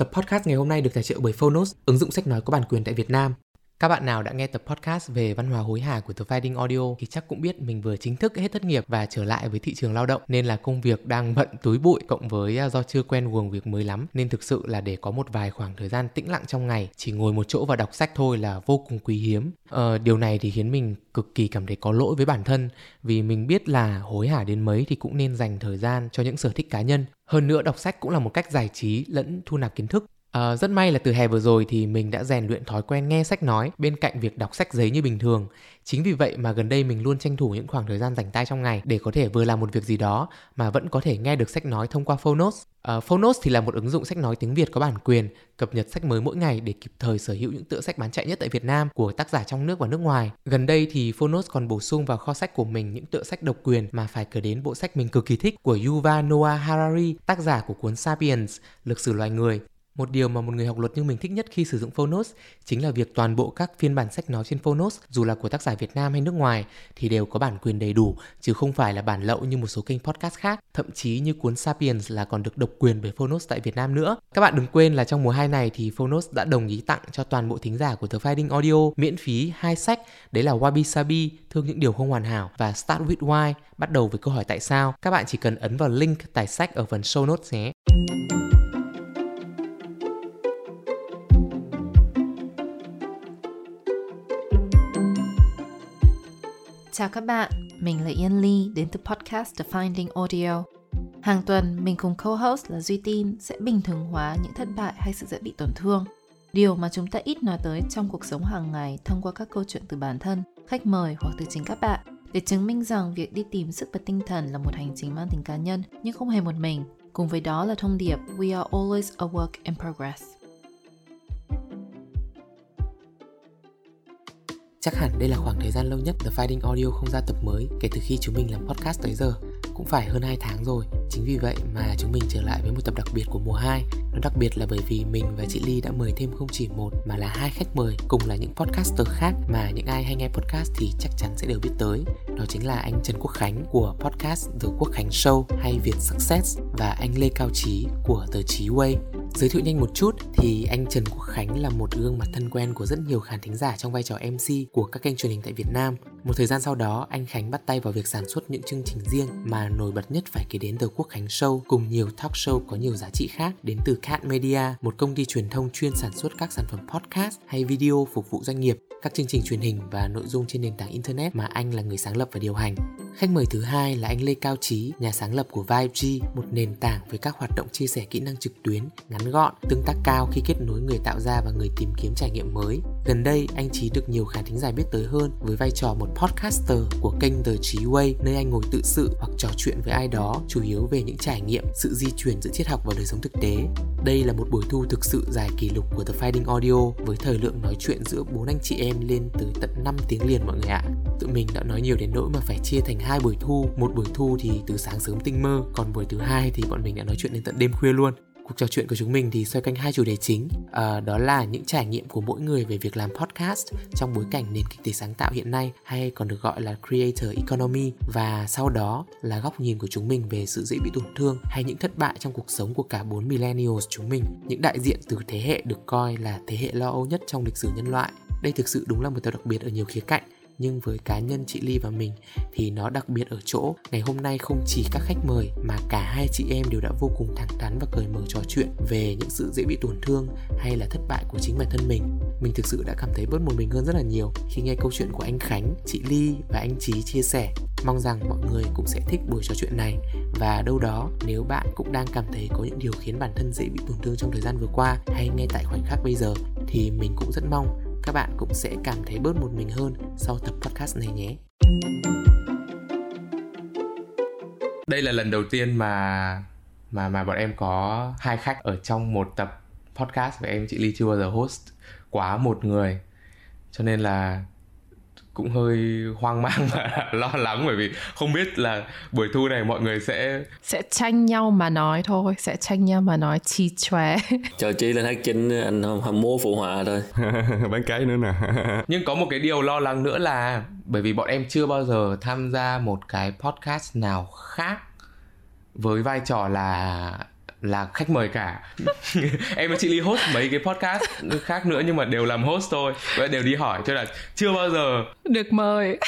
Tập podcast ngày hôm nay được tài trợ bởi Phonos, ứng dụng sách nói có bản quyền tại Việt Nam. Các bạn nào đã nghe tập podcast về văn hóa hối hả của The Finding Audio thì chắc cũng biết mình vừa chính thức hết thất nghiệp và trở lại với thị trường lao động nên là công việc đang bận túi bụi cộng với à, do chưa quen guồng việc mới lắm nên thực sự là để có một vài khoảng thời gian tĩnh lặng trong ngày chỉ ngồi một chỗ và đọc sách thôi là vô cùng quý hiếm. Ờ, điều này thì khiến mình cực kỳ cảm thấy có lỗi với bản thân vì mình biết là hối hả đến mấy thì cũng nên dành thời gian cho những sở thích cá nhân. Hơn nữa đọc sách cũng là một cách giải trí lẫn thu nạp kiến thức À, rất may là từ hè vừa rồi thì mình đã rèn luyện thói quen nghe sách nói bên cạnh việc đọc sách giấy như bình thường. Chính vì vậy mà gần đây mình luôn tranh thủ những khoảng thời gian rảnh tay trong ngày để có thể vừa làm một việc gì đó mà vẫn có thể nghe được sách nói thông qua Phonos. À, Phonos thì là một ứng dụng sách nói tiếng Việt có bản quyền, cập nhật sách mới mỗi ngày để kịp thời sở hữu những tựa sách bán chạy nhất tại Việt Nam của tác giả trong nước và nước ngoài. Gần đây thì Phonos còn bổ sung vào kho sách của mình những tựa sách độc quyền mà phải kể đến bộ sách mình cực kỳ thích của Yuval Noah Harari, tác giả của cuốn Sapiens, Lực sử loài người một điều mà một người học luật như mình thích nhất khi sử dụng Phonos chính là việc toàn bộ các phiên bản sách nói trên Phonos, dù là của tác giả Việt Nam hay nước ngoài, thì đều có bản quyền đầy đủ, chứ không phải là bản lậu như một số kênh podcast khác. Thậm chí như cuốn Sapiens là còn được độc quyền bởi Phonos tại Việt Nam nữa. Các bạn đừng quên là trong mùa 2 này thì Phonos đã đồng ý tặng cho toàn bộ thính giả của The Finding Audio miễn phí hai sách, đấy là Wabi Sabi, Thương những điều không hoàn hảo và Start with Why, bắt đầu với câu hỏi tại sao. Các bạn chỉ cần ấn vào link tải sách ở phần show notes nhé. Chào các bạn, mình là Yên Ly đến từ podcast The Finding Audio. Hàng tuần, mình cùng co-host là Duy Tin sẽ bình thường hóa những thất bại hay sự dễ bị tổn thương. Điều mà chúng ta ít nói tới trong cuộc sống hàng ngày thông qua các câu chuyện từ bản thân, khách mời hoặc từ chính các bạn để chứng minh rằng việc đi tìm sức và tinh thần là một hành trình mang tính cá nhân nhưng không hề một mình. Cùng với đó là thông điệp We are always a work in progress. Chắc hẳn đây là khoảng thời gian lâu nhất The Fighting Audio không ra tập mới kể từ khi chúng mình làm podcast tới giờ. Cũng phải hơn 2 tháng rồi. Chính vì vậy mà chúng mình trở lại với một tập đặc biệt của mùa 2. Nó đặc biệt là bởi vì mình và chị Ly đã mời thêm không chỉ một mà là hai khách mời cùng là những podcaster khác mà những ai hay nghe podcast thì chắc chắn sẽ đều biết tới. Đó chính là anh Trần Quốc Khánh của podcast The Quốc Khánh Show hay Việt Success và anh Lê Cao Trí của The Trí Way. Giới thiệu nhanh một chút thì anh Trần Quốc Khánh là một gương mặt thân quen của rất nhiều khán thính giả trong vai trò MC của các kênh truyền hình tại Việt Nam. Một thời gian sau đó, anh Khánh bắt tay vào việc sản xuất những chương trình riêng mà nổi bật nhất phải kể đến The Quốc Khánh Show cùng nhiều talk show có nhiều giá trị khác đến từ Cat Media, một công ty truyền thông chuyên sản xuất các sản phẩm podcast hay video phục vụ doanh nghiệp, các chương trình truyền hình và nội dung trên nền tảng internet mà anh là người sáng lập và điều hành. Khách mời thứ hai là anh Lê Cao Trí, nhà sáng lập của VibeG, một nền tảng với các hoạt động chia sẻ kỹ năng trực tuyến, ngắn gọn, tương tác cao khi kết nối người tạo ra và người tìm kiếm trải nghiệm mới. Gần đây, anh Trí được nhiều khán thính giả biết tới hơn với vai trò một podcaster của kênh The Trí Way, nơi anh ngồi tự sự hoặc trò chuyện với ai đó, chủ yếu về những trải nghiệm, sự di chuyển giữa triết học và đời sống thực tế. Đây là một buổi thu thực sự dài kỷ lục của The Finding Audio với thời lượng nói chuyện giữa bốn anh chị em lên tới tận 5 tiếng liền mọi người ạ. Tụi mình đã nói nhiều đến nỗi mà phải chia thành hai buổi thu, một buổi thu thì từ sáng sớm tinh mơ, còn buổi thứ hai thì bọn mình đã nói chuyện đến tận đêm khuya luôn. Cuộc trò chuyện của chúng mình thì xoay quanh hai chủ đề chính. À, đó là những trải nghiệm của mỗi người về việc làm podcast trong bối cảnh nền kinh tế sáng tạo hiện nay hay còn được gọi là creator economy và sau đó là góc nhìn của chúng mình về sự dễ bị tổn thương hay những thất bại trong cuộc sống của cả bốn millennials chúng mình. Những đại diện từ thế hệ được coi là thế hệ lo âu nhất trong lịch sử nhân loại. Đây thực sự đúng là một tập đặc biệt ở nhiều khía cạnh nhưng với cá nhân chị Ly và mình thì nó đặc biệt ở chỗ ngày hôm nay không chỉ các khách mời mà cả hai chị em đều đã vô cùng thẳng thắn và cởi mở trò chuyện về những sự dễ bị tổn thương hay là thất bại của chính bản thân mình. Mình thực sự đã cảm thấy bớt một mình hơn rất là nhiều khi nghe câu chuyện của anh Khánh, chị Ly và anh Trí chia sẻ. Mong rằng mọi người cũng sẽ thích buổi trò chuyện này và đâu đó nếu bạn cũng đang cảm thấy có những điều khiến bản thân dễ bị tổn thương trong thời gian vừa qua hay ngay tại khoảnh khắc bây giờ thì mình cũng rất mong các bạn cũng sẽ cảm thấy bớt một mình hơn sau tập podcast này nhé. Đây là lần đầu tiên mà mà mà bọn em có hai khách ở trong một tập podcast và em chị Ly chưa bao giờ host quá một người. Cho nên là cũng hơi hoang mang và lo lắng bởi vì không biết là buổi thu này mọi người sẽ sẽ tranh nhau mà nói thôi sẽ tranh nhau mà nói chi chóe. Chờ chi lên hát chính anh không, không mua phụ họa thôi. Bán cái nữa nè. Nhưng có một cái điều lo lắng nữa là bởi vì bọn em chưa bao giờ tham gia một cái podcast nào khác với vai trò là là khách mời cả. Em và chị ly host mấy cái podcast khác nữa nhưng mà đều làm host thôi và đều đi hỏi cho là chưa bao giờ được mời.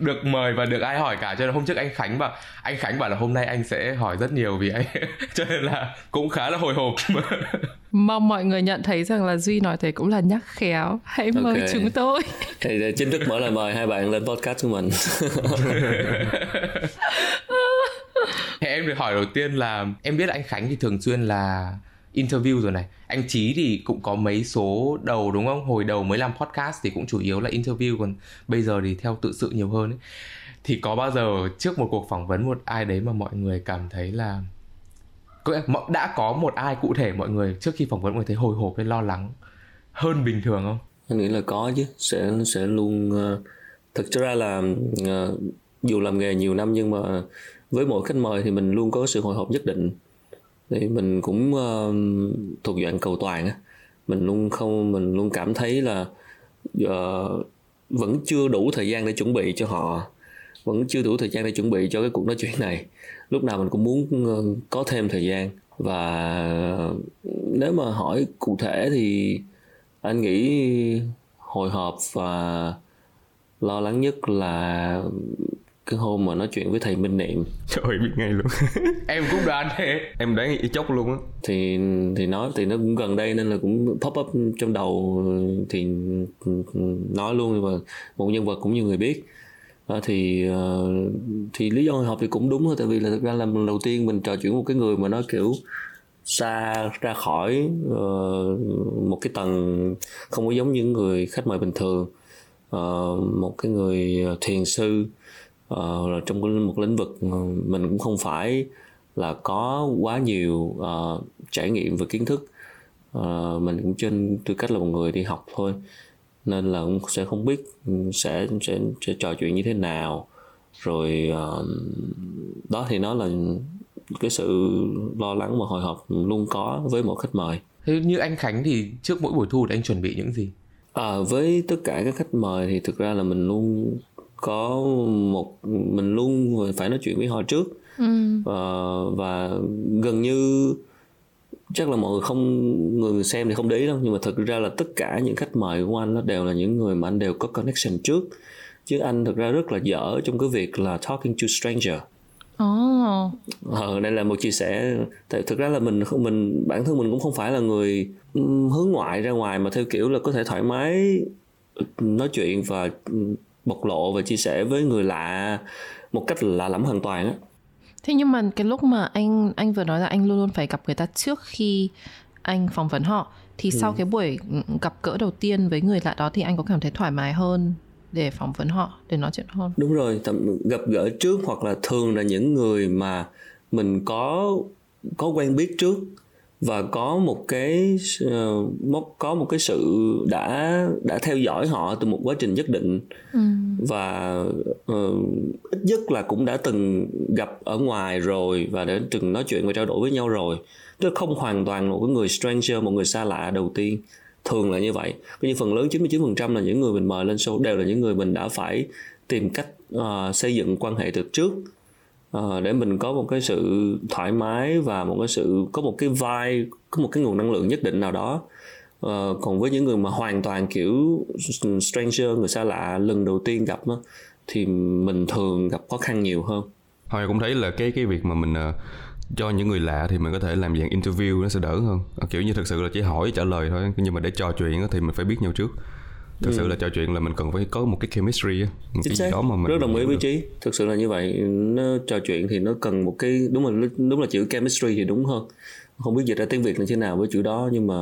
được mời và được ai hỏi cả. Cho nên hôm trước anh Khánh bảo anh Khánh bảo là hôm nay anh sẽ hỏi rất nhiều vì anh cho nên là cũng khá là hồi hộp. Mong mọi người nhận thấy rằng là Duy nói thế cũng là nhắc khéo. Hãy mời okay. chúng tôi. Thì chính thức mở lời mời hai bạn lên podcast của mình em được hỏi đầu tiên là em biết anh Khánh thì thường xuyên là interview rồi này anh Chí thì cũng có mấy số đầu đúng không hồi đầu mới làm podcast thì cũng chủ yếu là interview còn bây giờ thì theo tự sự nhiều hơn ấy. thì có bao giờ trước một cuộc phỏng vấn một ai đấy mà mọi người cảm thấy là à, đã có một ai cụ thể mọi người trước khi phỏng vấn mọi người thấy hồi hộp hay lo lắng hơn bình thường không? Anh nghĩ là có chứ sẽ sẽ luôn uh, thực ra là uh, dù làm nghề nhiều năm nhưng mà với mỗi khách mời thì mình luôn có sự hồi hộp nhất định. Thì mình cũng uh, thuộc dạng cầu toàn á. Mình luôn không mình luôn cảm thấy là uh, vẫn chưa đủ thời gian để chuẩn bị cho họ. Vẫn chưa đủ thời gian để chuẩn bị cho cái cuộc nói chuyện này. Lúc nào mình cũng muốn uh, có thêm thời gian. Và nếu mà hỏi cụ thể thì anh nghĩ hồi hộp và lo lắng nhất là cái hôm mà nói chuyện với thầy Minh Niệm. Trời ơi biết ngay luôn. Em cũng đoán thế. Em đoán y chốc luôn á. Thì thì nói thì nó cũng gần đây nên là cũng pop up trong đầu thì nói luôn mà một nhân vật cũng nhiều người biết. À, thì uh, thì lý do hộp thì cũng đúng thôi tại vì là thực ra là lần đầu tiên mình trò chuyện một cái người mà nó kiểu xa ra khỏi uh, một cái tầng không có giống những người khách mời bình thường. Uh, một cái người thiền sư uh, trong một lĩnh vực mình cũng không phải là có quá nhiều uh, trải nghiệm và kiến thức. Uh, mình cũng trên tư cách là một người đi học thôi nên là cũng sẽ không biết sẽ sẽ, sẽ trò chuyện như thế nào. Rồi uh, đó thì nó là cái sự lo lắng và hồi hộp luôn có với một khách mời. Thế như anh Khánh thì trước mỗi buổi thu thì anh chuẩn bị những gì? À, với tất cả các khách mời thì thực ra là mình luôn có một mình luôn phải nói chuyện với họ trước. Ừ. uh, và gần như chắc là mọi người không người xem thì không để ý đâu. Nhưng mà thực ra là tất cả những khách mời của anh nó đều là những người mà anh đều có connection trước. Chứ anh thực ra rất là dở trong cái việc là talking to stranger. Oh. Ờ, đây là một chia sẻ. Tại thực ra là mình không mình bản thân mình cũng không phải là người hướng ngoại ra ngoài mà theo kiểu là có thể thoải mái nói chuyện và bộc lộ và chia sẻ với người lạ một cách lạ lẫm hoàn toàn á thế nhưng mà cái lúc mà anh anh vừa nói là anh luôn luôn phải gặp người ta trước khi anh phỏng vấn họ thì ừ. sau cái buổi gặp gỡ đầu tiên với người lạ đó thì anh có cảm thấy thoải mái hơn để phỏng vấn họ để nói chuyện hơn đúng rồi gặp gỡ trước hoặc là thường là những người mà mình có có quen biết trước và có một cái uh, có một cái sự đã đã theo dõi họ từ một quá trình nhất định. Ừ. và uh, ít nhất là cũng đã từng gặp ở ngoài rồi và đã từng nói chuyện và trao đổi với nhau rồi. Tức không hoàn toàn một cái người stranger một người xa lạ đầu tiên. Thường là như vậy. Như phần lớn 99% là những người mình mời lên show đều là những người mình đã phải tìm cách uh, xây dựng quan hệ từ trước uh, để mình có một cái sự thoải mái và một cái sự có một cái vai có một cái nguồn năng lượng nhất định nào đó. Uh, còn với những người mà hoàn toàn kiểu stranger người xa lạ lần đầu tiên gặp đó, thì mình thường gặp khó khăn nhiều hơn. Thôi cũng thấy là cái cái việc mà mình uh, cho những người lạ thì mình có thể làm dạng interview nó sẽ đỡ hơn. Kiểu như thực sự là chỉ hỏi trả lời thôi nhưng mà để trò chuyện thì mình phải biết nhau trước thực ừ. sự là trò chuyện là mình cần phải có một cái chemistry một Chính cái gì đó mà mình rất đồng ý với trí. Thực sự là như vậy. Nó trò chuyện thì nó cần một cái đúng là đúng là chữ chemistry thì đúng hơn. Không biết dịch ra tiếng việt là thế nào với chữ đó nhưng mà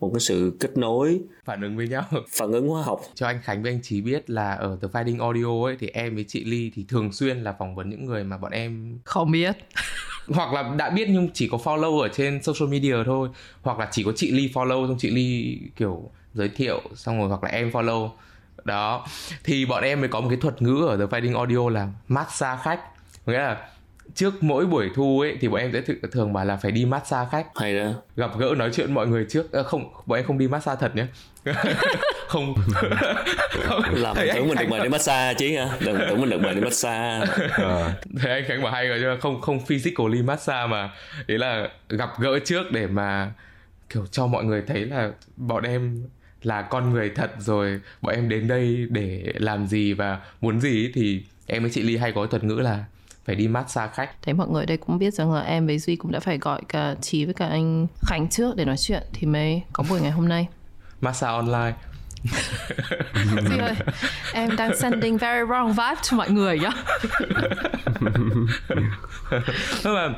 một cái sự kết nối. Phản ứng với nhau. Phản ứng hóa học. Cho anh Khánh với anh Chí biết là ở The Fighting Audio ấy thì em với chị Ly thì thường xuyên là phỏng vấn những người mà bọn em không biết. Hoặc là đã biết nhưng chỉ có follow ở trên social media thôi. Hoặc là chỉ có chị Ly follow xong chị Ly kiểu giới thiệu xong rồi hoặc là em follow. Đó. Thì bọn em mới có một cái thuật ngữ ở The Fighting Audio là massage khách. Nghĩa là trước mỗi buổi thu ấy thì bọn em sẽ thường bảo là phải đi massage khách. Hay đó. Gặp gỡ nói chuyện mọi người trước. À, không bọn em không đi massage thật nhé. Không, không. Làm thấy tưởng mình được mời đi massage chứ hả? Đừng tưởng mình được mời đi massage. À. thấy anh khánh bảo hay rồi chứ không không physically massage mà. Ý là gặp gỡ trước để mà kiểu cho mọi người thấy là bọn em là con người thật rồi bọn em đến đây để làm gì và muốn gì thì em với chị ly hay có thuật ngữ là phải đi massage khách. Thấy mọi người đây cũng biết rằng là em với duy cũng đã phải gọi cả trí với cả anh khánh trước để nói chuyện thì mới có buổi ngày hôm nay. Massage online. Duy ơi, em đang sending very wrong vibe cho mọi người nhá. Nhưng mà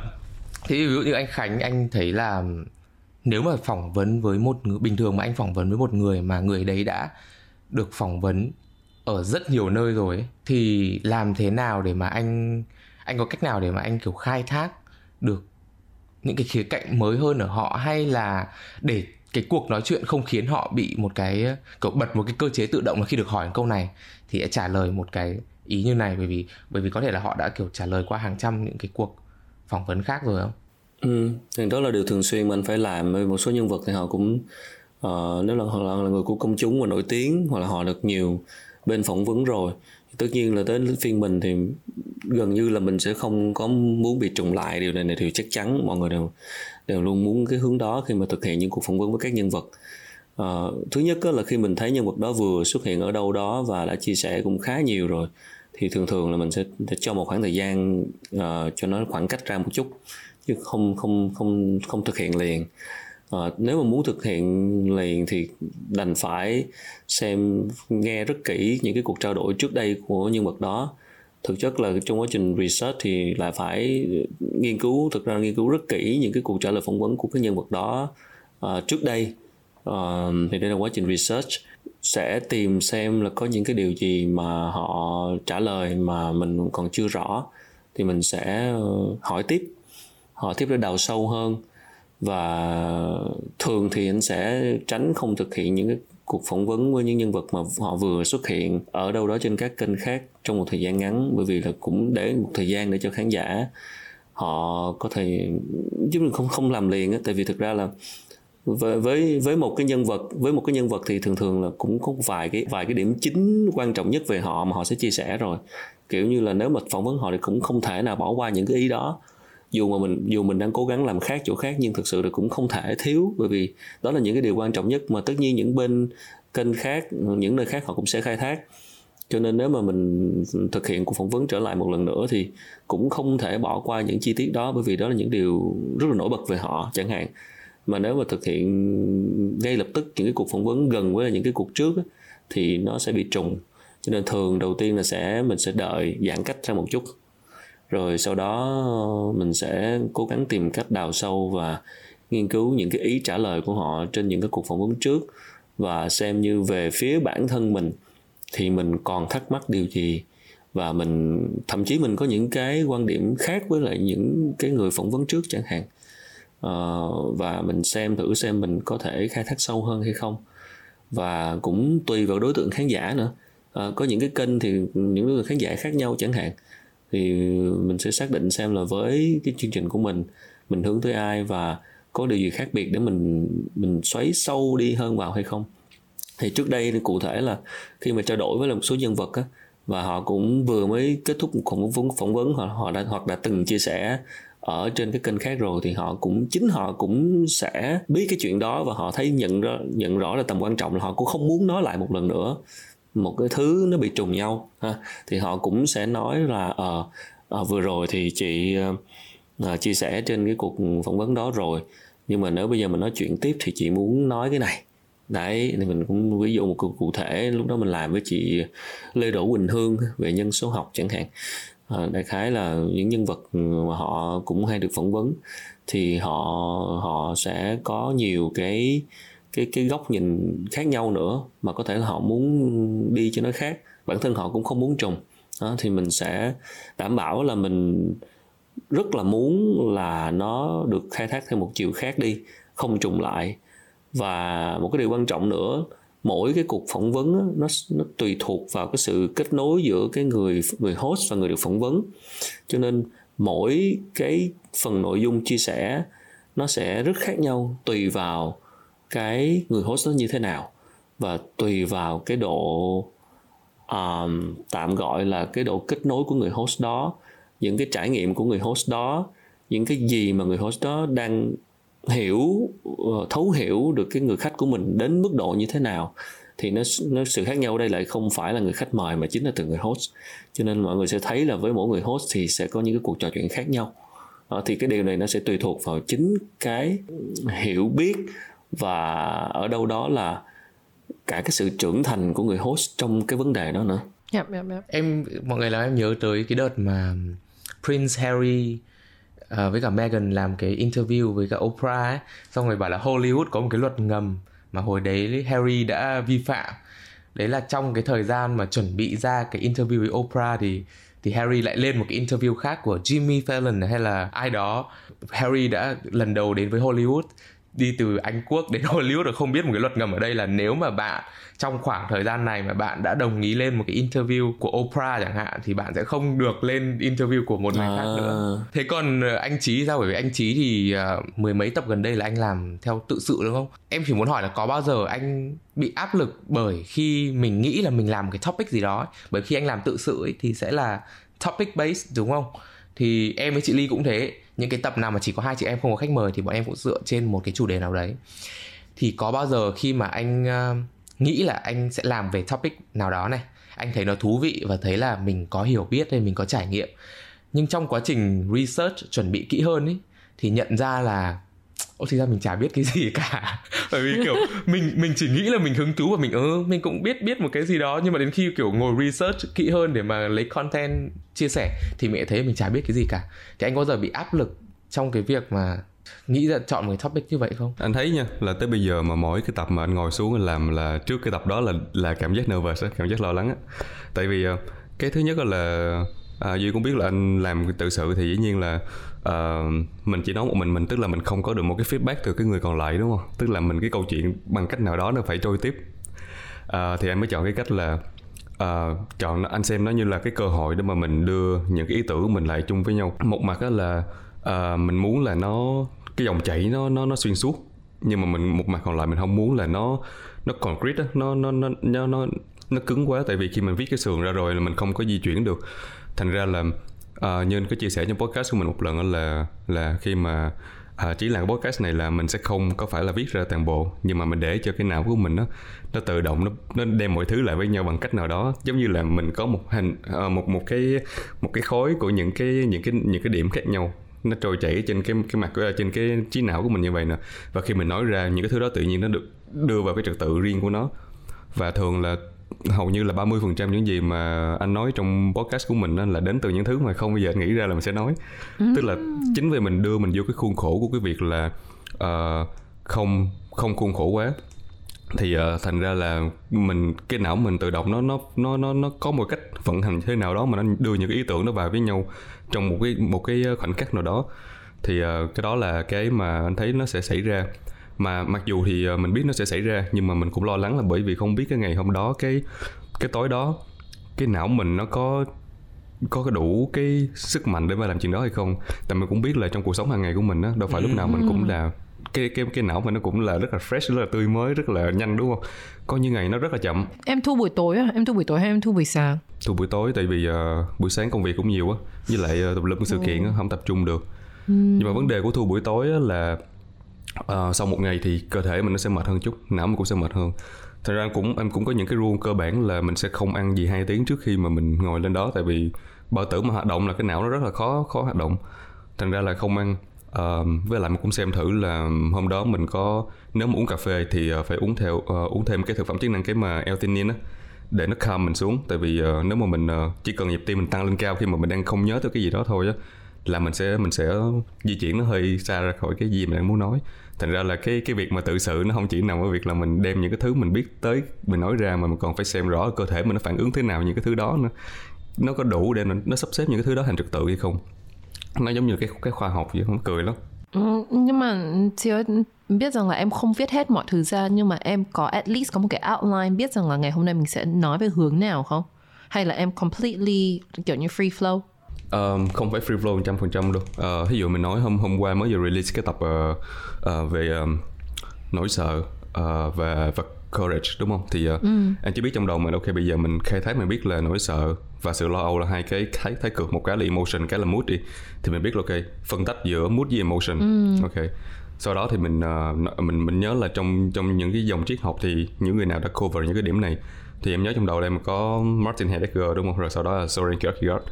thì ví dụ như anh Khánh anh thấy là nếu mà phỏng vấn với một người bình thường mà anh phỏng vấn với một người mà người đấy đã được phỏng vấn ở rất nhiều nơi rồi ấy, thì làm thế nào để mà anh anh có cách nào để mà anh kiểu khai thác được những cái khía cạnh mới hơn ở họ hay là để cái cuộc nói chuyện không khiến họ bị một cái kiểu bật một cái cơ chế tự động là khi được hỏi câu này thì sẽ trả lời một cái ý như này bởi vì bởi vì có thể là họ đã kiểu trả lời qua hàng trăm những cái cuộc phỏng vấn khác rồi không? Ừ, thì đó là điều thường xuyên mình phải làm. Với một số nhân vật thì họ cũng uh, nếu là họ là người của công chúng và nổi tiếng hoặc là họ được nhiều bên phỏng vấn rồi tất nhiên là tới phiên mình thì gần như là mình sẽ không có muốn bị trùng lại điều này này thì chắc chắn mọi người đều đều luôn muốn cái hướng đó khi mà thực hiện những cuộc phỏng vấn với các nhân vật. Uh, thứ nhất là khi mình thấy nhân vật đó vừa xuất hiện ở đâu đó và đã chia sẻ cũng khá nhiều rồi thì thường thường là mình sẽ, sẽ cho một khoảng thời gian uh, cho nó khoảng cách ra một chút chứ không không không không thực hiện liền. À, nếu mà muốn thực hiện liền thì đành phải xem nghe rất kỹ những cái cuộc trao đổi trước đây của nhân vật đó. Thực chất là trong quá trình research thì lại phải nghiên cứu thực ra nghiên cứu rất kỹ những cái cuộc trả lời phỏng vấn của cái nhân vật đó uh, trước đây. Uh, thì đây là quá trình research. Sẽ tìm xem là có những cái điều gì mà họ trả lời mà mình còn chưa rõ thì mình sẽ hỏi tiếp họ tiếp để đào sâu hơn. Và thường thì anh sẽ tránh không thực hiện những cái cuộc phỏng vấn với những nhân vật mà họ vừa xuất hiện ở đâu đó trên các kênh khác trong một thời gian ngắn, bởi vì là cũng để một thời gian để cho khán giả họ có thể, chứ mình không không làm liền á, tại vì thực ra là với với với một cái nhân vật, với một cái nhân vật thì thường thường là cũng có vài cái vài cái điểm chính quan trọng nhất về họ mà họ sẽ chia sẻ rồi. Kiểu như là nếu mà phỏng vấn họ thì cũng không thể nào bỏ qua những cái ý đó dù mà mình, dù mình đang cố gắng làm khác chỗ khác, nhưng thực sự là cũng không thể thiếu, bởi vì đó là những cái điều quan trọng nhất mà tất nhiên những bên kênh khác, những nơi khác họ cũng sẽ khai thác. Cho nên nếu mà mình thực hiện cuộc phỏng vấn trở lại một lần nữa thì cũng không thể bỏ qua những chi tiết đó, bởi vì đó là những điều rất là nổi bật về họ, chẳng hạn. Mà nếu mà thực hiện ngay lập tức những cái cuộc phỏng vấn gần với những cái cuộc trước thì nó sẽ bị trùng. Cho nên thường đầu tiên là sẽ, mình sẽ đợi giãn cách ra một chút rồi sau đó ờ, mình sẽ cố gắng tìm cách đào sâu và nghiên cứu những cái ý trả lời của họ trên những cái cuộc phỏng vấn trước. Và xem như về phía bản thân mình thì mình còn thắc mắc điều gì. Và mình thậm chí mình có những cái quan điểm khác với lại những cái người phỏng vấn trước chẳng hạn. Uh, và mình xem thử xem mình có thể khai thác sâu hơn hay không. Và cũng tùy vào đối tượng khán giả nữa. Uh, có những cái kênh thì những đối tượng khán giả khác nhau chẳng hạn thì mình sẽ xác định xem là với cái chương trình của mình mình hướng tới ai và có điều gì khác biệt để mình mình xoáy sâu đi hơn vào hay không. Thì trước đây thì cụ thể là khi mà trao đổi với một số nhân vật á, và họ cũng vừa mới kết thúc một phỏng vấn phỏng vấn, họ họ đã, hoặc đã từng chia sẻ ở trên cái kênh khác rồi, thì họ cũng, chính họ cũng sẽ biết cái chuyện đó và họ thấy nhận rõ nhận rõ là tầm quan trọng là họ cũng không muốn nói lại một lần nữa một cái thứ nó bị trùng nhau ha. Thì họ cũng sẽ nói là à, à, vừa rồi thì chị à, chia sẻ trên cái cuộc phỏng vấn đó rồi. Nhưng mà nếu bây giờ mình nói chuyện tiếp thì chị muốn nói cái này. Đấy thì mình cũng ví dụ một cụ, cụ thể lúc đó mình làm với chị lê đỗ quỳnh hương về nhân số học chẳng hạn. À, đại khái là những nhân vật mà họ cũng hay được phỏng vấn. Thì họ họ sẽ có nhiều cái cái cái góc nhìn khác nhau nữa mà có thể là họ muốn đi cho nó khác. Bản thân họ cũng không muốn trùng. Đó, thì mình sẽ đảm bảo là mình rất là muốn là nó được khai thác theo một chiều khác đi không trùng lại. Và một cái điều quan trọng nữa mỗi cái cuộc phỏng vấn đó, nó nó tùy thuộc vào cái sự kết nối giữa cái người người host và người được phỏng vấn. Cho nên mỗi cái phần nội dung chia sẻ nó sẽ rất khác nhau tùy vào cái người host nó như thế nào. Và tùy vào cái độ um, tạm gọi là cái độ kết nối của người host đó những cái trải nghiệm của người host đó những cái gì mà người host đó đang hiểu ờ, thấu hiểu được cái người khách của mình đến mức độ như thế nào thì nó nó sự khác nhau ở đây lại không phải là người khách mời mà chính là từ người host. Cho nên mọi người sẽ thấy là với mỗi người host thì sẽ có những cái cuộc trò chuyện khác nhau. Ờ, thì cái điều này nó sẽ tùy thuộc vào chính cái hiểu biết và ở đâu đó là cả cái sự trưởng thành của người host trong cái vấn đề đó nữa. Yep, yep, yep. em mọi người làm em nhớ tới cái đợt mà Prince Harry uh, với cả Meghan làm cái interview với cả Oprah ấy. Xong rồi bảo là Hollywood có một cái luật ngầm mà hồi đấy Harry đã vi phạm. Đấy là trong cái thời gian mà chuẩn bị ra cái interview với Oprah thì thì Harry lại lên một cái interview khác của Jimmy Fallon hay là ai đó. Harry đã lần đầu đến với Hollywood đi từ Anh Quốc đến Hollywood rồi không biết một cái luật ngầm ở đây là nếu mà bạn trong khoảng thời gian này mà bạn đã đồng ý lên một cái interview của Oprah chẳng hạn thì bạn sẽ không được lên interview của một người à. khác nữa. Thế còn ờ, anh Chí sao bởi vì anh Chí thì uh, mười mấy tập gần đây là anh làm theo tự sự đúng không? Em chỉ muốn hỏi là có bao giờ anh bị áp lực bởi khi mình nghĩ là mình làm cái topic gì đó bởi khi anh làm tự sự ấy, thì sẽ là topic based đúng không? Thì em với chị Ly cũng thế. Những cái tập nào mà chỉ có hai chị em không có khách mời thì bọn em cũng dựa trên một cái chủ đề nào đấy. Thì có bao giờ khi mà anh uh, nghĩ là anh sẽ làm về topic nào đó này anh thấy nó thú vị và thấy là mình có hiểu biết hay mình có trải nghiệm nhưng trong quá trình research chuẩn bị kỹ hơn ấy thì nhận ra là ô thì ra mình chả biết cái gì cả Bởi vì kiểu mình mình chỉ nghĩ là mình hứng thú và mình ừ mình cũng biết biết một cái gì đó Nhưng mà đến khi kiểu ngồi research kỹ hơn để mà lấy content chia sẻ Thì mẹ thấy mình chả biết cái gì cả Thì anh có giờ bị áp lực trong cái việc mà nghĩ ra chọn một cái topic như vậy không? Anh thấy nha là tới bây giờ mà mỗi cái tập mà anh ngồi xuống anh làm là trước cái tập đó là là cảm giác nervous á, cảm giác lo lắng á. Tại vì ờ, cái thứ nhất là à, duy cũng biết là anh làm tự sự thì dĩ nhiên là uh, mình chỉ nói một mình mình tức là mình không có được một cái feedback từ cái người còn lại đúng không? Tức là mình cái câu chuyện bằng cách nào đó nó phải trôi tiếp. Uh, thì anh mới chọn cái cách là uh, chọn anh xem nó như là cái cơ hội để mà mình đưa những cái ý tưởng của mình lại chung với nhau. Một mặt đó là uh, mình muốn là nó cái dòng chảy nó nó nó xuyên suốt nhưng mà mình một mặt còn lại mình không muốn là nó nó concrete đó, nó nó nó nó nó nó cứng quá. Tại vì khi mình viết cái sườn ra rồi là mình không có di chuyển được thành ra là uh, như anh có chia sẻ trong podcast của mình một lần là là khi mà ờ, à, chỉ làm podcast này là mình sẽ không có phải là viết ra toàn bộ nhưng mà mình để cho cái não của mình nó nó tự động nó nó đem mọi thứ lại với nhau bằng cách nào đó. Giống như là mình có một hình à, một một cái một cái khối của những cái những cái những cái điểm khác nhau nó trôi chảy trên cái cái mặt của trên cái trí não của mình như vậy nè. Và khi mình nói ra những cái thứ đó tự nhiên nó được đưa vào cái trật tự riêng của nó. Và thường là hầu như là 30% những gì mà anh nói trong podcast của mình là đến từ những thứ mà không bao giờ anh nghĩ ra là mình sẽ nói. Ừ. tức là chính vì mình đưa mình vô cái khuôn khổ của cái việc là uh, không không khuôn khổ quá thì uh, thành ra là mình cái não mình tự động nó nó nó nó nó có một cách vận hành thế nào đó mà nó đưa những cái ý tưởng nó vào với nhau trong một cái một cái khoảnh khắc nào đó. Thì uh, cái đó là cái mà anh thấy nó sẽ xảy ra mà mặc dù thì ờ, mình biết nó sẽ xảy ra nhưng mà mình cũng lo lắng là bởi vì không biết cái ngày hôm đó cái cái tối đó cái não mình nó có có cái đủ cái sức mạnh để mà làm chuyện đó hay không? Tại mình cũng biết là trong cuộc sống hàng ngày của mình á đâu phải lúc nào mình cũng là cái cái cái não mình nó cũng là rất là fresh rất là tươi mới rất là nhanh đúng không? Có những ngày nó rất là chậm. Em thu buổi tối á em thu buổi tối hay em thu buổi sáng? Thu buổi tối tại vì uh, buổi sáng công việc cũng nhiều á với lại uh, tập lum sự kiện á không tập trung được. Ừ. nhưng mà vấn đề của thu buổi tối á là uh, sau một ngày thì cơ thể mình nó sẽ mệt hơn chút não mình cũng sẽ mệt hơn. Thật ra cũng em cũng có những cái rule cơ bản là mình sẽ không ăn gì hai tiếng trước khi mà mình ngồi lên đó tại vì bao tử mà hoạt động là cái não nó rất là khó khó hoạt động. Thành ra là không ăn. Uh, với lại mình cũng xem thử là hôm đó mình có nếu mà uống cà phê thì ờ, phải uống theo uh, uống thêm cái thực phẩm chức năng cái mà L-theanine á để nó calm mình xuống. Tại vì uh, nếu mà mình uh, chỉ cần nhịp tim mình tăng lên cao khi mà mình đang không nhớ tới cái gì đó thôi á là mình sẽ mình sẽ di chuyển nó hơi xa ra khỏi cái gì mình đang muốn nói thành ra là cái cái việc mà tự sự nó không chỉ nằm ở việc là mình đem những cái thứ mình biết tới mình nói ra mà mình còn phải xem rõ cơ thể mình nó phản ứng thế nào những cái thứ đó nữa. Nó có đủ để nó, nó sắp xếp những cái thứ đó thành trật tự hay không? Nó giống như cái cái khoa học vậy không cười lắm. Ừ, nhưng mà chị ơi biết rằng là em không viết hết mọi thứ ra nhưng mà em có at least có một cái outline biết rằng là ngày hôm nay mình sẽ nói về hướng nào không? Hay là em completely kiểu như free flow? Um, không phải free flow 100% đâu. Uh, ví dụ mình nói hôm hôm qua mới vừa release cái tập uh, uh, về um, nỗi sợ uh, và và courage đúng không thì uh, ừ. anh chỉ biết trong đầu mình ok bây giờ mình khai thác mình biết là nỗi sợ và sự lo âu là hai cái thái thái cực một cái là emotion cái là mood đi thì mình biết là ok phân tách giữa mood với emotion ừ. ok sau đó thì mình uh, mình mình nhớ là trong trong những cái dòng triết học thì những người nào đã cover những cái điểm này thì em nhớ trong đầu đây em có Martin Heidegger đúng không rồi sau đó là Soren Kierkegaard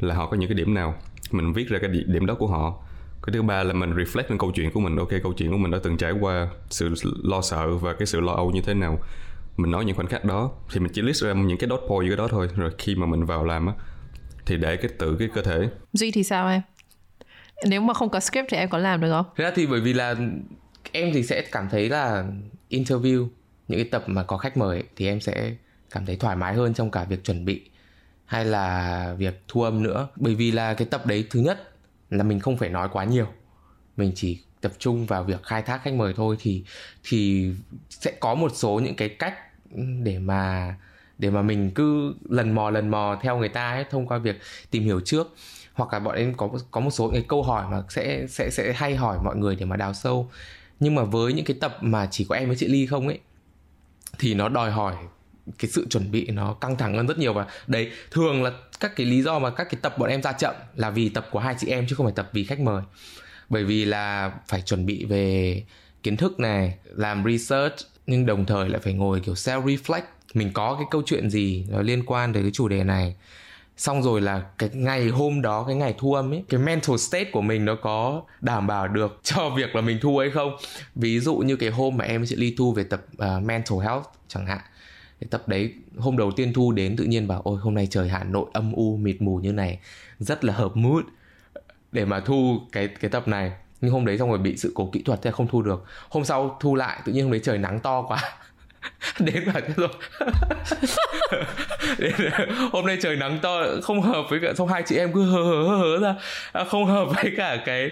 là họ có những cái điểm nào mình viết ra cái điểm đó của họ. Cái thứ ba là mình reflect lên câu chuyện của mình. Ok câu chuyện của mình đã từng trải qua sự lo sợ và cái sự lo âu như thế nào. Mình nói những khoảnh khắc đó thì mình chỉ list ra những cái dot point cái đó thôi. Rồi khi mà mình vào làm á thì để cái tự cái cơ thể. Duy thì sao em? Nếu mà không có script thì em có làm được không? Thế ra thì bởi vì là em thì sẽ cảm thấy là interview những cái tập mà có khách mời thì em sẽ cảm thấy thoải mái hơn trong cả việc chuẩn bị hay là việc thu âm nữa? Bởi vì là cái tập đấy, thứ nhất là mình không phải nói quá nhiều. Mình chỉ tập trung vào việc khai thác khách mời thôi. Thì thì sẽ có một số những cái cách để mà để mà mình cứ lần mò lần mò theo người ta ấy, thông qua việc tìm hiểu trước. Hoặc là bọn em có có một số cái câu hỏi mà sẽ sẽ sẽ hay hỏi mọi người để mà đào sâu. Nhưng mà với những cái tập mà chỉ có em với chị ly không ấy, thì nó đòi hỏi cái sự chuẩn bị nó căng thẳng hơn rất nhiều. Và đấy thường là các cái lý do mà các cái tập bọn em ra chậm là vì tập của hai chị em chứ không phải tập vì khách mời. Bởi vì là phải chuẩn bị về kiến thức này làm research nhưng đồng thời lại phải ngồi kiểu self reflect mình có cái câu chuyện gì nó liên quan tới cái chủ đề này. Xong rồi là cái ngày hôm đó cái ngày thu âm ấy cái mental state của mình nó có đảm bảo được cho việc là mình thu hay không? Ví dụ như cái hôm mà em chị ly thu về tập uh, mental health chẳng hạn cái tập đấy hôm đầu tiên thu đến tự nhiên bảo, ôi, hôm nay trời Hà Nội âm u, mịt mù như này, rất là hợp mood. Để mà thu cái cái tập này. Nhưng hôm đấy xong rồi bị sự cố kỹ thuật thế không thu được. Hôm sau thu lại, tự nhiên hôm đấy trời nắng to quá. Đến vào thế rồi. Hôm nay trời nắng to, không hợp với cả, xong hai chị em cứ hớ hớ hớ ra. À, không hợp với cả cái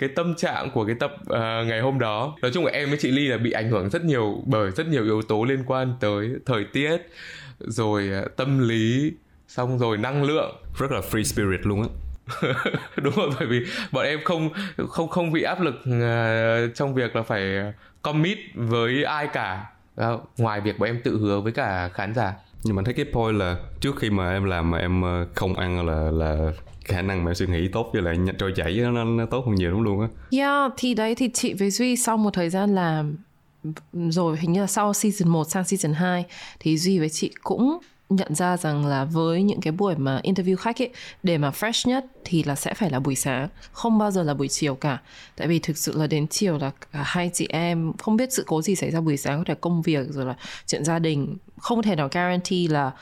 cái tâm trạng của cái tập uh, ngày hôm đó. Nói chung là em với chị ly là bị ảnh hưởng rất nhiều bởi rất nhiều yếu tố liên quan tới thời tiết rồi uh, tâm lý xong rồi năng lượng. Rất là free spirit luôn á. Đúng rồi bởi vì bọn em không không không bị áp lực uh, trong việc là phải commit với ai cả. Uh, ngoài việc bọn em tự hứa với cả khán giả nhưng mà thấy cái point là trước khi mà em làm mà em ờ, không ăn là là khả năng mà suy nghĩ tốt với lại trôi chảy nó, nó tốt hơn nhiều lắm luôn á. Yeah thì đấy thì chị với duy sau một thời gian làm rồi hình như là sau season 1 sang season 2 thì duy với chị cũng nhận ra rằng là với những cái buổi mà interview khách ấy để mà fresh nhất thì là sẽ phải là buổi sáng không bao giờ là buổi chiều cả. Tại vì thực sự là đến chiều là cả hai chị em không biết sự cố gì xảy ra buổi sáng có thể công việc rồi là chuyện gia đình không thể nào guarantee là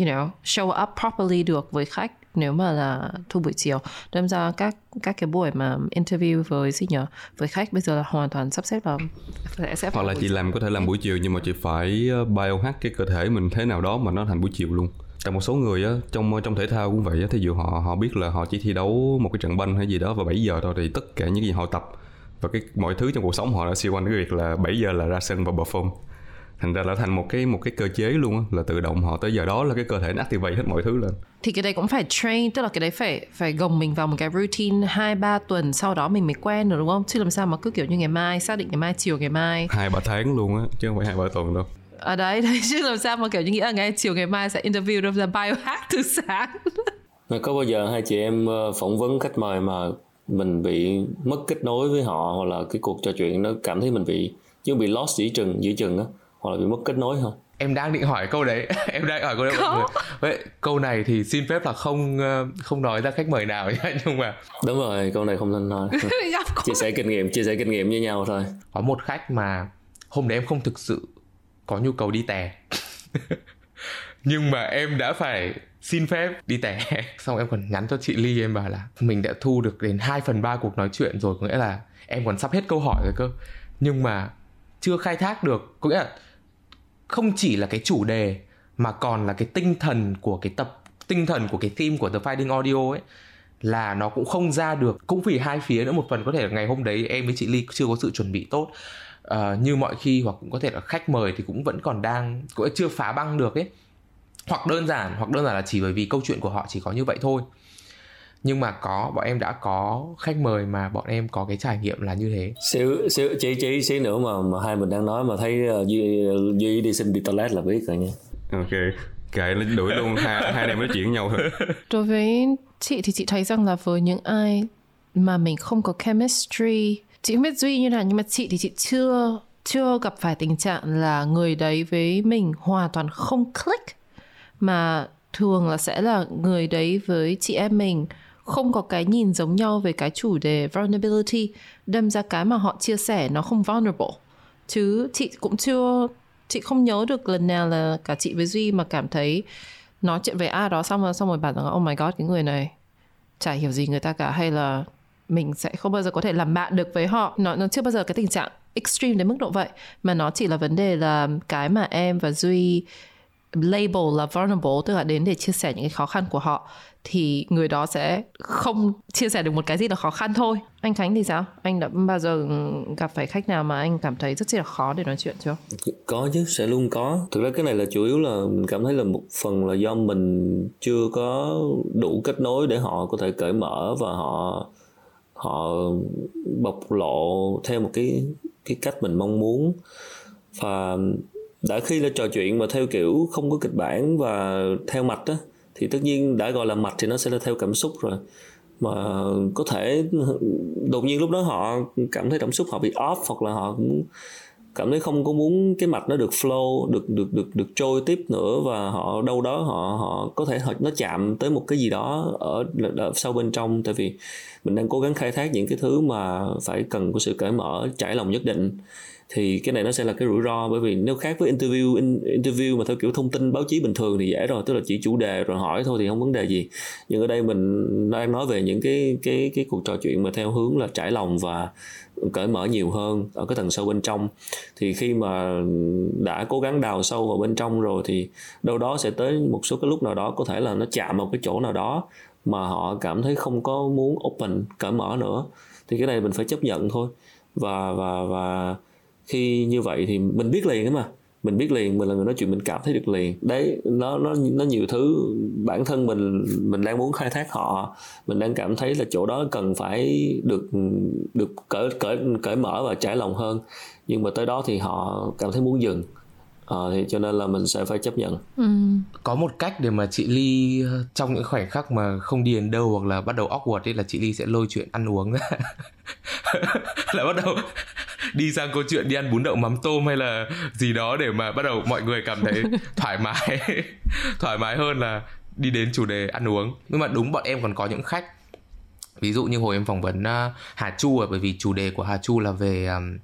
you know show up properly được với khách nếu mà là thu buổi chiều. Đâm ra các các cái buổi mà interview với gì nhở? Với khách bây giờ là hoàn toàn sắp xếp vào sẽ sẽ hoặc là chị làm có thể làm buổi chiều nhưng mà chị phải ờ, biohack cái cơ thể mình thế nào đó mà nó thành buổi chiều luôn. Tại một số người á trong trong thể thao cũng vậy á thí dụ họ họ biết là họ chỉ thi đấu một cái trận banh hay gì đó vào 7 giờ thôi thì tất cả những gì họ tập và cái mọi thứ trong cuộc sống họ đã siêu quanh cái việc là 7 giờ là ra sân và perform thành ra là thành một cái một cái cơ chế luôn á là tự động họ tới giờ đó là cái cơ thể nó activate hết mọi thứ lên. Thì cái đấy cũng phải train tức là cái đấy phải phải gồng mình vào một cái routine hai ba tuần sau đó mình mới quen được đúng không? Chứ làm sao mà cứ kiểu như ngày mai xác định ngày mai chiều ngày mai. Hai ba tháng luôn á chứ không phải hai ba tuần đâu. Ở à đấy đấy chứ làm sao mà kiểu như nghĩ là ngày chiều ngày mai sẽ interview đâu là biohack từ sáng. Mà có bao giờ hai chị em ờ, phỏng vấn khách mời mà mình bị mất kết nối với họ hoặc là cái cuộc trò chuyện nó cảm thấy mình bị chứ bị lost giữa chừng giữa chừng á hoặc là bị mất kết nối không em đang định hỏi câu đấy. Em đang hỏi câu đấy mọi người. Vậy câu này thì xin phép là không ờ, không nói ra khách mời nào nhá nhưng mà đúng rồi câu này không nên nói. Chia sẻ kinh nghiệm chia sẻ kinh nghiệm với nhau thôi. Có một khách mà hôm đấy em không thực sự có nhu cầu đi tè. Nhưng mà em đã phải xin phép đi tè. Xong em còn nhắn cho chị ly em bảo là mình đã thu được đến 2 phần ba cuộc nói chuyện rồi có nghĩa là em còn sắp hết câu hỏi rồi cơ. Nhưng mà chưa khai thác được có nghĩa là không chỉ là cái chủ đề mà còn là cái tinh thần của cái tập tinh thần của cái theme của The Fighting Audio ấy là nó cũng không ra được cũng vì hai phía nữa một phần có thể là ngày hôm đấy em với chị Ly chưa có sự chuẩn bị tốt uh, như mọi khi hoặc cũng có thể là khách mời thì cũng vẫn còn đang cũng chưa phá băng được ấy. Hoặc đơn giản hoặc đơn giản là chỉ bởi vì câu chuyện của họ chỉ có như vậy thôi nhưng mà có bọn em đã có khách mời mà bọn em có cái trải nghiệm là như thế. Xíu xíu chỉ chỉ xíu nữa mà mà hai mình đang nói mà thấy uh, duy duy đi xin đi toilet là biết rồi nha. Ok kệ nó đuổi luôn hai hai em nói chuyện nhau thôi. Đối với chị thì chị thấy rằng là với những ai mà mình không có chemistry, chị không biết Duy như nào nhưng mà chị thì chị chưa chưa gặp phải tình trạng là người đấy với mình hoàn toàn không click mà thường là sẽ là người đấy với chị em mình không có cái nhìn giống nhau về cái chủ đề vulnerability, đâm ra cái mà họ chia sẻ nó không vulnerable. Chứ chị cũng chưa, chị không nhớ được lần nào là cả chị với duy mà cảm thấy nói chuyện về a đó xong rồi xong rồi bảo rằng oh my god, cái người này chả hiểu gì người ta cả. Hay là mình sẽ không bao giờ có thể làm bạn được với họ. Nó nó chưa bao giờ cái tình trạng extreme đến mức độ vậy. Mà nó chỉ là vấn đề là cái mà em và duy label là vulnerable, tức là đến để chia sẻ những cái khó khăn của họ thì người đó sẽ không chia sẻ được một cái gì là khó khăn thôi. Anh khánh thì sao? Anh đã bao giờ gặp phải khách nào mà anh cảm thấy rất là khó để nói chuyện chưa? Có chứ sẽ luôn có. Thực ra cái này là chủ yếu là mình cảm thấy là một phần là do mình chưa có đủ kết nối để họ có thể cởi mở và họ họ bộc lộ theo một cái cái cách mình mong muốn. Và đã khi là trò chuyện mà theo kiểu không có kịch bản và theo mạch á thì tất nhiên đã gọi là mạch thì nó sẽ là theo cảm xúc rồi. Mà có thể đột nhiên lúc đó họ cảm thấy cảm xúc họ bị off hoặc là họ cũng cảm thấy không có muốn cái mạch nó được flow được được được được trôi tiếp nữa và họ đâu đó họ họ có thể họ, nó chạm tới một cái gì đó ở, ở sâu bên trong. Tại vì mình đang cố gắng khai thác những cái thứ mà phải cần có sự cởi mở trải lòng nhất định thì cái này nó sẽ là cái rủi ro bởi vì nếu khác với interview in, interview mà theo kiểu thông tin báo chí bình thường thì dễ rồi tức là chỉ chủ đề rồi hỏi thôi thì không vấn đề gì. Nhưng ở đây mình đang nói về những cái cái cái cuộc trò chuyện mà theo hướng là trải lòng và cởi mở nhiều hơn ở cái tầng sâu bên trong. Thì khi mà đã cố gắng đào sâu vào bên trong rồi thì đâu đó sẽ tới một số cái lúc nào đó có thể là nó chạm vào cái chỗ nào đó mà họ cảm thấy không có muốn open cởi mở nữa. Thì cái này mình phải chấp nhận thôi. Và và và khi như vậy thì mình biết liền đó mà. Mình biết liền, mình là người nói chuyện, mình cảm thấy được liền. Đấy, nó nó nó nhiều thứ bản thân mình mình đang muốn khai thác họ. Mình đang cảm thấy là chỗ đó cần phải được được cởi cởi cởi mở và trải lòng hơn. Nhưng mà tới đó thì họ cảm thấy muốn dừng à, thì cho nên là mình sẽ phải chấp nhận. Ừ. có một cách để mà chị ly ờ, trong những khoảnh khắc mà không đi đến đâu hoặc là bắt đầu awkward ấy là chị ly sẽ lôi chuyện ăn uống. Ra là bắt đầu đi sang câu chuyện đi ăn bún đậu mắm tôm hay là gì đó để mà bắt đầu mọi người cảm thấy thoải mái thoải mái hơn là đi đến chủ đề ăn uống. Nhưng mà đúng bọn em còn có những khách. Ví dụ như hồi em phỏng vấn uh, Hà Chu bởi vì chủ đề của Hà Chu là về um,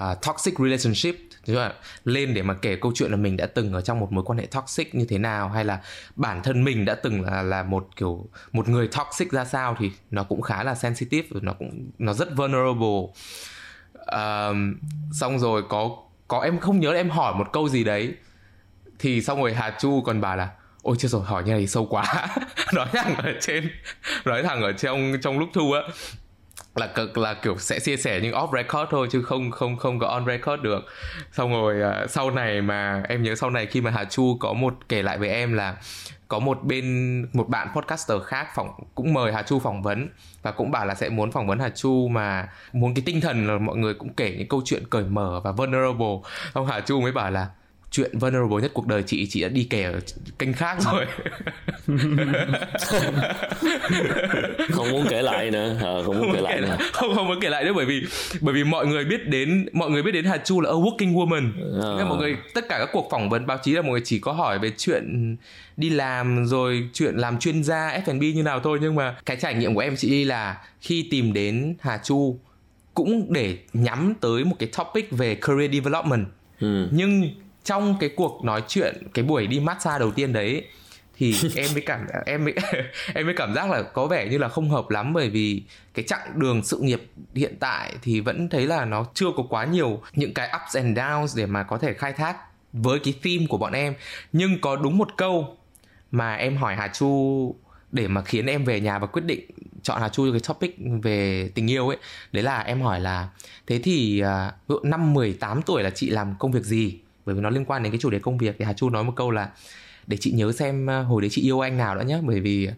uh, toxic relationship. Tức là lên để mà kể câu chuyện là mình đã từng ở trong một mối quan hệ toxic như thế nào hay là bản thân mình đã từng là là một kiểu một người toxic ra sao thì nó cũng khá là sensitive nó cũng nó rất vulnerable. Um, xong rồi có có em không nhớ là em hỏi một câu gì đấy thì xong rồi Hà Chu còn bảo là ôi chưa rồi hỏi như này sâu quá. Nói thẳng ở trên nói thẳng ở trong trong lúc thu á là cực là kiểu sẽ chia sẻ những off record thôi chứ không không không có on record được. Xong rồi uh, sau này mà em nhớ sau này khi mà Hà Chu có một kể lại với em là có một bên một bạn podcaster khác phỏng cũng mời Hà Chu phỏng vấn và cũng bảo là sẽ muốn phỏng vấn Hà Chu mà muốn cái tinh thần là mọi người cũng kể những câu chuyện cởi mở và vulnerable. Ông Hà Chu mới bảo là chuyện vulnerable nhất cuộc đời chị chị đã đi kể ở kênh khác rồi. Không muốn kể lại nữa. À, không muốn kể lại nữa. Không không muốn kể lại nữa bởi vì bởi vì mọi người biết đến mọi người biết đến Hà Chu là a working woman. À. Nên mọi người tất cả các cuộc phỏng vấn báo chí là mọi người chỉ có hỏi về chuyện đi làm rồi chuyện làm chuyên gia F&B như nào thôi. Nhưng mà cái trải nghiệm của em chị đi là khi tìm đến Hà Chu cũng để nhắm tới một cái topic về career development. Ừ. nhưng trong cái cuộc nói chuyện cái buổi đi massage đầu tiên đấy thì em mới cảm em mới em mới cảm giác là có vẻ như là không hợp lắm. Bởi vì cái chặng đường sự nghiệp hiện tại thì vẫn thấy là nó chưa có quá nhiều những cái ups and downs để mà có thể khai thác với cái theme của bọn em. Nhưng có đúng một câu mà em hỏi Hà Chu để mà khiến em về nhà và quyết định chọn Hà Chu cho cái topic về tình yêu ấy. Đấy là em hỏi là thế thì uh, năm 18 tuổi là chị làm công việc gì bởi vì nó liên quan đến cái chủ đề công việc. Thì Hà Chu nói một câu là để chị nhớ xem ờ, hồi đấy chị yêu anh nào đã nhé bởi vì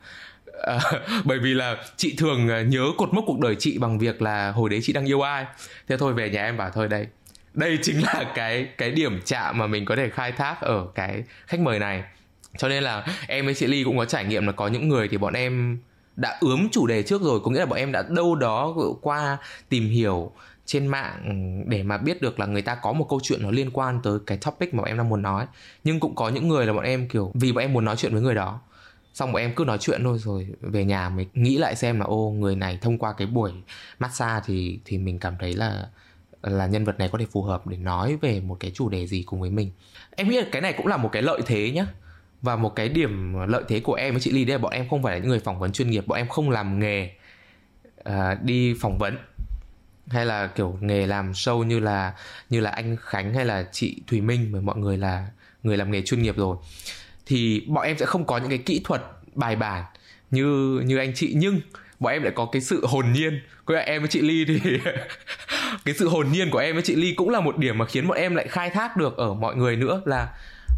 à, bởi vì là chị thường ờ, nhớ cột mốc cuộc đời chị bằng việc là hồi đấy chị đang yêu ai. Thế thôi về nhà em bảo thôi đây đây chính là cái cái điểm chạm mà mình có thể khai thác ở cái khách mời này. Cho nên là em với chị ly cũng có trải nghiệm là có những người thì bọn em đã ướm chủ đề trước rồi. Có nghĩa là bọn em đã đâu đó qua tìm hiểu trên mạng để mà biết được là người ta có một câu chuyện nó liên quan tới cái topic mà bọn em đang muốn nói. Nhưng cũng có những người là bọn em kiểu vì bọn em muốn nói chuyện với người đó. Xong bọn em cứ nói chuyện thôi rồi về nhà mình nghĩ lại xem là ô người này thông qua cái buổi massage thì thì mình cảm thấy là là nhân vật này có thể phù hợp để nói về một cái chủ đề gì cùng với mình. Em nghĩ là cái này cũng là một cái lợi thế nhá. Và một cái điểm lợi thế của em với chị Ly đấy là bọn em không phải là những người phỏng vấn chuyên nghiệp bọn em không làm nghề uh, đi phỏng vấn hay là, kiểu, nghề làm show như là như là anh Khánh hay là chị Thùy Minh mà mọi người là, người làm nghề chuyên nghiệp rồi, thì bọn em sẽ không có những cái kỹ thuật bài bản như như anh chị. Nhưng bọn em lại có cái sự hồn nhiên. Có em với chị Ly thì cái sự hồn nhiên của em với chị Ly cũng là một điểm mà khiến bọn em lại khai thác được ở mọi người nữa là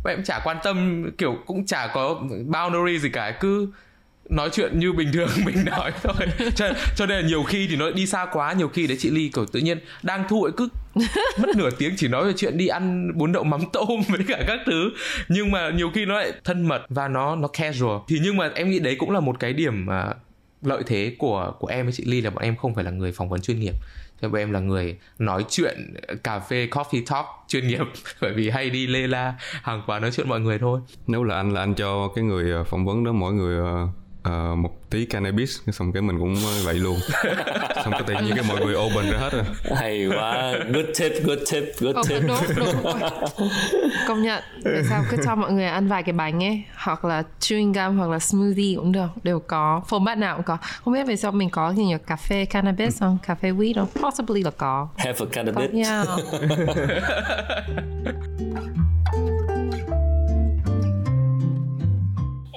bọn em chả quan tâm, kiểu, cũng chả có boundary gì cả. Cứ nói chuyện như bình thường mình nói thôi. Cho, cho nên là nhiều khi thì nó đi xa quá nhiều khi đấy chị ly kiểu tự nhiên đang thu ấy cứ mất nửa tiếng chỉ nói về chuyện đi ăn bún đậu mắm tôm với cả các thứ. Nhưng mà nhiều khi nó lại thân mật và nó nó casual. Thì nhưng mà em nghĩ đấy cũng là một cái điểm uh, lợi thế của của em với chị ly là bọn em không phải là người phỏng vấn chuyên nghiệp. Cho bọn em là người nói chuyện cà phê coffee talk chuyên nghiệp. Bởi vì hay đi lê la hàng quán nói chuyện mọi người thôi. Nếu là anh là anh cho cái người ờ, phỏng vấn đó mỗi người uh, một tí cannabis xong cái mình cũng vậy luôn. Xong cái tự nhiên cái mọi người open ra hết rồi. Hay quá. Good tip good tip good tip. đúng, đúng. công nhận tại sao cứ cho mọi người ăn vài cái bánh ấy hoặc là chewing gum hoặc là smoothie cũng được đều có. Format nào cũng có. Không biết vì sao mình có gì nhỉ? Cà phê cannabis không? Cà phê weed không? Possibly là có. Have a cannabis. Yeah.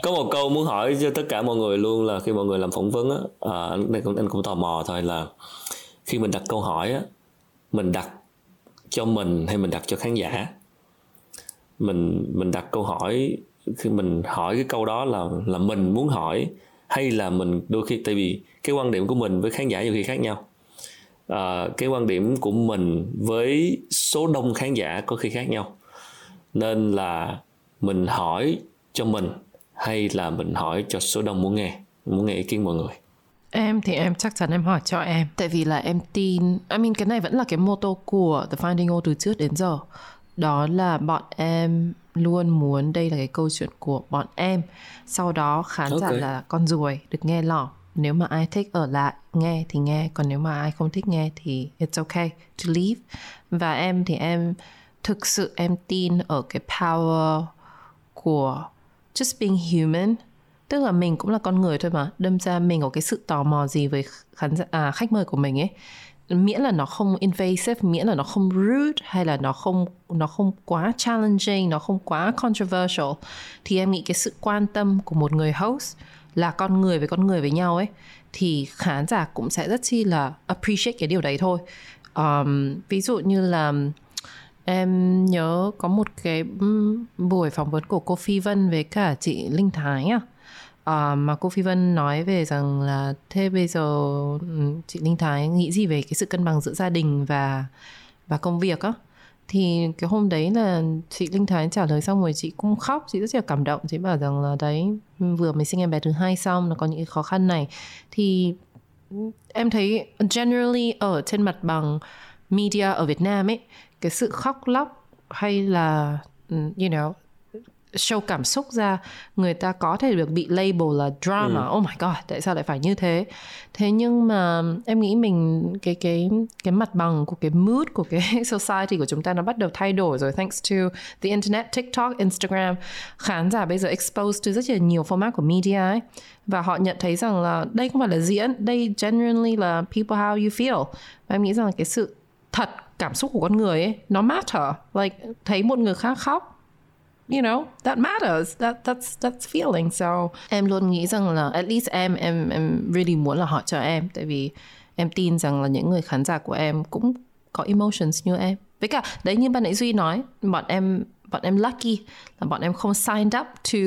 có một câu muốn hỏi cho tất cả mọi người luôn là khi mọi người làm phỏng vấn á à, anh cũng anh cũng tò mò thôi là khi mình đặt câu hỏi á mình đặt cho mình hay mình đặt cho khán giả? Mình mình đặt câu hỏi khi mình hỏi cái câu đó là là mình muốn hỏi hay là mình đôi khi tại vì cái quan điểm của mình với khán giả nhiều khi khác nhau. À, cái quan điểm của mình với số đông khán giả có khi khác nhau. Nên là mình hỏi cho mình hay là mình hỏi cho số đông muốn nghe? Muốn nghe ý kiến mọi người. Em thì em chắc chắn em hỏi cho em. Tại vì là em tin I mean cái này vẫn là cái motto của The Finding O từ trước đến giờ. Đó là bọn em luôn muốn đây là cái câu chuyện của bọn em. Sau đó khán okay. giả là con ruồi được nghe lỏm Nếu mà ai thích ở lại nghe thì nghe Còn nếu mà ai không thích nghe thì it's okay to leave. Và em thì em thực sự em tin ở cái power của just being human. Tức là mình cũng là con người thôi mà. Đâm ra mình có cái sự tò mò gì với khán giả à, khách mời của mình ấy? Miễn là nó không invasive miễn là nó không rude hay là nó không nó không quá challenging nó không quá controversial thì em nghĩ cái sự quan tâm của một người host là con người với con người với nhau ấy thì khán giả cũng sẽ rất chi là appreciate cái điều đấy thôi. Um, ví dụ như là Em nhớ có một cái buổi phỏng vấn của cô Phi Vân với cả chị Linh Thái à. À, mà cô Phi Vân nói về rằng là thế bây giờ chị Linh Thái nghĩ gì về cái sự cân bằng giữa gia đình và và công việc á? Thì cái hôm đấy là chị Linh Thái trả lời xong rồi chị cũng khóc chị rất là cảm động. Chị bảo rằng là đấy vừa mới sinh em bé thứ hai xong nó có những cái khó khăn này. Thì em thấy generally ở trên mặt bằng media ở Việt Nam ấy cái sự khóc lóc hay là ừ, you know show cảm xúc ra người ta có thể được bị label là drama. Ừ. oh my god tại sao lại phải như thế? Thế nhưng mà em nghĩ mình cái cái cái mặt bằng của cái mood của cái society của chúng ta nó bắt đầu thay đổi rồi. Thanks to the internet tiktok instagram khán giả bây giờ exposed to rất là nhiều format của media ấy. Và họ nhận thấy rằng là đây không phải là diễn đây genuinely là people how you feel. Và em nghĩ rằng là cái sự thật cảm xúc của con người ấy, nó matter. Like, thấy một người khác khóc. You know, that matters. That, that's that's feeling. So, em luôn nghĩ rằng là at least em em em really muốn là họ cho em. Tại vì em tin rằng là những người khán giả của em cũng có emotions như em. Với cả, đấy như ban nãy duy nói, bọn em bọn em lucky là bọn em không signed up to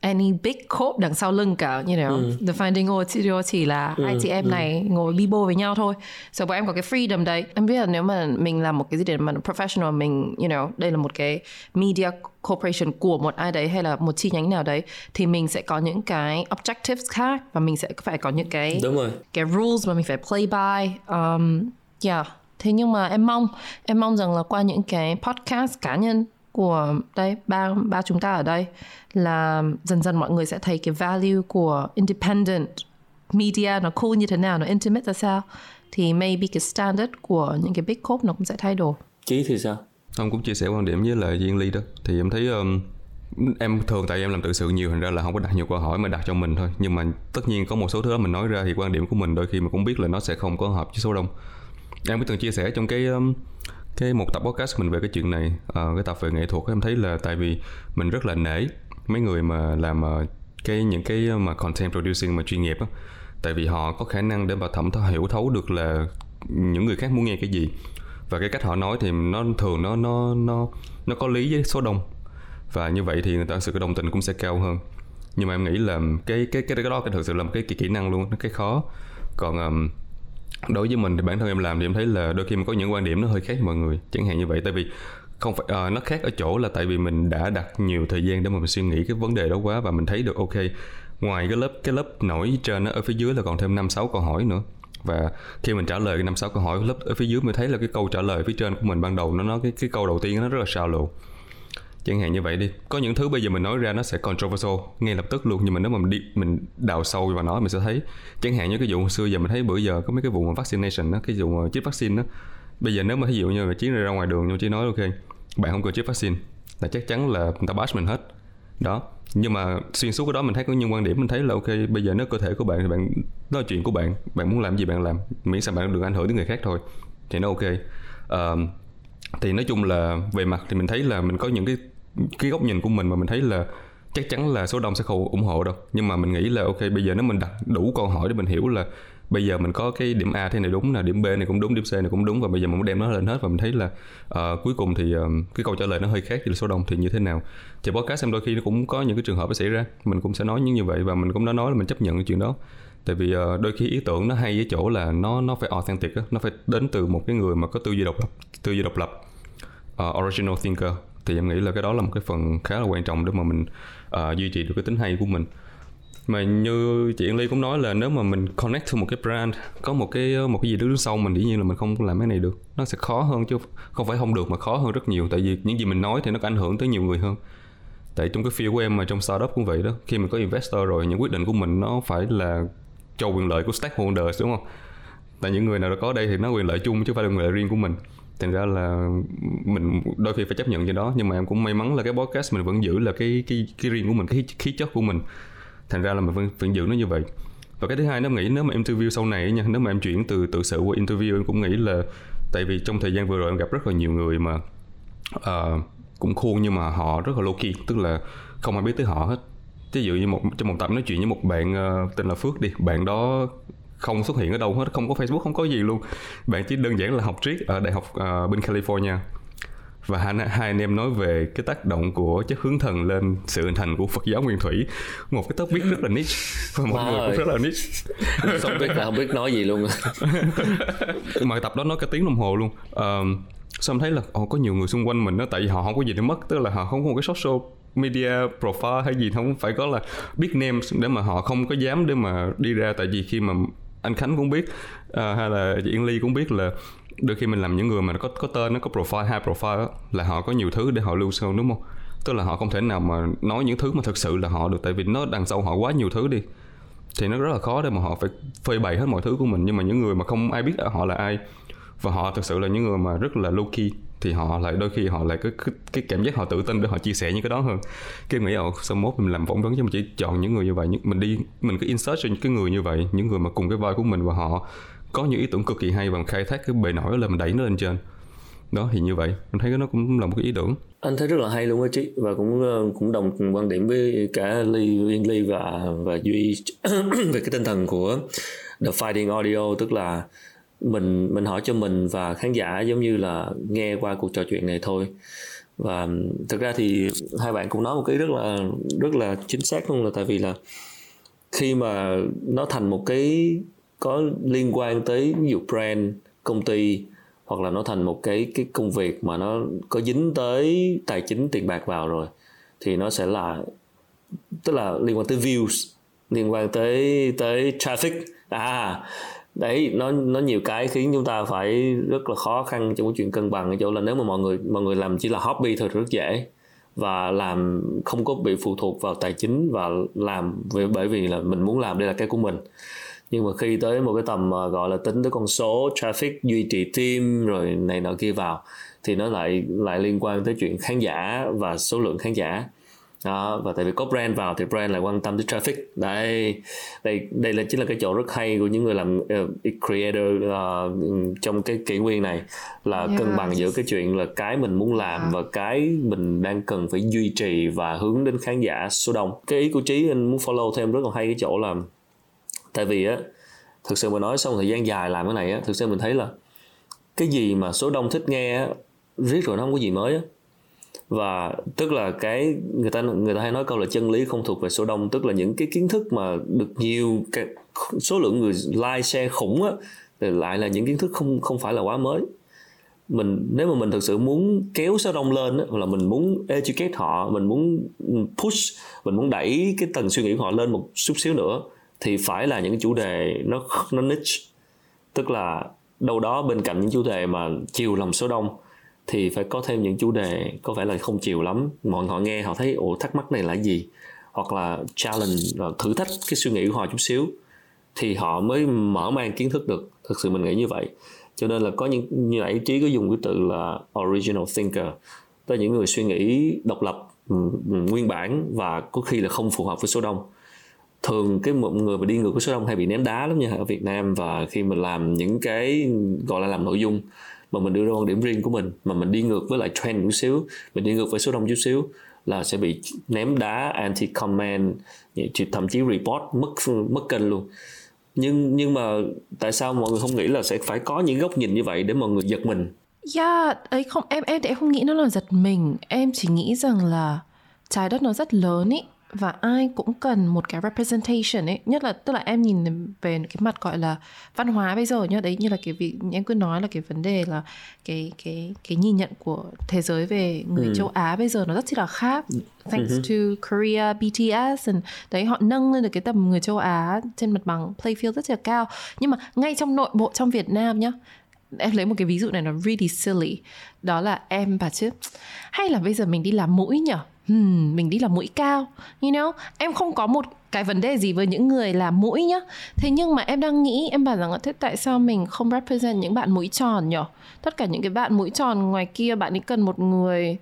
any big corp đằng sau lưng cả you know. Ừ. the finding audio chỉ là ừ, hai chị em ừ. này ngồi bibo với nhau thôi. So bọn em có cái freedom đấy. Em biết là nếu mà mình làm một cái gì để mà professional mình you know đây là một cái media corporation của một ai đấy hay là một chi nhánh nào đấy thì mình sẽ có những cái objectives khác và mình sẽ phải có những cái đúng rồi. cái rules mà mình phải play by. Um, yeah. Thế nhưng mà em mong em mong rằng là qua những cái podcast cá nhân của đây ba ba chúng ta ở đây là dần dần mọi người sẽ thấy cái value của independent media nó cool như thế nào nó intimate ra sao thì maybe cái standard của những cái big corp nó cũng sẽ thay đổi. Chí thì sao? Ông cũng chia sẻ quan điểm với lại Duyên Ly đó. Thì em thấy um, em thường tại em làm tự sự nhiều thành ra là không có đặt nhiều câu hỏi mà đặt cho mình thôi. Nhưng mà tất nhiên có một số thứ đó mình nói ra thì quan điểm của mình đôi khi mình cũng biết là nó sẽ không có hợp với số đông. Em cũng từng chia sẻ trong cái um, cái một tập podcast mình về cái chuyện này à, cái tập về nghệ thuật em thấy là tại vì mình rất là nể mấy người mà làm ờ, cái những cái mà content producing mà chuyên nghiệp á. Tại vì họ có khả năng để mà thẩm thấu hiểu thấu được là những người khác muốn nghe cái gì. Và cái cách họ nói thì nó thường nó nó nó nó có lý với số đông. Và như vậy thì người ta sự đồng tình cũng sẽ cao hơn. Nhưng mà em nghĩ là cái cái cái, cái đó cái thực sự là một cái, cái kỹ năng luôn nó cái khó. Còn um, đối với mình thì bản thân em làm thì em thấy là đôi khi mình có những quan điểm nó hơi khác với mọi người chẳng hạn như vậy. Tại vì không phải uh, nó khác ở chỗ là tại vì mình đã đặt nhiều thời gian để mà mình suy nghĩ cái vấn đề đó quá và mình thấy được ok ngoài cái lớp cái lớp nổi trên đó, ở phía dưới là còn thêm năm sáu câu hỏi nữa. Và khi mình trả lời cái năm sáu câu hỏi lớp ở phía dưới mình thấy là cái câu trả lời phía trên của mình ban đầu nó nói cái cái câu đầu tiên nó rất là shallow chẳng hạn như vậy đi. Có những thứ bây giờ mình nói ra nó sẽ controversial ngay lập tức luôn. Nhưng mà nếu mà mình đi mình đào sâu vào nó mình sẽ thấy. Chẳng hạn như cái vụ xưa giờ mình thấy bữa giờ có mấy cái vụ mà vaccination đó cái vụ mà chích vaccine đó. Bây giờ nếu mà ví dụ như mà chiến ra ngoài đường nhưng chỉ nói ok bạn không cần chích vaccine là chắc chắn là người ta bash mình hết. Đó. Nhưng mà xuyên suốt cái đó mình thấy có những quan điểm mình thấy là ok bây giờ nếu cơ thể của bạn thì bạn đó là chuyện của bạn bạn muốn làm gì bạn làm. Miễn sao bạn đừng ảnh hưởng đến người khác thôi. Thì nó ok. Uh, thì nói chung là về mặt thì mình thấy là mình có những cái cái góc nhìn của mình mà mình thấy là chắc chắn là số đông sẽ không ủng hộ đâu. Nhưng mà mình nghĩ là ok bây giờ nếu mình đặt đủ câu hỏi để mình hiểu là bây giờ mình có cái điểm A thế này đúng là điểm B này cũng đúng điểm C này cũng đúng và bây giờ mình muốn đem nó lên hết và mình thấy là uh, cuối cùng thì uh, cái câu trả lời nó hơi khác với số đông thì như thế nào. Thì podcast em đôi khi nó cũng có những cái trường hợp nó xảy ra mình cũng sẽ nói những như vậy và mình cũng đã nói là mình chấp nhận cái chuyện đó. Tại vì uh, đôi khi ý tưởng nó hay với chỗ là nó nó phải authentic đó. nó phải đến từ một cái người mà có tư duy độc lập tư duy độc lập uh, original thinker thì em nghĩ là cái đó là một cái phần khá là quan trọng để mà mình uh, duy trì được cái tính hay của mình. Mà như chị Yên Ly cũng nói là nếu mà mình connect to một cái brand có một cái ờ, một cái gì đứng sau mình dĩ nhiên là mình không làm cái này được. Nó sẽ khó hơn chứ không phải không được mà khó hơn rất nhiều tại vì những gì mình nói thì nó có ảnh hưởng tới nhiều người hơn. Tại trong cái field của em mà trong startup cũng vậy đó khi mình có investor rồi những quyết định của mình nó phải là cho quyền lợi của stakeholders đúng không? Tại những người nào đã có đây thì nó quyền lợi chung chứ không phải là quyền lợi riêng của mình thành ra là mình đôi khi phải chấp nhận như đó nhưng mà em cũng may mắn là cái podcast mình vẫn giữ là cái cái cái riêng của mình cái khí chất của mình. Thành ra là mình vẫn, vẫn giữ nó như vậy. Và cái thứ hai nó nghĩ nếu mà interview sau này nha nếu mà em chuyển từ tự sự qua interview em cũng nghĩ là tại vì trong thời gian vừa rồi em gặp rất là nhiều người mà uh, cũng khuôn nhưng mà họ rất là low key tức là không ai biết tới họ hết. Ví dụ như một trong một tập nói chuyện với một bạn uh, tên là Phước đi bạn đó không xuất hiện ở đâu hết không có Facebook không có gì luôn. Bạn chỉ đơn giản là học triết ở đại học uh, bên California. Và hai, hai anh em nói về cái tác động của chất hướng thần lên sự hình thành của Phật giáo nguyên thủy. Một cái topic rất là niche và mọi người cũng rất là niche. Không biết là không biết nói gì luôn. Mà tập đó nói cả tiếng đồng hồ luôn. Um, xong thấy là oh, có nhiều người xung quanh mình đó tại vì họ không có gì để mất tức là họ không có một cái social media profile hay gì không phải có là big names để mà họ không có dám để mà đi ra. Tại vì khi mà anh Khánh cũng biết à, hay là chị Yên Ly cũng biết là đôi khi mình làm những người mà nó có có tên nó có profile hai profile đó, là họ có nhiều thứ để họ lưu sâu đúng không? Tức là họ không thể nào mà nói những thứ mà thực sự là họ được tại vì nó đằng sau họ quá nhiều thứ đi. Thì nó rất là khó để mà họ phải phơi bày hết mọi thứ của mình. Nhưng mà những người mà không ai biết họ là ai và họ thực sự là những người mà rất là low key thì họ lại đôi khi họ lại cái cái, cái cảm giác họ tự tin để họ chia sẻ những cái đó hơn. Cái nghĩ là sau mốt mình làm phỏng vấn chứ mình chỉ chọn những người như vậy mình đi mình cứ insert cho những cái người như vậy những người mà cùng cái vai của mình và họ có những ý tưởng cực kỳ hay và khai thác cái bề nổi lên mình đẩy nó lên trên. Đó thì như vậy mình thấy nó cũng là một cái ý tưởng. Anh thấy rất là hay luôn á chị và cũng ờ, cũng đồng quan điểm với cả ly yên ly và và duy về cái tinh thần của the fighting audio tức là mình mình hỏi cho mình và khán giả giống như là nghe qua cuộc trò chuyện này thôi. Và thực ra thì hai bạn cũng nói một cái rất là rất là chính xác luôn là tại vì là khi mà nó thành một cái, có liên quan tới ví dụ brand, công ty hoặc là nó thành một cái cái công việc mà nó có dính tới tài chính tiền bạc vào rồi thì nó sẽ là, tức là liên quan tới views, liên quan tới tới traffic. À đấy, nó nó nhiều cái khiến chúng ta phải rất là khó khăn trong cái chuyện cân bằng ở chỗ là nếu mà mọi người mọi người làm chỉ là hobby thôi thì rất dễ. Và làm không có bị phụ thuộc vào tài chính và làm vì, bởi vì là mình muốn làm đây là cái của mình. Nhưng mà khi tới một cái tầm ờ, gọi là tính tới con số, traffic, duy trì team rồi này nọ kia vào, thì nó lại lại liên quan tới chuyện khán giả và số lượng khán giả đó và tại vì có brand vào thì brand lại quan tâm tới traffic đây đây đây là chính là cái chỗ rất hay của những người làm uh, creator uh, trong cái kỷ nguyên này là yeah. cân bằng giữa cái chuyện là cái mình muốn làm yeah. và cái mình đang cần phải duy trì và hướng đến khán giả số đông cái ý của trí anh muốn follow thêm rất là hay cái chỗ là tại vì á thực sự mà nói sau một thời gian dài làm cái này á thực sự mình thấy là cái gì mà số đông thích nghe á riết rồi nó không có gì mới á và tức là cái người ta người ta hay nói câu là chân lý không thuộc về số đông tức là những cái kiến thức mà được nhiều cái số lượng người like share khủng á thì lại là những kiến thức không không phải là quá mới. Mình nếu mà mình thực sự muốn kéo số đông lên á, là mình muốn educate họ mình muốn push mình muốn đẩy cái tầng suy nghĩ của họ lên một chút xíu nữa thì phải là những chủ đề nó nó niche. Tức là đâu đó bên cạnh những chủ đề mà chiều lòng số đông thì phải có thêm những chủ đề, có vẻ là không chiều lắm. Mọi họ nghe họ thấy, ủa, thắc mắc này là gì? Hoặc là challenge thử thách cái suy nghĩ của họ chút xíu, thì họ mới mở mang kiến thức được. Thực sự mình nghĩ như vậy. Cho nên là có những, như nãy trí có dùng cái từ là original thinker tức là những người suy nghĩ độc lập ừ, ừ, nguyên bản và có khi là không phù hợp với số đông. Thường cái một người mà đi ngược với số đông hay bị ném đá lắm nha, ở Việt Nam, và khi mình làm những cái, gọi là làm nội dung mà mình đưa ra quan điểm riêng của mình mà mình đi ngược với lại trend chút xíu mình đi ngược với số đông chút xíu là sẽ bị ném đá anti comment thậm chí report mất mất kênh luôn. Nhưng nhưng mà tại sao mọi người không nghĩ là sẽ phải có những góc nhìn như vậy để mọi người giật mình? Yeah, ấy không em em thì em không nghĩ nó là giật mình, em chỉ nghĩ rằng là trái đất nó rất lớn ý và ai cũng cần một cái representation ấy. Nhất là tức là em nhìn về cái mặt gọi là văn hóa bây giờ nhá đấy như là cái việc em cứ nói là cái vấn đề là cái cái cái nhìn nhận của thế giới về người ừ. châu Á bây giờ nó rất là khác. Thanks uh-huh. to Korea BTS and đấy họ nâng lên được cái tầm người châu Á trên mặt bằng playfield rất là cao. Nhưng mà ngay trong nội bộ trong Việt Nam nhá em lấy một cái ví dụ này nó really silly. Đó là em bà chứ hay là bây giờ mình đi làm mũi nhở hmm, mình đi làm mũi cao you know? Em không có một cái vấn đề gì với những người làm mũi nhá. Thế nhưng mà em đang nghĩ em bảo rằng là thế tại sao mình không represent những bạn mũi tròn nhở? Tất cả những cái bạn mũi tròn ngoài kia bạn ấy cần một người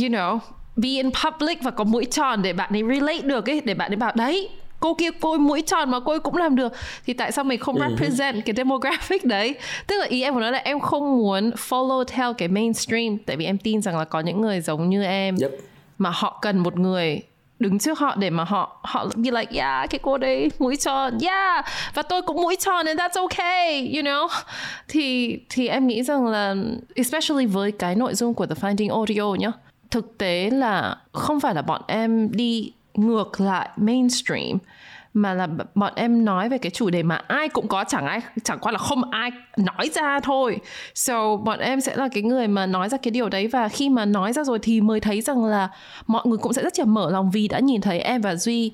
you know be in public và có mũi tròn để bạn ấy relate được ấy để bạn ấy bảo đấy cô kia cô mũi tròn mà cô ấy cũng làm được. Thì tại sao mình không ừ. represent cái demographic đấy? Tức là ý em muốn nói là em không muốn follow theo cái mainstream tại vì em tin rằng là có những người giống như em. Yep mà họ cần một người đứng trước họ để mà họ họ be like, yeah, cái cô đấy mũi tròn, yeah, và tôi cũng mũi tròn and that's okay, you know? Thì thì em nghĩ rằng là, especially với cái nội dung của the finding audio nhá, thực tế là không phải là bọn em đi ngược lại mainstream mà là bọn em nói về cái chủ đề mà ai cũng có chẳng ai chẳng qua là không ai nói ra thôi. So bọn em sẽ là cái người mà nói ra cái điều đấy và khi mà nói ra rồi thì mới thấy rằng là mọi người cũng sẽ rất là mở lòng vì đã nhìn thấy em và duy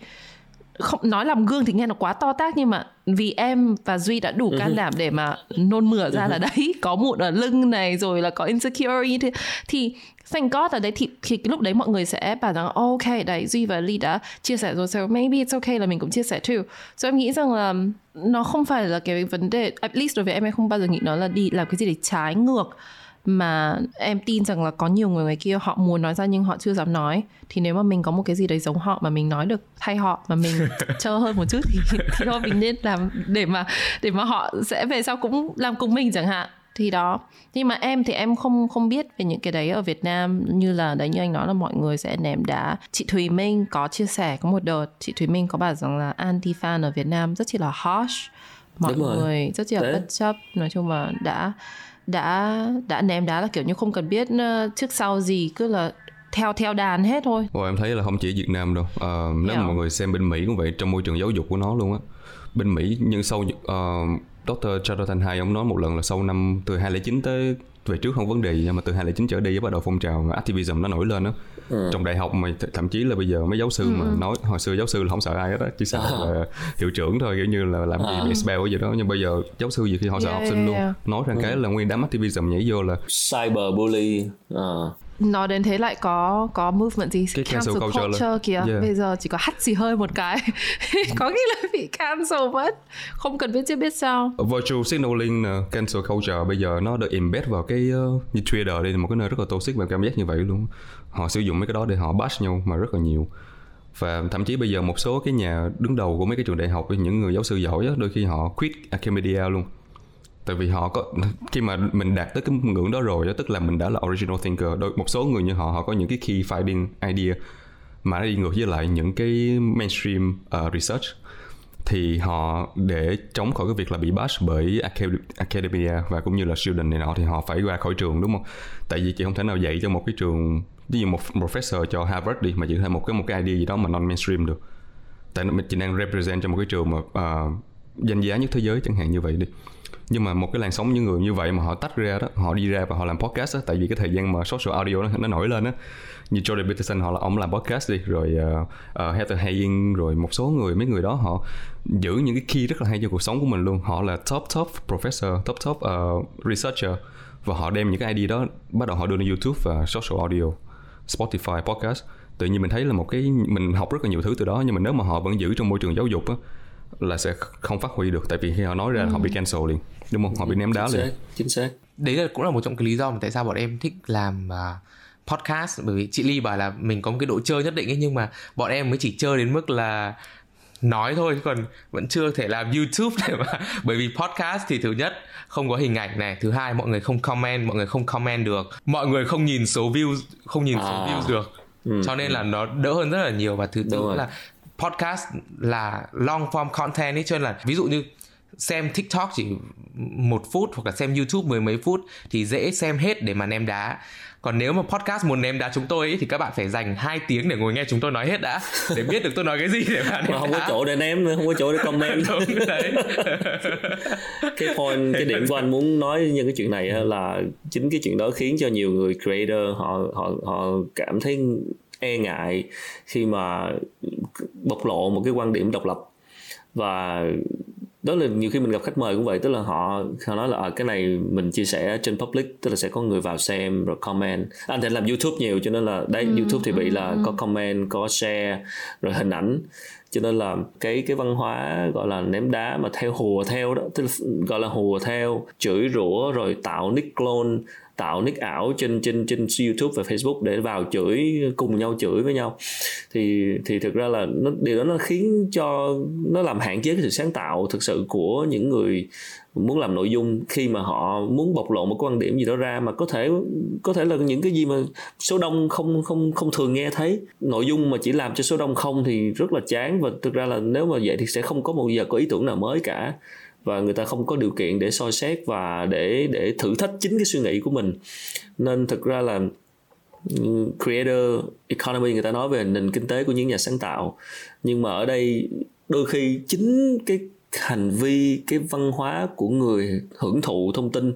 không nói làm gương thì nghe nó quá to tác nhưng mà vì em và duy đã đủ can ừ đảm để mà nôn mửa ra là ừ đấy có mụn ở lưng này rồi là có insecurity. Thì, thì thank God là đấy thì, thì cái lúc đấy mọi người sẽ bảo rằng ok đấy Duy và Ly đã chia sẻ rồi so maybe it's okay là mình cũng chia sẻ too. So em nghĩ rằng là nó không phải là cái vấn đề at least đối với em em không bao giờ nghĩ nó là đi làm cái gì để trái ngược mà em tin rằng là có nhiều người ngoài kia họ muốn nói ra nhưng họ chưa dám nói. Thì nếu mà mình có một cái gì đấy giống họ mà mình nói được thay họ mà mình trơ hơn một chút thì, thì thôi mình nên làm để mà để mà họ sẽ về sau cũng làm cùng mình chẳng hạn thì đó. Nhưng mà em thì em không không biết về những cái đấy ở Việt Nam. Như là đấy như anh nói là mọi người sẽ ném đá. Chị Thùy Minh có chia sẻ có một đợt chị Thùy Minh có bảo rằng là anti fan ở Việt Nam rất chỉ là harsh. Mọi người rất là bất chấp. Nói chung là đã đã đã ném đá là kiểu như không cần biết uh, trước sau gì. Cứ là theo theo đàn hết thôi. Ồ, em thấy là không chỉ Việt Nam đâu. Uh, nếu mà mọi người xem bên Mỹ cũng vậy trong môi trường giáo dục của nó luôn á. Bên Mỹ nhưng sau uh, Dr. Jonathan Hai ông nói một lần là sau năm từ 2009 tới về trước không vấn đề gì nhưng mà từ 2009 trở đi bắt đầu phong trào activism nó nổi lên đó ừ. trong đại học mà th- thậm chí là bây giờ mấy giáo sư ừ. mà nói hồi xưa giáo sư là không sợ ai hết á chỉ sợ à. là hiệu trưởng thôi kiểu như là làm gì à. bị spell gì đó nhưng bây giờ giáo sư gì khi họ sợ yeah, học sinh yeah, yeah. luôn nói ra ừ. cái là nguyên đám activism nhảy vô là cyberbully à nói đến thế lại có có movement gì? Cái cancel, cancel culture, culture kìa. Yeah. bây giờ chỉ có hắt gì hơi một cái. Có khi là bị cancel mất. Không cần biết chưa biết sao. Virtual signaling uh, cancel culture bây giờ nó được embed vào cái uh, như Twitter đây là một cái nơi rất là toxic và cảm giác như vậy luôn. Họ sử dụng mấy cái đó để họ bash nhau mà rất là nhiều. Và thậm chí bây giờ một số cái nhà đứng đầu của mấy cái trường đại học những người giáo sư giỏi đó, đôi khi họ quit academia luôn tại vì họ có khi mà mình đạt tới cái ngưỡng đó rồi đó, tức là mình đã là original thinker đôi một số người như họ họ có những cái key finding idea mà nó đi ngược với lại những cái mainstream uh, research thì họ để chống khỏi cái việc là bị bash bởi academia và cũng như là student này nọ thì họ phải ra khỏi trường đúng không? Tại vì chị không thể nào dạy cho một cái trường ví dụ một professor cho Harvard đi mà chỉ thêm một cái một cái idea gì đó mà non mainstream được. Tại mình chỉ đang represent cho một cái trường mà uh, danh giá nhất thế giới chẳng hạn như vậy đi nhưng mà một cái làn sóng những người như vậy mà họ tách ra đó họ đi ra và họ làm podcast đó tại vì cái thời gian mà social audio nó, nó nổi lên á. Như Jordan Peterson họ là ông làm podcast đi rồi uh, uh, Heather Haying rồi một số người mấy người đó họ giữ những cái key rất là hay cho cuộc sống của mình luôn. Họ là top top professor top top uh, researcher và họ đem những cái ID đó bắt đầu họ đưa lên YouTube và social audio Spotify podcast. Tự nhiên mình thấy là một cái mình học rất là nhiều thứ từ đó nhưng mà nếu mà họ vẫn giữ trong môi trường giáo dục á là sẽ không phát huy được tại vì khi họ nói ra ừ. họ bị cancel liền. Đúng không? Họ bị ném đá chính liền xác, chính xác. Đấy là cũng là một trong cái lý do mà tại sao bọn em thích làm uh, podcast. Bởi vì chị Ly bảo là mình có một cái độ chơi nhất định ấy nhưng mà bọn em mới chỉ chơi đến mức là nói thôi còn vẫn chưa thể làm YouTube để mà bởi vì podcast thì thứ nhất không có hình ảnh này. Thứ hai mọi người không comment mọi người không comment được. Mọi người không nhìn số view không nhìn à. số views được. Ừ. cho nên là nó đỡ hơn rất là nhiều. Và thứ tư là podcast là long form content ấy cho nên là ví dụ như xem TikTok chỉ một phút hoặc là xem YouTube mười mấy phút thì dễ xem hết để mà ném đá còn nếu mà podcast muốn ném đá chúng tôi ấy, thì các bạn phải dành 2 tiếng để ngồi nghe chúng tôi nói hết đã để biết được tôi nói cái gì để mà ném mà không đá. có chỗ để ném nữa không có chỗ để comment Đúng, đấy. cái point cái điểm của anh muốn nói những cái chuyện này là chính cái chuyện đó khiến cho nhiều người creator họ họ họ cảm thấy e ngại khi mà bộc lộ một cái quan điểm độc lập. Và đó là nhiều khi mình gặp khách mời cũng vậy tức là họ họ nói là à, cái này mình chia sẻ trên public tức là sẽ có người vào xem rồi comment. Anh thể làm youtube nhiều cho nên là đấy ừ, youtube thì bị là ừ. có comment có share rồi hình ảnh. Cho nên là cái cái văn hóa gọi là ném đá mà theo hùa theo đó tức là gọi là hùa theo chửi rủa rồi tạo nick clone tạo nick ảo trên trên trên YouTube và Facebook để vào chửi, cùng nhau chửi với nhau. Thì thì thực ra là nó, điều đó nó khiến cho nó làm hạn chế cái sự sáng tạo thực sự của những người muốn làm nội dung khi mà họ muốn bộc lộ một quan điểm gì đó ra mà có thể có thể là những cái gì mà số đông không không không thường nghe thấy. Nội dung mà chỉ làm cho số đông không thì rất là chán và thực ra là nếu mà vậy thì sẽ không có một giờ có ý tưởng nào mới cả và người ta không có điều kiện để soi xét và để để thử thách chính cái suy nghĩ của mình. Nên thực ra là creator economy người ta nói về nền kinh tế của những nhà sáng tạo. Nhưng mà ở đây đôi khi chính cái hành vi, cái văn hóa của người hưởng thụ thông tin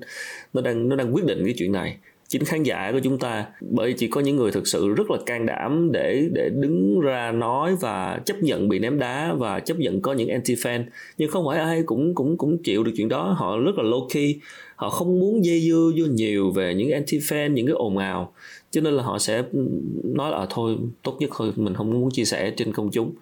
nó đang nó đang quyết định cái chuyện này chính khán giả của chúng ta bởi chỉ có những người thực sự rất là can đảm để để đứng ra nói và chấp nhận bị ném đá và chấp nhận có những anti fan nhưng không phải ai cũng cũng cũng chịu được chuyện đó. Họ rất là low key. Họ không muốn dây dưa vô nhiều về những anti fan những cái ồn ào. Cho nên là họ sẽ nói là à, thôi tốt nhất thôi mình không muốn chia sẻ trên công chúng.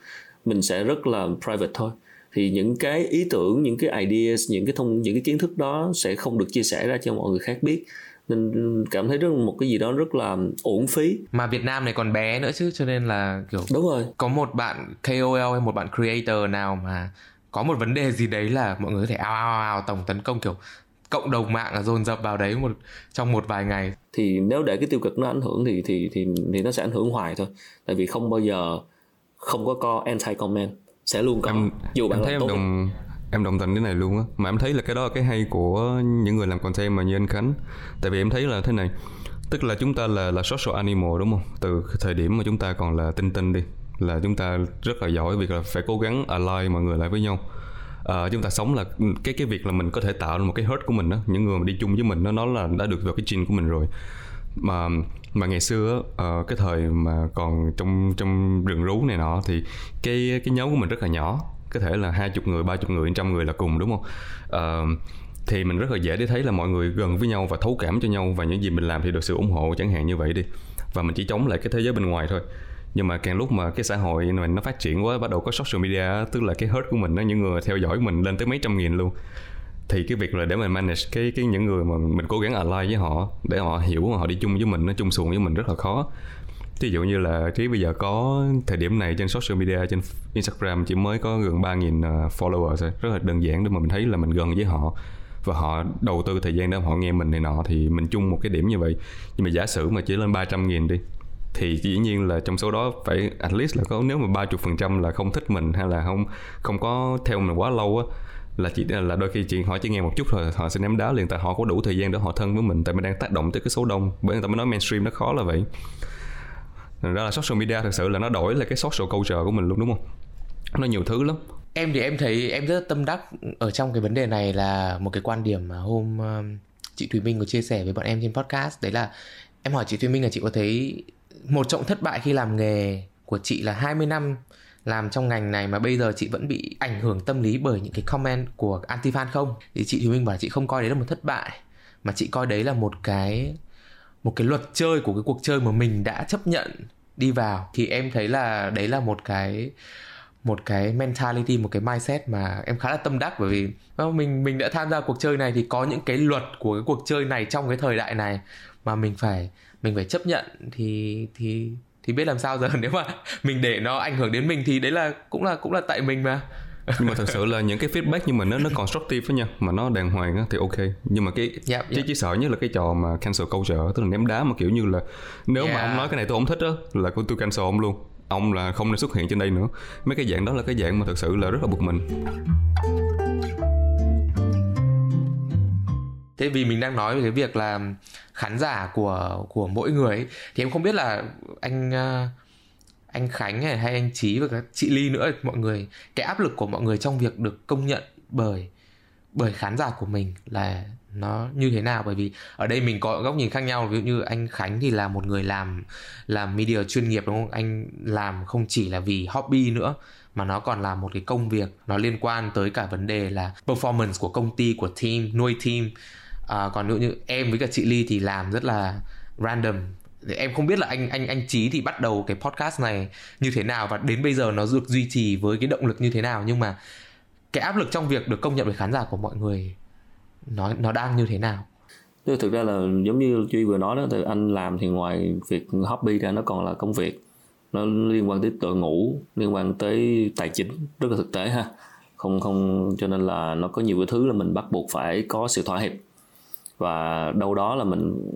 Mình sẽ rất là private thôi. Thì những cái ý tưởng những cái ideas những cái thông những cái kiến thức đó sẽ không được chia sẻ ra cho mọi người khác biết nên cảm thấy rất một cái gì đó rất là uổng phí. Mà Việt Nam này còn bé nữa chứ cho nên là kiểu đúng rồi. có một bạn KOL hay một bạn creator nào mà có một vấn đề gì đấy là mọi người có thể ao ao ao tổng tấn công kiểu cộng đồng mạng là dồn dập vào đấy một trong một vài ngày. Thì nếu để cái tiêu cực nó ảnh hưởng thì thì thì thì nó sẽ ảnh hưởng hoài thôi. Tại vì không bao giờ không có co anti comment sẽ luôn có. Em, dù bạn em thấy em đồng em đồng tình cái này luôn á. Mà em thấy là cái đó là cái hay của những người làm content mà như anh khánh. Tại vì em thấy là thế này tức là chúng ta là là social animal đúng không? Từ thời điểm mà chúng ta còn là tinh tinh đi là chúng ta rất là giỏi việc là phải cố gắng align mọi người lại với nhau. À, chúng ta sống là cái cái việc là mình có thể tạo ra một cái herd của mình đó những người mà đi chung với mình đó nó là đã được vào cái gene của mình rồi. Mà mà ngày xưa uh, cái thời mà còn trong trong rừng rú này nọ thì cái cái nhóm của mình rất là nhỏ có thể là hai chục người ba chục người trăm người là cùng đúng không? Uh, thì mình rất là dễ để thấy là mọi người gần với nhau và thấu cảm cho nhau và những gì mình làm thì được sự ủng hộ chẳng hạn như vậy đi. Và mình chỉ chống lại cái thế giới bên ngoài thôi. Nhưng mà càng lúc mà cái xã hội này nó phát triển quá bắt đầu có social media tức là cái herd của mình đó những người theo dõi mình lên tới mấy trăm nghìn luôn. Thì cái việc là để mình manage cái cái những người mà mình cố gắng align với họ để họ hiểu họ đi chung với mình nó chung xuồng với mình rất là khó ví dụ như là trí bây giờ có thời điểm này trên social media, trên Instagram chỉ mới có gần 3.000 follower à, followers thôi. Rất là đơn giản để mà mình thấy là mình gần với họ. Và họ đầu tư thời gian để họ nghe mình này nọ thì mình chung một cái điểm như vậy. Nhưng mà giả sử mà chỉ lên 300 nghìn đi, thì dĩ nhiên là trong số đó phải at least là có, nếu mà ba chục phần trăm là không thích mình hay là không không có theo mình quá lâu á, là chỉ à, là đôi khi chị họ chỉ nghe một chút rồi họ sẽ ném đá liền. Tại họ có đủ thời gian để họ thân với mình, tại mình đang tác động tới cái số đông. Bởi người ta mới nói mainstream nó khó là vậy. Thành ra là social media thực sự là nó đổi là cái social culture của mình luôn, đúng không? Nó nhiều thứ lắm. Em thì em thấy em rất tâm đắc ở trong cái vấn đề này là một cái quan điểm mà hôm um, chị Thùy Minh có chia sẻ với bọn em trên podcast. Đấy là em hỏi chị Thùy Minh là chị có thấy một trọng thất bại khi làm nghề của chị là 20 năm làm trong ngành này mà bây giờ chị vẫn bị ảnh hưởng tâm lý bởi những cái comment của anti fan không? Thì chị Thùy Minh bảo chị không coi đấy là một thất bại, mà chị coi đấy là một cái một cái luật chơi của cái cuộc chơi mà mình đã chấp nhận đi vào, thì em thấy là đấy là một cái một cái mentality, một cái mindset mà em khá là tâm đắc. Bởi vì vâng, mình mình đã tham gia cuộc chơi này thì có những cái luật của cái cuộc chơi này trong cái thời đại này mà mình phải mình phải chấp nhận. Thì thì thì biết làm sao giờ? Nếu mà mình để nó ảnh hưởng đến mình thì đấy là, cũng là cũng là tại mình mà nhưng mà thật sự là những cái feedback nhưng mà nó nó constructive đó nha mà nó đàng hoàng á thì ok nhưng mà cái yep, dạ, chỉ. Dạ. sợ nhất là cái trò mà cancel culture tức là ném đá mà kiểu như là nếu yeah. mà ông nói cái này tôi không thích á là tôi cancel ông luôn ông là không nên xuất hiện trên đây nữa mấy cái dạng đó là cái dạng mà thật sự là rất là bực mình thế vì mình đang nói về cái việc là khán giả của của mỗi người ấy, thì em không biết là anh uh, anh Khánh này hay anh Trí và các chị Ly nữa mọi người cái áp lực của mọi người trong việc được công nhận bởi bởi khán giả của mình là nó như thế nào? Bởi vì ở đây mình có góc nhìn khác nhau ví dụ như anh Khánh thì là một người làm làm media chuyên nghiệp đúng không? Anh làm không chỉ là vì hobby nữa mà nó còn là một cái công việc nó liên quan tới cả vấn đề là performance của công ty của team nuôi team. À, còn ví dụ như em với cả chị Ly thì làm rất là random em không biết là anh anh anh Chí thì bắt đầu cái podcast này như thế nào và đến bây giờ nó được duy trì với cái động lực như thế nào. Nhưng mà cái áp lực trong việc được công nhận với khán giả của mọi người, nó nó đang như thế nào? Thực ra là giống như Duy vừa nói đó, thì anh làm thì ngoài việc hobby ra, nó còn là công việc. Nó liên quan tới đội ngũ, liên quan tới tài chính, rất là thực tế ha. Không không, cho nên là nó có nhiều cái thứ là mình bắt buộc phải có sự thỏa hiệp và đâu đó là mình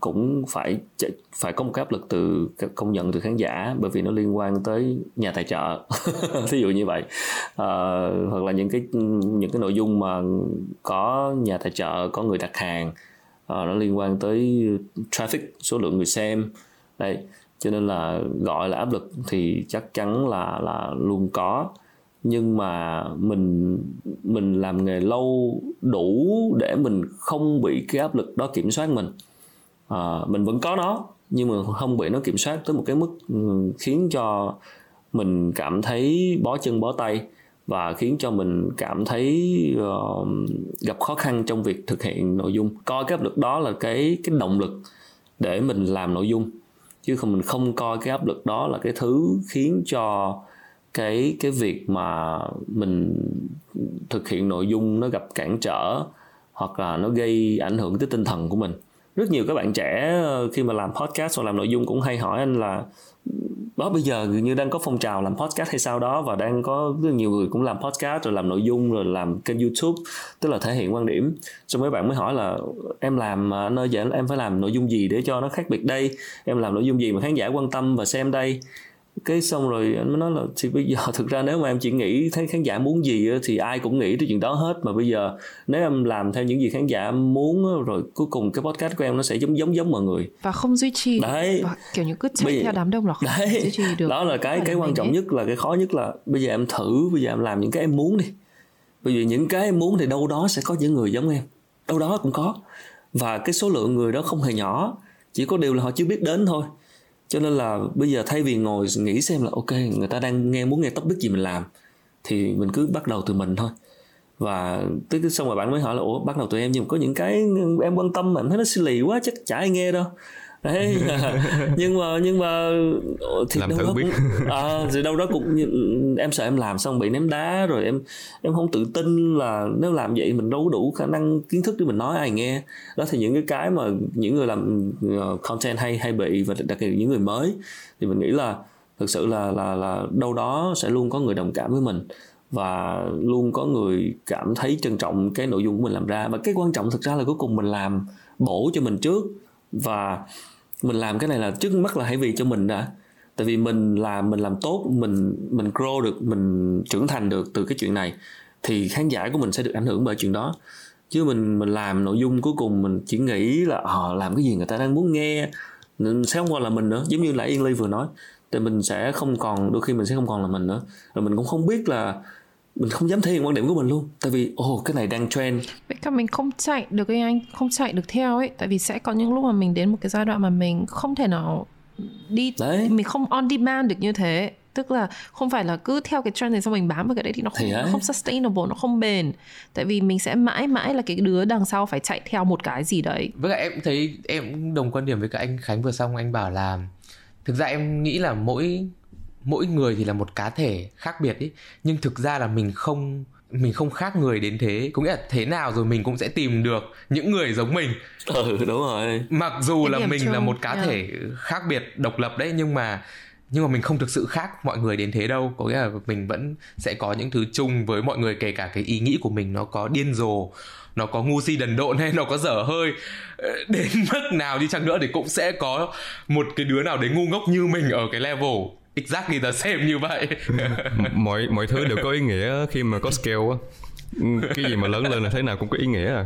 cũng phải phải có một cái áp lực từ công nhận từ khán giả bởi vì nó liên quan tới nhà tài trợ. Ví dụ như vậy. À, hoặc là những cái những cái nội dung mà có nhà tài trợ có người đặt hàng à, nó liên quan tới traffic số lượng người xem. Đây cho nên là gọi là áp lực thì chắc chắn là là luôn có nhưng mà mình mình làm nghề lâu đủ để mình không bị cái áp lực đó kiểm soát mình. À, mình vẫn có nó nhưng mà không bị nó kiểm soát tới một cái mức ừ, khiến cho mình cảm thấy bó chân bó tay và khiến cho mình cảm thấy uh, gặp khó khăn trong việc thực hiện nội dung. Coi cái áp lực đó là cái cái động lực để mình làm nội dung chứ không mình không coi cái áp lực đó là cái thứ khiến cho cái cái việc mà mình thực hiện nội dung nó gặp cản trở hoặc là nó gây ảnh hưởng tới tinh thần của mình. Rất nhiều các bạn trẻ ờ, khi mà làm podcast hoặc làm nội dung cũng hay hỏi anh là đó bây giờ như đang có phong trào làm podcast hay sao đó và đang có rất nhiều người cũng làm podcast rồi làm nội dung rồi làm kênh youtube. Tức là thể hiện quan điểm. Xong mấy bạn mới hỏi là, em làm nơi vậy em phải làm nội dung gì để cho nó khác biệt đây? Em làm nội dung gì mà khán giả quan tâm và xem đây? Cái xong rồi anh mới nói là thì bây giờ thực ra nếu mà em chỉ nghĩ thấy khán giả muốn gì thì ai cũng nghĩ tới chuyện đó hết. Mà bây giờ nếu em làm theo những gì khán giả muốn rồi cuối cùng cái podcast của em nó sẽ giống giống giống mọi người. Và không duy trì. Đấy. Và kiểu như cứ chạy bây... theo đám đông là không đấy. duy trì được. Đó là cái cái quan trọng nhất là cái khó nhất là bây giờ em thử bây giờ em làm những cái em muốn đi. Bởi vì những cái em muốn thì đâu đó sẽ có những người giống em. Đâu đó cũng có. Và cái số lượng người đó không hề nhỏ. Chỉ có điều là họ chưa biết đến thôi cho nên là bây giờ thay vì ngồi nghĩ xem là, ok, người ta đang nghe muốn nghe topic gì mình làm, thì mình cứ bắt đầu từ mình thôi. Và tới cái xong rồi bạn mới hỏi là, ủa, bắt đầu từ em nhưng có những cái em quan tâm mà em thấy nó silly quá, chắc chả ai nghe đâu đấy. Nhưng mà nhưng mà thì làm đâu thử đó biết. cũng, à, thì đâu đó cũng em sợ em làm xong bị ném đá rồi em em không tự tin là nếu làm vậy mình đâu đủ khả năng kiến thức để mình nói ai nghe. Đó thì những cái cái mà những người làm ờ, content hay hay bị và đặc biệt những người mới thì mình nghĩ là thực sự là là là đâu đó sẽ luôn có người đồng cảm với mình và luôn có người cảm thấy trân trọng cái nội dung của mình làm ra. Và cái quan trọng thực ra là cuối cùng mình làm bổ cho mình trước và mình làm cái này là trước mắt là hãy vì cho mình đã. Tại vì mình làm mình làm tốt mình mình grow được mình trưởng thành được từ cái chuyện này thì khán giả của mình sẽ được ảnh hưởng bởi chuyện đó. Chứ mình mình làm nội dung cuối cùng mình chỉ nghĩ là à, làm cái gì người ta đang muốn nghe? Sẽ không còn là mình nữa. Giống như là yên ly vừa nói thì mình sẽ không còn đôi khi mình sẽ không còn là mình nữa. Rồi mình cũng không biết là mình không dám thể hiện quan điểm của mình luôn. Tại vì ồ oh, cái này đang trend. Vậy cả mình không chạy được ấy anh không chạy được theo ấy. Tại vì sẽ có những lúc mà mình đến một cái giai đoạn mà mình không thể nào đi Đấy. mình không on demand được như thế. Tức là không phải là cứ theo cái trend này xong mình bám vào cái đấy thì nó không, nó không sustainable nó không bền. Tại vì mình sẽ mãi mãi là cái đứa đằng sau phải chạy theo một cái gì đấy. Với cả em thấy em đồng quan điểm với cả anh Khánh vừa xong. Anh bảo là thực ra em nghĩ là mỗi mỗi người thì là một cá thể khác biệt ý. Nhưng thực ra là mình không mình không khác người đến thế. Có nghĩa là thế nào rồi mình cũng sẽ tìm được những người giống mình. Ừ đúng rồi. Mặc dù cái là mình chung. là một cá yeah. thể khác biệt độc lập đấy nhưng mà nhưng mà mình không thực sự khác mọi người đến thế đâu. Có nghĩa là mình vẫn sẽ có những thứ chung với mọi người kể cả cái ý nghĩ của mình nó có điên rồ nó có ngu si đần độn hay nó có dở hơi. Đến mức nào đi chăng nữa thì cũng sẽ có một cái đứa nào đấy ngu ngốc như mình ở cái level exactly the same như vậy. Mọi mọi thứ đều có ý nghĩa khi mà có scale á. Cái gì mà lớn lên là thế nào cũng có ý nghĩa à.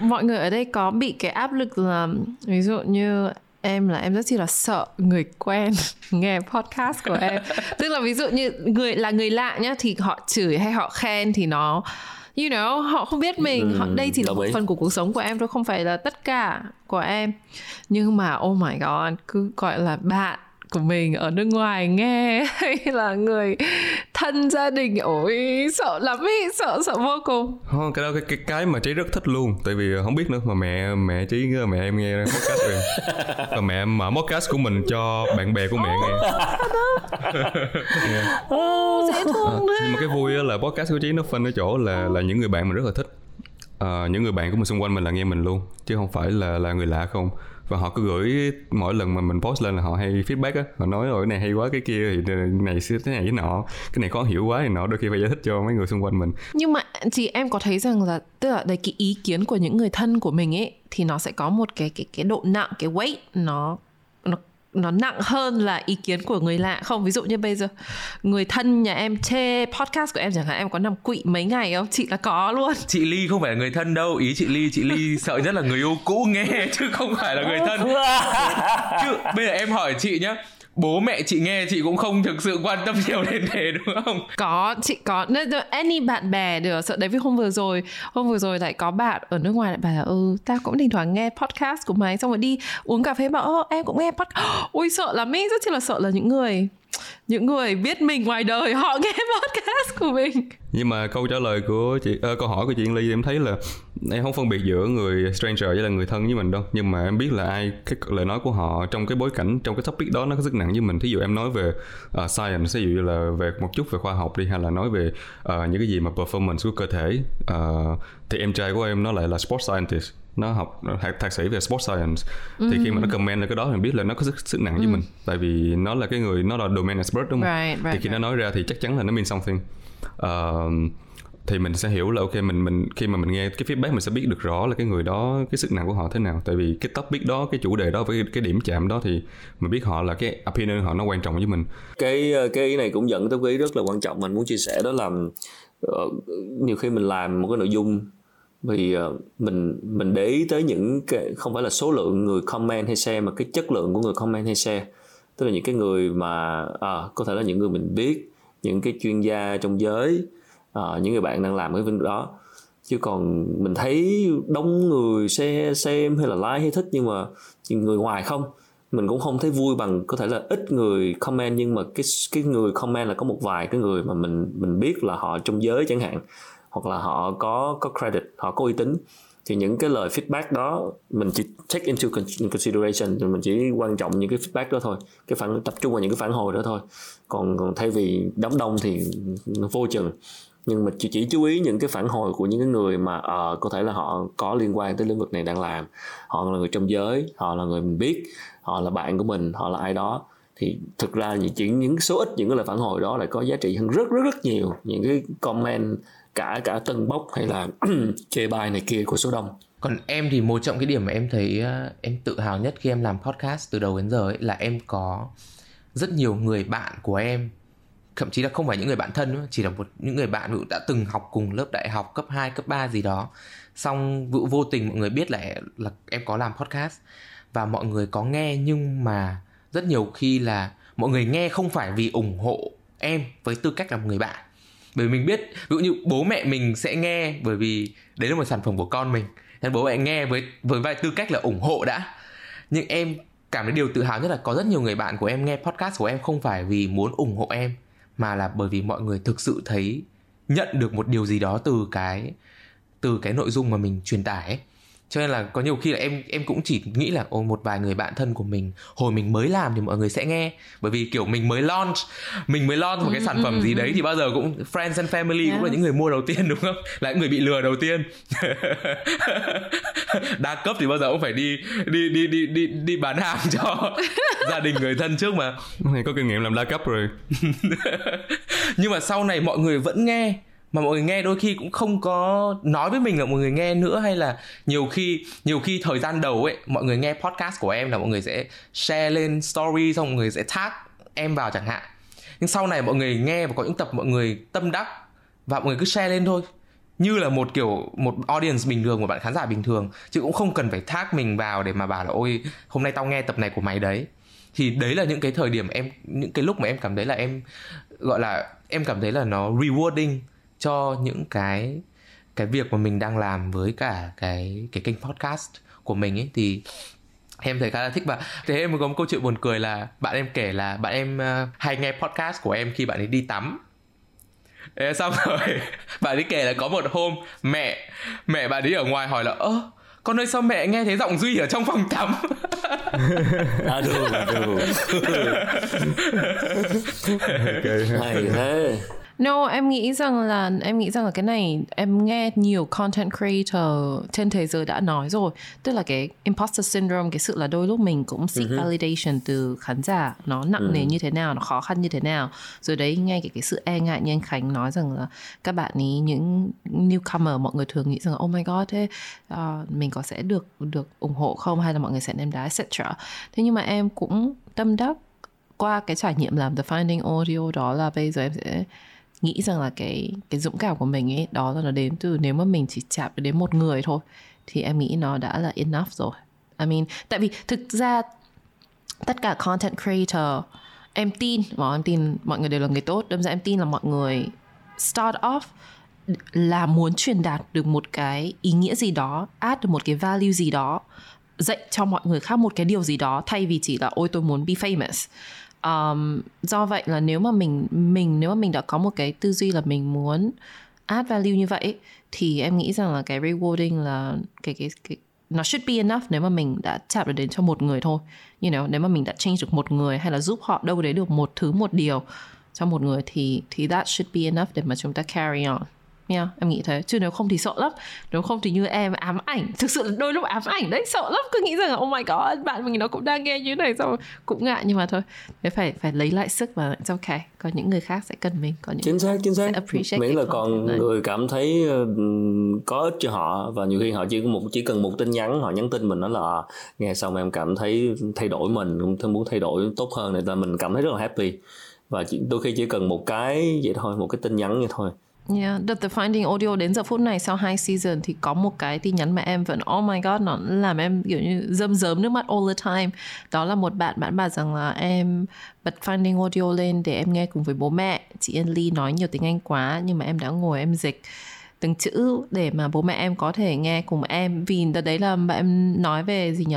Mọi người ở đây có bị cái áp lực là ví dụ như em là em rất là sợ người quen nghe podcast của em. Tức là ví dụ như người là người lạ nhá thì họ chửi hay họ khen thì nó you know họ không biết mình. Họ đây chỉ là một phần của cuộc sống của em thôi không phải là tất cả của em. Nhưng mà oh my god cứ gọi là bạn của mình ở nước ngoài nghe hay là người thân gia đình ôi sợ lắm ý sợ sợ vô cùng. Không cái đó cái cái cái mà trí rất thích luôn tại vì không biết nữa mà mẹ mẹ trí mẹ em nghe podcast rồi và mẹ mở podcast của mình cho bạn bè của mẹ nghe. Oh, dễ thương à, nhưng mà cái vui là podcast của trí nó phân ở chỗ là là những người bạn mình rất là thích. Uh, những người bạn của mình xung quanh mình là nghe mình luôn chứ không phải là là người lạ không và họ cứ gửi mỗi lần mà mình post lên là họ hay feedback á họ nói rồi cái này hay quá, cái kia thì này thế này cái nọ, cái này khó hiểu quá thì nọ. Đôi khi phải giải thích cho mấy người xung quanh mình. Nhưng mà, chị, em có thấy rằng là, tức là đấy, cái ý kiến của những người thân của mình ấy, thì nó sẽ có một cái cái cái độ nặng, cái weight nó nó nặng hơn là ý kiến của người lạ không? Ví dụ như bây giờ người thân nhà em chê podcast của em chẳng hạn em có nằm quỵ mấy ngày không? Chị là có luôn. Chị ly không phải là người thân đâu. Ý chị ly chị ly sợ nhất là người yêu cũ nghe chứ không phải là người thân. chứ bây giờ em hỏi chị nhá bố mẹ chị nghe chị cũng không thực sự quan tâm nhiều đến thế, đúng không? Có, chị có. Any bạn bè, được, sợ đấy, vì hôm vừa rồi, hôm vừa rồi lại có bạn ở nước ngoài lại bảo là ừ ta cũng thỉnh thoảng nghe podcast của mày, xong rồi đi uống cà phê bảo, ơ, em cũng nghe podcast ui sợ lắm ý, rất là sợ là những người những người biết mình ngoài đời họ nghe podcast của mình. Nhưng mà câu trả lời của chị uh, câu hỏi của chị Yên Ly em thấy là em không phân biệt giữa người stranger với là người thân với mình đâu. Nhưng mà em biết là ai cái lời nói của họ trong cái bối cảnh trong cái topic đó nó có sức nặng với mình. Thí dụ em nói về uh, science ví dụ như là về một chút về khoa học đi hay là nói về uh, những cái gì mà performance của cơ thể uh, thì em trai của em nó lại là sports scientist nó học thạc sĩ về sports science thì khi mà nó ừ. comment lên cái đó mình biết là nó có sức, sức nặng với ừ. mình tại vì nó là cái người nó là domain expert đúng không right, right, thì khi right. nó nói ra thì chắc chắn là nó mean something uh, thì mình sẽ hiểu là ok mình mình khi mà mình nghe cái feedback mình sẽ biết được rõ là cái người đó cái sức nặng của họ thế nào tại vì cái topic đó cái chủ đề đó với cái, điểm chạm đó thì mình biết họ là cái opinion họ nó quan trọng với mình cái cái ý này cũng dẫn tới cái ý rất là quan trọng mình muốn chia sẻ đó là uh, nhiều khi mình làm một cái nội dung vì ờ, mình mình để ý tới những cái không phải là số lượng người comment hay share mà cái chất lượng của người comment hay share. Tức là những cái người mà à, có thể là những người mình biết những cái chuyên gia trong giới à, những người bạn đang làm cái việc đó. Chứ còn mình thấy đông người share xem hay là like hay thích nhưng mà những người ngoài không. Mình cũng không thấy vui bằng có thể là ít người comment nhưng mà cái cái người comment là có một vài cái người mà mình mình biết là họ trong giới chẳng hạn hoặc là họ có có credit họ có uy tín thì những cái lời feedback đó mình chỉ take into consideration mình chỉ quan trọng những cái feedback đó thôi cái phản tập trung vào những cái phản hồi đó thôi. Còn còn thay vì đám đông thì vô chừng. Nhưng mà chỉ, chỉ chú ý những cái phản hồi của những cái người mà uh, có thể là họ có liên quan tới lĩnh vực này đang làm. Họ là người trong giới họ là người mình biết họ là bạn của mình họ là ai đó. Thì thực ra chỉ những số ít những cái lời phản hồi đó lại có giá trị hơn rất rất rất nhiều. Những cái comment cả cả tân bốc hay là chê bai này kia của số đông. Còn em thì một trong cái điểm mà em thấy ờ, em tự hào nhất khi em làm podcast từ đầu đến giờ ấy là em có rất nhiều người bạn của em. Thậm chí là không phải những người bạn thân nữa, chỉ là một những người bạn đã từng học cùng lớp đại học cấp 2, cấp 3 gì đó. Xong vụ vô tình mọi người biết là là em có làm podcast và mọi người có nghe nhưng mà rất nhiều khi là mọi người nghe không phải vì ủng hộ em với tư cách là một người bạn bởi vì mình biết, ví dụ như bố mẹ mình sẽ nghe bởi vì đấy là một sản phẩm của con mình. Nên bố mẹ nghe với với vai tư cách là ủng hộ đã. Nhưng em cảm thấy điều tự hào nhất là có rất nhiều người bạn của em nghe podcast của em không phải vì muốn ủng hộ em, mà là bởi vì mọi người thực sự thấy nhận được một điều gì đó từ cái từ cái nội dung mà mình truyền tải ấy cho nên là có nhiều khi là em em cũng chỉ nghĩ là ô một vài người bạn thân của mình hồi mình mới làm thì mọi người sẽ nghe. Bởi vì kiểu mình mới launch mình mới launch một cái sản phẩm gì đấy thì bao giờ cũng friends and family yeah. cũng là những người mua đầu tiên đúng không? Là những người bị lừa đầu tiên. Đa cấp thì bao giờ cũng phải đi đi đi đi đi đi bán hàng cho gia đình người thân trước mà. Này có kinh nghiệm làm đa cấp rồi. Nhưng mà sau này mọi người vẫn nghe mà mọi người nghe đôi khi cũng không có nói với mình là mọi người nghe nữa hay là nhiều khi nhiều khi thời gian đầu ấy, mọi người nghe podcast của em là mọi người sẽ share lên story, xong mọi người sẽ tag em vào chẳng hạn. Nhưng sau này mọi người nghe và có những tập mọi người tâm đắc và mọi người cứ share lên thôi. Như là một kiểu, một audience bình thường, một bạn khán giả bình thường, chứ cũng không cần phải tag mình vào để mà bảo là, ôi, hôm nay tao nghe tập này của mày đấy. Thì đấy là những cái thời điểm em, những cái lúc mà em cảm thấy là em, gọi là, em cảm thấy là nó rewarding cho những cái cái việc mà mình đang làm với cả cái cái kênh podcast của mình ấy thì em thấy khá là thích. Và thế em có một câu chuyện buồn cười là bạn em kể là bạn em uh, hay nghe podcast của em khi bạn ấy đi tắm. Ê, xong rồi bạn ấy kể là có một hôm mẹ mẹ bạn ấy ở ngoài hỏi là ơ con ơi sao mẹ nghe thấy giọng duy ở trong phòng tắm? À đủ đủ hay thế No, em nghĩ rằng là em nghĩ rằng là cái này em nghe nhiều content creator trên thế giới đã nói rồi, tức là cái imposter syndrome, cái sự là đôi lúc mình cũng seek uh-huh. validation từ khán giả, nó nặng nề uh-huh. như thế nào, nó khó khăn như thế nào. Rồi đấy ngay cái cái sự e ngại như anh Khánh nói rằng là các bạn ý những newcomer mọi người thường nghĩ rằng oh my god thế uh, mình có sẽ được được ủng hộ không hay là mọi người sẽ ném đá etc. Thế nhưng mà em cũng tâm đắc qua cái trải nghiệm làm The Finding Audio đó là bây giờ em sẽ nghĩ rằng là cái cái dũng cảm của mình ấy đó là nó đến từ nếu mà mình chỉ chạm đến một người thôi thì em nghĩ nó đã là enough rồi. I mean, tại vì thực ra tất cả content creator em tin, mà em tin mọi người đều là người tốt, đâm ra em tin là mọi người start off là muốn truyền đạt được một cái ý nghĩa gì đó, add được một cái value gì đó, dạy cho mọi người khác một cái điều gì đó thay vì chỉ là ôi tôi muốn be famous um, do vậy là nếu mà mình mình nếu mà mình đã có một cái tư duy là mình muốn add value như vậy thì em nghĩ rằng là cái rewarding là cái cái cái nó should be enough nếu mà mình đã chạm được đến cho một người thôi. You know nếu mà mình đã change được một người hay là giúp họ đâu đấy được một thứ một điều cho một người thì thì that should be enough để mà chúng ta carry on. Yeah, em nghĩ thế. Chứ nếu không thì sợ lắm. Nếu không thì như em ám ảnh. Thực sự đôi lúc ám ảnh đấy sợ lắm. Cứ nghĩ rằng là oh my god bạn mình nó cũng đang nghe như thế này sao cũng ngại. Nhưng mà thôi thế phải phải lấy lại sức và it's okay. Có những người khác sẽ cần mình có những chính xác chính xác. miễn là còn người. cảm thấy ờ, có ích cho họ. Và nhiều khi họ chỉ có một chỉ cần một tin nhắn họ nhắn tin mình nói là à, nghe xong em cảm thấy thay đổi mình cũng muốn thay đổi tốt hơn. Này là mình cảm thấy rất là happy. Và chỉ, đôi khi chỉ cần một cái vậy thôi một cái tin nhắn vậy thôi Yeah, đợt The Finding Audio đến giờ phút này sau hai season thì có một cái tin nhắn mà em vẫn oh my god nó làm em kiểu như rơm rớm nước mắt all the time. Đó là một bạn bạn bảo rằng là em bật Finding Audio lên để em nghe cùng với bố mẹ. Chị Yên Ly nói nhiều tiếng Anh quá nhưng mà em đã ngồi em dịch từng chữ để mà bố mẹ em có thể nghe cùng em vì đợt đấy là bạn em nói về gì nhỉ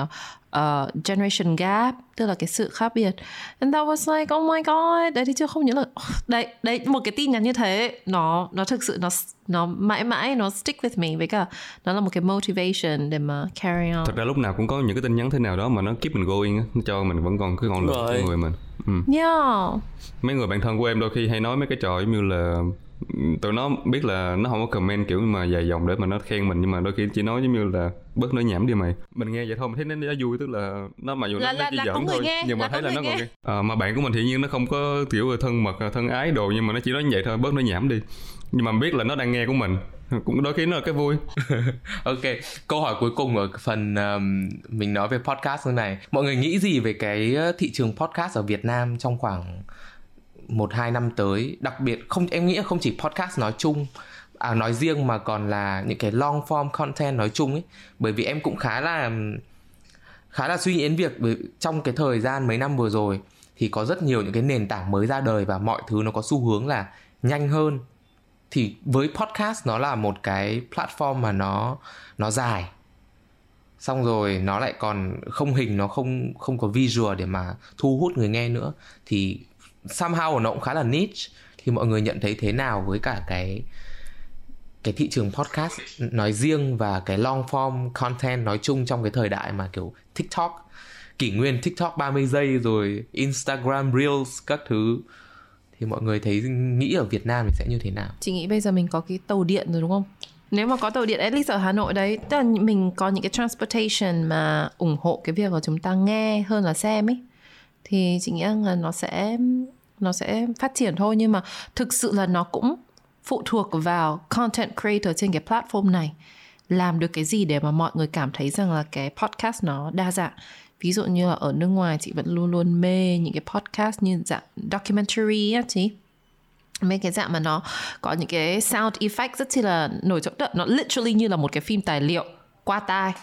uh, generation gap tức là cái sự khác biệt. And that was like oh my god đấy thì chưa không nhớ là đấy đấy một cái tin nhắn như thế nó nó thực sự nó nó mãi mãi nó stick with me với cả nó là một cái motivation để mà carry on. Thật ra lúc nào cũng có những cái tin nhắn thế nào đó mà nó keep mình going á nó cho mình vẫn còn cái ngọn lửa trong người mình. Ừ. yeah. Mấy người bạn thân của em đôi khi hay nói mấy cái trò giống như là tụi nó biết là nó không có comment kiểu mà dài dòng để mà nó khen mình nhưng mà đôi khi chỉ nói giống như là bớt nói nhảm đi mày mình nghe vậy thôi mình thấy nó, nó vui tức là nó mà dù Là- nó, là- nó chỉ là giỡn thôi nghe, nhưng mà là thấy là nó còn nghe. Ờ, mà bạn của mình thì nhiên nó không có kiểu thân mật thân ái đồ nhưng mà nó chỉ nói như vậy thôi bớt nói nhảm đi nhưng mà biết là nó đang nghe của mình cũng đôi khi nó là cái vui Ok, câu hỏi cuối cùng ở phần um, mình nói về podcast như này. Mọi người nghĩ gì về cái uh, thị trường podcast ở Việt Nam trong khoảng một hai năm tới? Đặc biệt không, em nghĩ không chỉ podcast nói chung à nói riêng mà còn là những cái long form content nói chung ấy. Bởi vì em cũng khá là khá là suy nghĩ đến việc trong cái thời gian mấy năm vừa rồi thì có rất nhiều những cái nền tảng mới ra đời và mọi thứ nó có xu hướng là nhanh hơn thì với podcast nó là một cái platform mà nó nó dài xong rồi nó lại còn không hình, nó không không có visual để mà thu hút người nghe nữa thì somehow nó cũng khá là niche. Thì mọi người nhận thấy thế nào với cả cái cái thị trường podcast nói riêng và cái long form content nói chung trong cái thời đại mà kiểu TikTok kỷ nguyên TikTok 30 giây rồi Instagram Reels các thứ? Thì mọi người thấy nghĩ ở Việt Nam thì sẽ như thế nào? chị nghĩ bây giờ mình có cái tàu điện rồi đúng không? Nếu mà có tàu điện at least ở Hà Nội đấy tức là mình có những cái transportation mà ủng hộ cái việc của chúng ta nghe hơn là xem ấy thì chị nghĩ rằng là nó sẽ nó sẽ phát triển thôi. Nhưng mà thực sự là nó cũng phụ thuộc vào content creator trên cái platform này làm được cái gì để mà mọi người cảm thấy rằng là cái podcast nó đa dạng. Ví dụ như là ở nước ngoài chị vẫn luôn luôn mê những cái podcast như dạng documentary á chị. Mấy cái dạng mà nó có những cái sound effect rất chi là nổi trội nó literally như là một cái phim tài liệu qua tai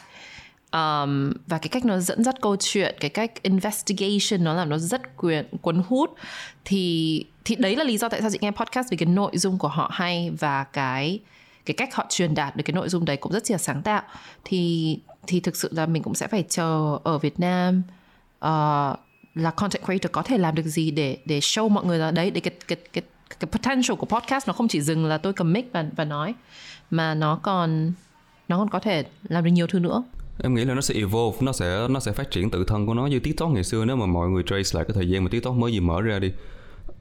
um, và cái cách nó dẫn dắt câu chuyện cái cách investigation nó làm nó rất quyển cuốn hút. Thì thì đấy là lý do tại sao chị nghe podcast vì cái nội dung của họ hay và cái cái cách họ truyền đạt được cái nội dung đấy cũng rất là sáng tạo. Thì thì thực sự là mình cũng sẽ phải chờ ở Việt Nam uh, là content creator có thể làm được gì để để show mọi người là đấy để cái cái cái cái potential của podcast nó không chỉ dừng là tôi cầm mic và và nói mà nó còn nó còn có thể làm được nhiều thứ nữa em nghĩ là nó sẽ evolve, nó sẽ nó sẽ phát triển tự thân của nó như tiktok ngày xưa. Nếu mà mọi người trace lại cái thời gian mà tiktok mới gì mở ra đi,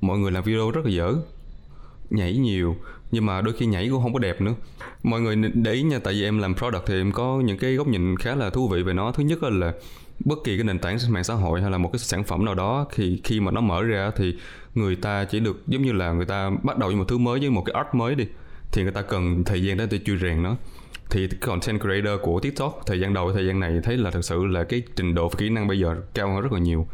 mọi người làm video rất là dở, nhảy nhiều, nhưng mà đôi khi nhảy cũng không có đẹp nữa. Mọi người để ý nha, tại vì em làm product thì em có những cái góc nhìn khá là thú vị về nó. Thứ nhất là bất kỳ cái nền tảng mạng xã hội hay là một cái sản phẩm nào đó thì khi mà nó mở ra thì người ta chỉ được, giống như là người ta bắt đầu với một thứ mới, với một cái art mới đi, thì người ta cần thời gian để chui rèn nó thì content creator của TikTok thời gian đầu thời gian này thấy là thật sự là cái trình độ và kỹ năng bây giờ cao hơn rất là nhiều.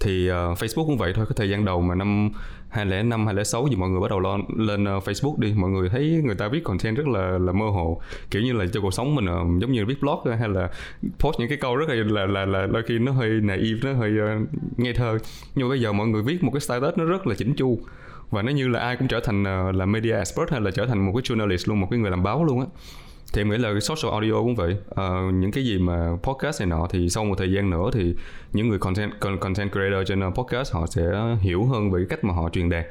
Thì uh, Facebook cũng vậy thôi cái thời gian đầu mà năm 2005 2006 thì mọi người bắt đầu lo, lên uh, Facebook đi. Mọi người thấy người ta viết content rất là là mơ hồ. Kiểu như là cho cuộc sống mình uh, giống như viết blog hay là post những cái câu rất là là là, là đôi khi nó hơi naive nó hơi uh, nghe thơ. Nhưng mà bây giờ mọi người viết một cái status nó rất là chỉnh chu. Và nó như là ai cũng trở thành uh, là media expert hay là trở thành một cái journalist luôn một cái người làm báo luôn á thì em nghĩ là cái social audio cũng vậy. À, những cái gì mà podcast này nọ thì sau một thời gian nữa thì những người content content creator trên ờ, podcast họ sẽ hiểu hơn về cái cách mà họ truyền đạt.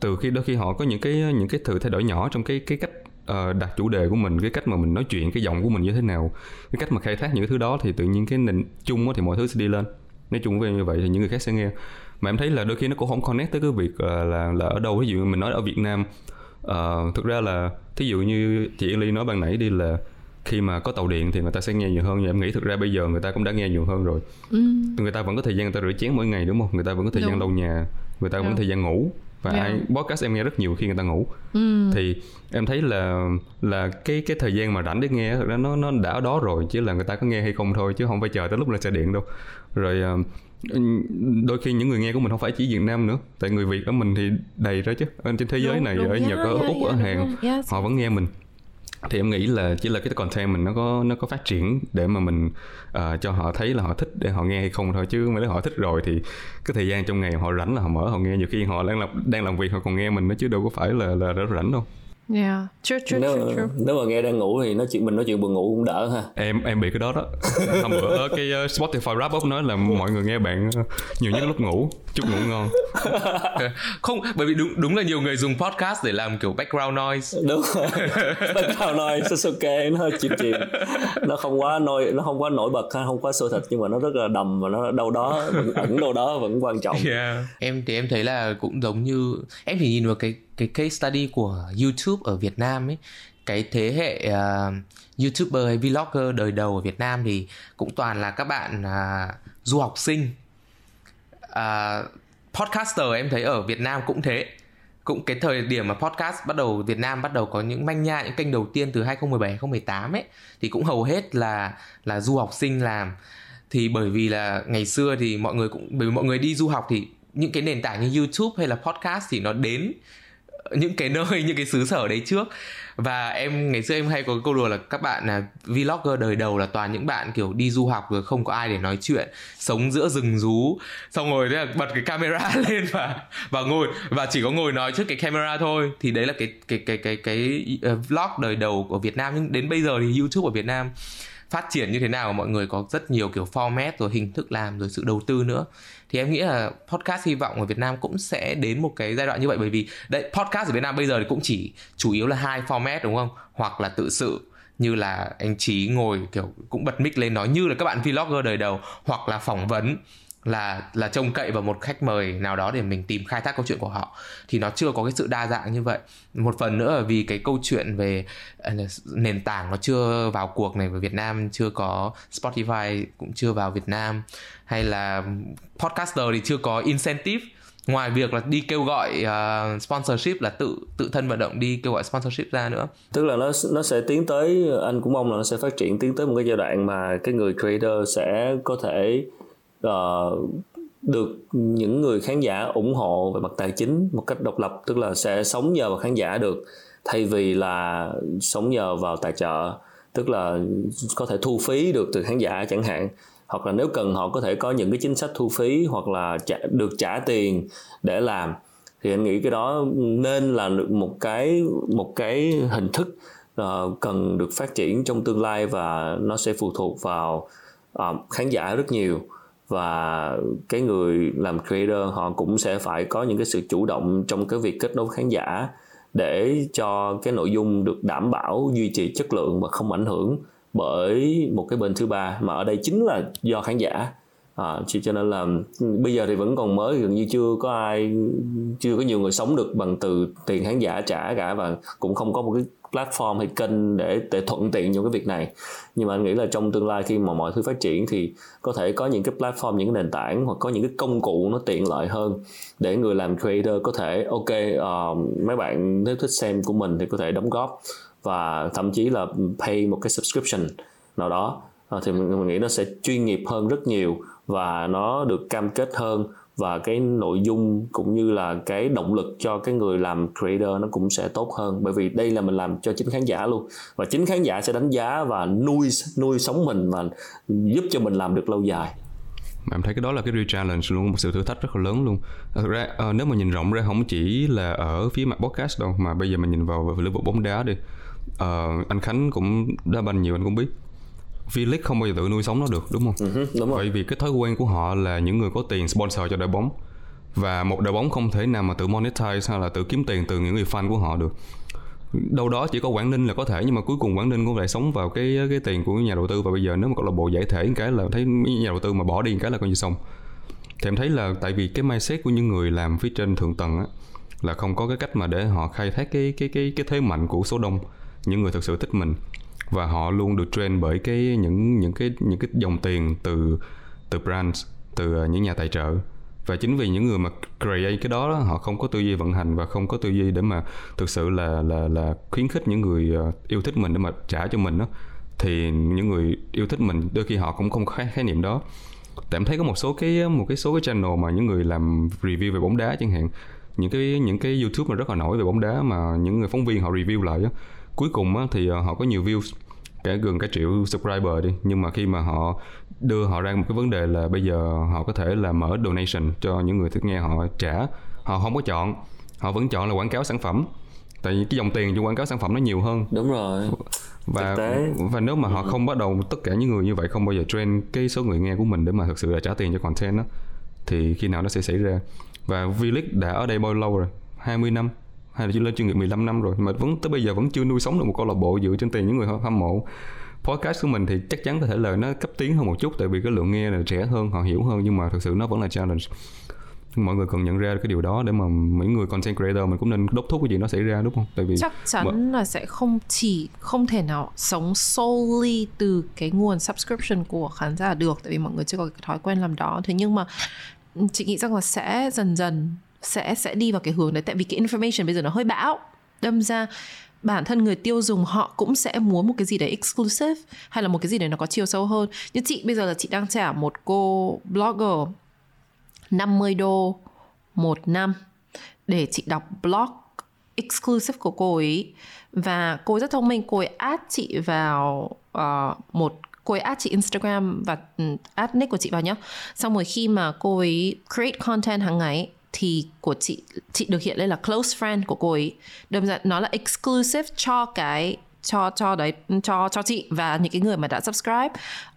Từ khi đôi khi họ có những cái những cái sự thay đổi nhỏ trong cái cái cách uh, đặt chủ đề của mình cái cách mà mình nói chuyện cái giọng của mình như thế nào cái cách mà khai thác những cái thứ đó thì tự nhiên cái nền chung thì mọi thứ sẽ đi lên. Nói chung về như vậy thì những người khác sẽ nghe. Mà em thấy là đôi khi nó cũng không connect tới cái việc là là là ở đâu. Ví dụ mình nói ở Việt Nam uh, thực ra là thí dụ như chị Yên Ly nói ban nãy đi là khi mà có tàu điện thì người ta sẽ nghe nhiều hơn nhưng em nghĩ thực ra bây giờ người ta cũng đã nghe nhiều hơn rồi ừ. người ta vẫn có thời gian người ta rửa chén mỗi ngày đúng không người ta vẫn có thời đúng. gian lau nhà người ta vẫn có thời gian ngủ và yeah. ai podcast em nghe rất nhiều khi người ta ngủ ừ. thì em thấy là là cái cái thời gian mà rảnh để nghe thực ra nó nó đã ở đó rồi chứ là người ta có nghe hay không thôi chứ không phải chờ tới lúc là xe điện đâu rồi ờ, đôi khi những người nghe của mình không phải chỉ Việt Nam nữa. Tại người Việt ở mình thì đầy ra chứ. Trên thế giới này đúng, ở Nhật ở Úc ở Hàn yes. họ vẫn nghe mình. Thì em nghĩ là chỉ là cái content mình nó có nó có phát triển để mà mình uh, cho họ thấy là họ thích để họ nghe hay không thôi. Chứ nếu họ thích rồi thì cái thời gian trong ngày họ rảnh là họ mở họ nghe. Nhiều khi họ đang làm đang làm việc họ còn nghe mình nó chứ đâu có phải là là rất rảnh đâu Yeah, true, true, nếu, true, true. nếu mà nghe đang ngủ thì nói chuyện mình nói chuyện buồn ngủ cũng đỡ ha. Em em bị cái đó đó. Hôm bữa cái uh, Spotify wrap up nói là mọi người nghe bạn uh, nhiều nhất lúc ngủ, chúc ngủ ngon. Không, bởi vì đúng đúng là nhiều người dùng podcast để làm kiểu background noise. Đúng. background noise okay, nó chìm chìm. Nó không quá nổi nó không quá nổi bật ha, không quá sôi thịt nhưng mà nó rất là đầm và nó đâu đó ẩn đâu đó vẫn quan trọng. Yeah. Em thì em thấy là cũng giống như em chỉ nhìn vào cái cái case study của YouTube ở Việt Nam ấy cái thế hệ uh, YouTuber hay vlogger đời đầu ở Việt Nam thì cũng toàn là các bạn uh, du học sinh. Uh, podcaster em thấy ở Việt Nam cũng thế. Cũng cái thời điểm mà podcast bắt đầu Việt Nam bắt đầu có những manh nha những kênh đầu tiên từ 2017 2018 ấy thì cũng hầu hết là là du học sinh làm. Thì bởi vì là ngày xưa thì mọi người cũng bởi vì mọi người đi du học thì những cái nền tảng như YouTube hay là podcast thì nó đến những cái nơi những cái xứ sở đấy trước. Và em ngày xưa em hay có cái câu đùa là các bạn là vlogger đời đầu là toàn những bạn kiểu đi du học rồi không có ai để nói chuyện sống giữa rừng rú. Xong rồi thế là bật cái camera lên và và ngồi và chỉ có ngồi nói trước cái camera thôi. Thì đấy là cái cái cái cái cái, cái uh, vlog đời đầu của Việt Nam. Nhưng đến bây giờ thì YouTube ở Việt Nam phát triển như thế nào, mọi người có rất nhiều kiểu format rồi hình thức làm rồi sự đầu tư nữa. Thì em nghĩ là podcast hy vọng ở Việt Nam cũng sẽ đến một cái giai đoạn như vậy, bởi vì đấy podcast ở Việt Nam bây giờ thì cũng chỉ chủ yếu là hai format, đúng không? Hoặc là tự sự, như là anh Trí ngồi kiểu cũng bật mic lên nói như là các bạn vlogger đời đầu, hoặc là phỏng vấn là là trông cậy vào một khách mời nào đó để mình tìm khai thác câu chuyện của họ. Thì nó chưa có cái sự đa dạng như vậy. Một phần nữa là vì cái câu chuyện về à, nền tảng nó chưa vào cuộc này ở Việt Nam chưa có Spotify cũng chưa vào Việt Nam. Hay là podcaster thì chưa có incentive. Ngoài việc là đi kêu gọi uh, sponsorship là tự tự thân vận động đi kêu gọi sponsorship ra nữa. Tức là nó nó sẽ tiến tới anh cũng mong là nó sẽ phát triển tiến tới một cái giai đoạn mà cái người creator sẽ có thể uh, được những người khán giả ủng hộ về mặt tài chính một cách độc lập tức là sẽ sống nhờ vào khán giả được thay vì là sống nhờ vào tài trợ tức là có thể thu phí được từ khán giả chẳng hạn. Hoặc là nếu cần họ có thể có những cái chính sách thu phí hoặc là trả, được trả tiền để làm. Thì anh nghĩ cái đó nên là một cái một cái hình thức uh, cần được phát triển trong tương lai và nó sẽ phụ thuộc vào uh, khán giả rất nhiều và cái người làm creator họ cũng sẽ phải có những cái sự chủ động trong cái việc kết nối khán giả để cho cái nội dung được đảm bảo duy trì chất lượng và không ảnh hưởng bởi một cái bên thứ ba. Mà ở đây chính là do khán giả. À, cho nên là bây giờ thì vẫn còn mới gần như chưa có ai chưa có nhiều người sống được bằng từ tiền khán giả trả cả và cũng không có một cái platform hay kênh để để thuận tiện những cái việc này. Nhưng mà anh nghĩ là trong tương lai khi mà mọi thứ phát triển thì có thể có những cái platform những cái nền tảng hoặc có những cái công cụ nó tiện lợi hơn để người làm creator có thể ok uh, mấy bạn nếu thích xem của mình thì có thể đóng góp và thậm chí là pay một cái subscription nào đó. Uh, thì mình, mình nghĩ nó sẽ chuyên nghiệp hơn rất nhiều và nó được cam kết hơn và cái nội dung cũng như là cái động lực cho cái người làm creator nó cũng sẽ tốt hơn. Bởi vì đây là mình làm cho chính khán giả luôn. Và chính khán giả sẽ đánh giá và nuôi nuôi sống mình và giúp cho mình làm được lâu dài. Mà em thấy cái đó là cái real challenge luôn một sự thử thách rất là lớn luôn. Thật ra à, nếu mà nhìn rộng ra không chỉ là ở phía mặt podcast đâu mà bây giờ mình nhìn vào về lĩnh vực bóng đá đi. À, anh Khánh cũng đá banh nhiều anh cũng biết. V-League không bao giờ tự nuôi sống nó được đúng không? Uh-huh, đúng rồi. Bởi vì cái thói quen của họ là những người có tiền sponsor cho đội bóng. Và một đội bóng không thể nào mà tự monetize hay là tự kiếm tiền từ những người fan của họ được. Đâu đó chỉ có Quảng Ninh là có thể nhưng mà cuối cùng Quảng Ninh cũng lại sống vào cái cái tiền của nhà đầu tư. Và bây giờ nếu mà câu lạc bộ giải thể cái là thấy nhà đầu tư mà bỏ đi cái là coi như xong. Thì em thấy là tại vì cái mindset của những người làm phía trên thượng tầng á là không có cái cách mà để họ khai thác cái cái cái cái thế mạnh của số đông những người thực sự thích mình và họ luôn được train bởi cái những những cái những cái dòng tiền từ từ brands từ à, những nhà tài trợ và chính vì những người mà create cái đó, đó họ không có tư duy vận hành và không có tư duy để mà thực sự là là là khuyến khích những người à, yêu thích mình để mà trả cho mình đó thì những người yêu thích mình đôi khi họ cũng không khái, khái niệm đó tại em thấy có một số cái một cái số cái channel mà những người làm review về bóng đá chẳng hạn những cái những cái youtube mà rất là nổi về bóng đá mà những người phóng viên họ review lại đó cuối cùng á, thì ờ, họ có nhiều views cả gần cả triệu subscriber đi. Nhưng mà khi mà họ đưa họ ra một cái vấn đề là bây giờ họ có thể là mở donation cho những người thích nghe họ trả. Họ không có chọn. Họ vẫn chọn là quảng cáo sản phẩm. Tại vì cái dòng tiền cho quảng cáo sản phẩm nó nhiều hơn. Đúng rồi. Và và nếu mà họ ừ. không bắt đầu tất cả những người như vậy không bao giờ train cái số người nghe của mình để mà thực sự là trả tiền cho content đó thì khi nào nó sẽ xảy ra? Và V-League đã ở đây bao lâu rồi? 20 năm hay là lên chuyên nghiệp 15 năm rồi mà vẫn tới bây giờ vẫn chưa nuôi sống được một câu lạc bộ dựa trên tiền những người hâm mộ. Podcast của mình thì chắc chắn có thể là nó cấp tiến hơn một chút tại vì cái lượng nghe là trẻ hơn họ hiểu hơn nhưng mà thực sự nó vẫn là challenge. Mọi người cần nhận ra cái điều đó để mà mấy người content creator mình cũng nên đốc thúc cái gì nó xảy ra đúng không? Tại vì chắc chắn mà... là sẽ không chỉ không thể nào sống solely từ cái nguồn subscription của khán giả được tại vì mọi người chưa có cái thói quen làm đó. Thế nhưng mà chị nghĩ rằng là sẽ dần dần sẽ sẽ đi vào cái hướng đấy. Tại vì cái information bây giờ nó hơi bão. Đâm ra bản thân người tiêu dùng họ cũng sẽ muốn một cái gì đấy exclusive hay là một cái gì đấy nó có chiều sâu hơn. Như chị bây giờ là chị đang trả một cô blogger 50 đô một năm để chị đọc blog exclusive của cô ấy. Và cô ấy rất thông minh. Cô ấy add chị vào uh, một cô ấy add chị Instagram và ừ, add nick của chị vào nhá. Xong rồi khi mà cô ấy create content hàng ngày thì của chị chị được hiện lên là close friend của cô ấy. Đâm ra nó là exclusive cho cái cho cho đấy cho cho chị và những cái người mà đã subscribe.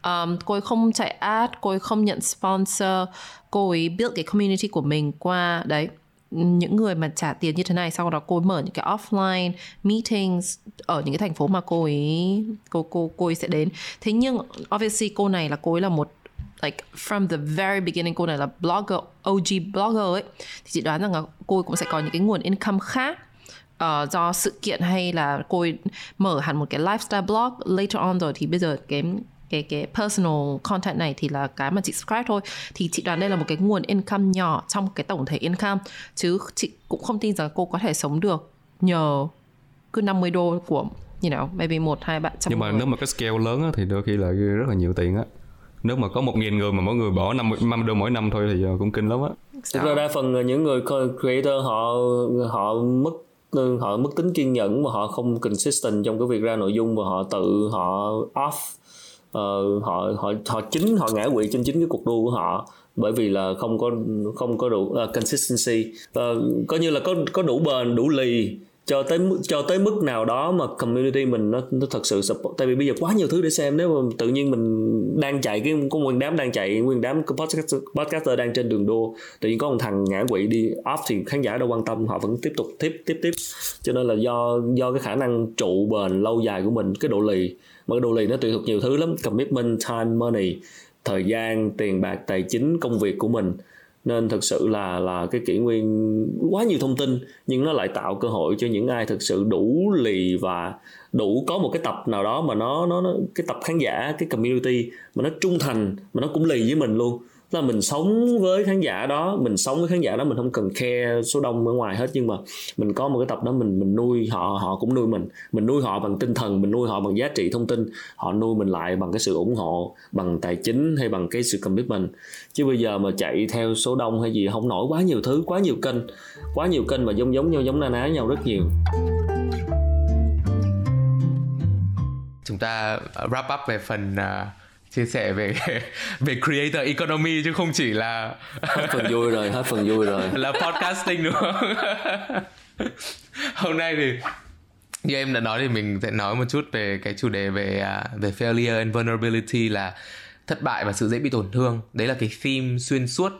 Um, cô ấy không chạy ad cô ấy không nhận sponsor cô ấy build cái community của mình qua đấy. Những người mà trả tiền như thế này sau đó cô ấy mở những cái offline meetings ở những cái thành phố mà cô ấy cô cô cô ấy sẽ đến. Thế nhưng obviously cô này là cô ấy là một like from the very beginning cô này là blogger OG blogger ấy thì chị đoán rằng là cô cũng sẽ có những cái nguồn income khác uh, do sự kiện hay là cô mở hẳn một cái lifestyle blog later on rồi. Thì bây giờ cái cái cái personal content này thì là cái mà chị subscribe thôi. Thì chị đoán đây là một cái nguồn income nhỏ trong cái tổng thể income. Chứ chị cũng không tin rằng cô có thể sống được nhờ cứ 50 đô của you know, maybe một hai bạn nhưng mà người. nếu mà cái scale lớn á, thì đôi khi là rất là nhiều tiền á nếu mà có một nghìn người mà mỗi người bỏ năm năm đô mỗi năm thôi thì ờ, cũng kinh lắm á. Thực ra đa phần những người creator họ họ mất ờ, họ mất tính kiên nhẫn và họ không consistent trong cái việc ra nội dung và họ tự họ off uh, họ họ họ chính họ ngã quỵ trên chính cái cuộc đua của họ bởi vì là không có không có đủ uh, consistency. Uh, coi như là có có đủ bền đủ lì cho tới cho tới mức nào đó mà community mình nó nó thật sự support. Tại vì bây giờ quá nhiều thứ để xem. Nếu mà tự nhiên mình đang chạy cái có nguyên đám đang chạy nguyên đám podcaster, podcaster đang trên đường đua tự nhiên có một thằng ngã quỵ đi off thì khán giả đâu quan tâm. Họ vẫn tiếp tục tiếp tiếp tiếp. Cho nên là do do cái khả năng trụ bền lâu dài của mình cái độ lì. Mà cái độ lì nó tùy thuộc nhiều thứ lắm. Commitment time money thời gian tiền bạc tài chính công việc của mình nên thực sự là là cái kỷ nguyên quá nhiều thông tin nhưng nó lại tạo cơ hội cho những ai thực sự đủ lì và đủ có một cái tập nào đó mà nó nó, nó cái tập khán giả cái community mà nó trung thành mà nó cũng lì với mình luôn là mình sống với khán giả đó, mình sống với khán giả đó, mình không cần khe số đông ở ngoài hết. Nhưng mà mình có một cái tập đó, mình mình nuôi họ họ cũng nuôi mình. Mình nuôi họ bằng tinh thần, mình nuôi họ bằng giá trị thông tin. Họ nuôi mình lại bằng cái sự ủng hộ, bằng tài chính hay bằng cái sự commitment. Chứ bây giờ mà chạy theo số đông hay gì, không nổi. Quá nhiều thứ, quá nhiều kênh. Quá nhiều kênh mà giống giống nhau, giống na ná nhau rất nhiều. Chúng ta wrap up về phần uh chia sẻ về về creator economy chứ không chỉ là hết phần vui rồi hết phần vui rồi. là podcasting đúng không? Hôm nay thì như em đã nói thì mình sẽ nói một chút về cái chủ đề về à, về failure and vulnerability là thất bại và sự dễ bị tổn thương. Đấy là cái theme xuyên suốt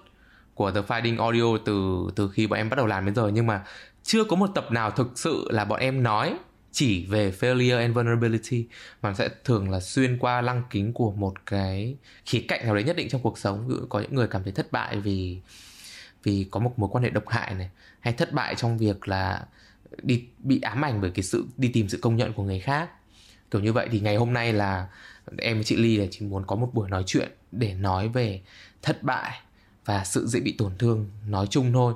của The Finding Audio từ từ khi bọn em bắt đầu làm đến giờ. Nhưng mà chưa có một tập nào thực sự là bọn em nói chỉ về failure and vulnerability mà sẽ thường là xuyên qua lăng kính của một cái khía cạnh nào đấy nhất định trong cuộc sống. Có những người cảm thấy thất bại vì vì có một mối quan hệ độc hại này, hay thất bại trong việc là đi, bị ám ảnh bởi cái sự, đi tìm sự công nhận của người khác. Kiểu như vậy thì ngày hôm nay là em với chị Ly là chỉ muốn có một buổi nói chuyện để nói về thất bại và sự dễ bị tổn thương nói chung thôi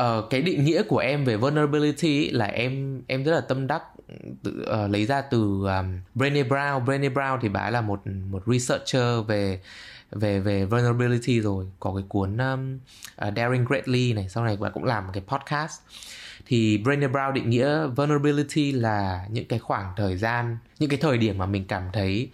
uh, cái định nghĩa của em về vulnerability là em em rất là tâm đắc tự, uh, lấy ra từ um, Brené Brown. Brené Brown thì bà ấy là một một researcher về về về vulnerability rồi. Có cái cuốn um, uh, Daring Greatly này sau này bà cũng làm một cái podcast. Thì Brené Brown định nghĩa vulnerability là những cái khoảng thời gian những cái thời điểm mà mình cảm thấy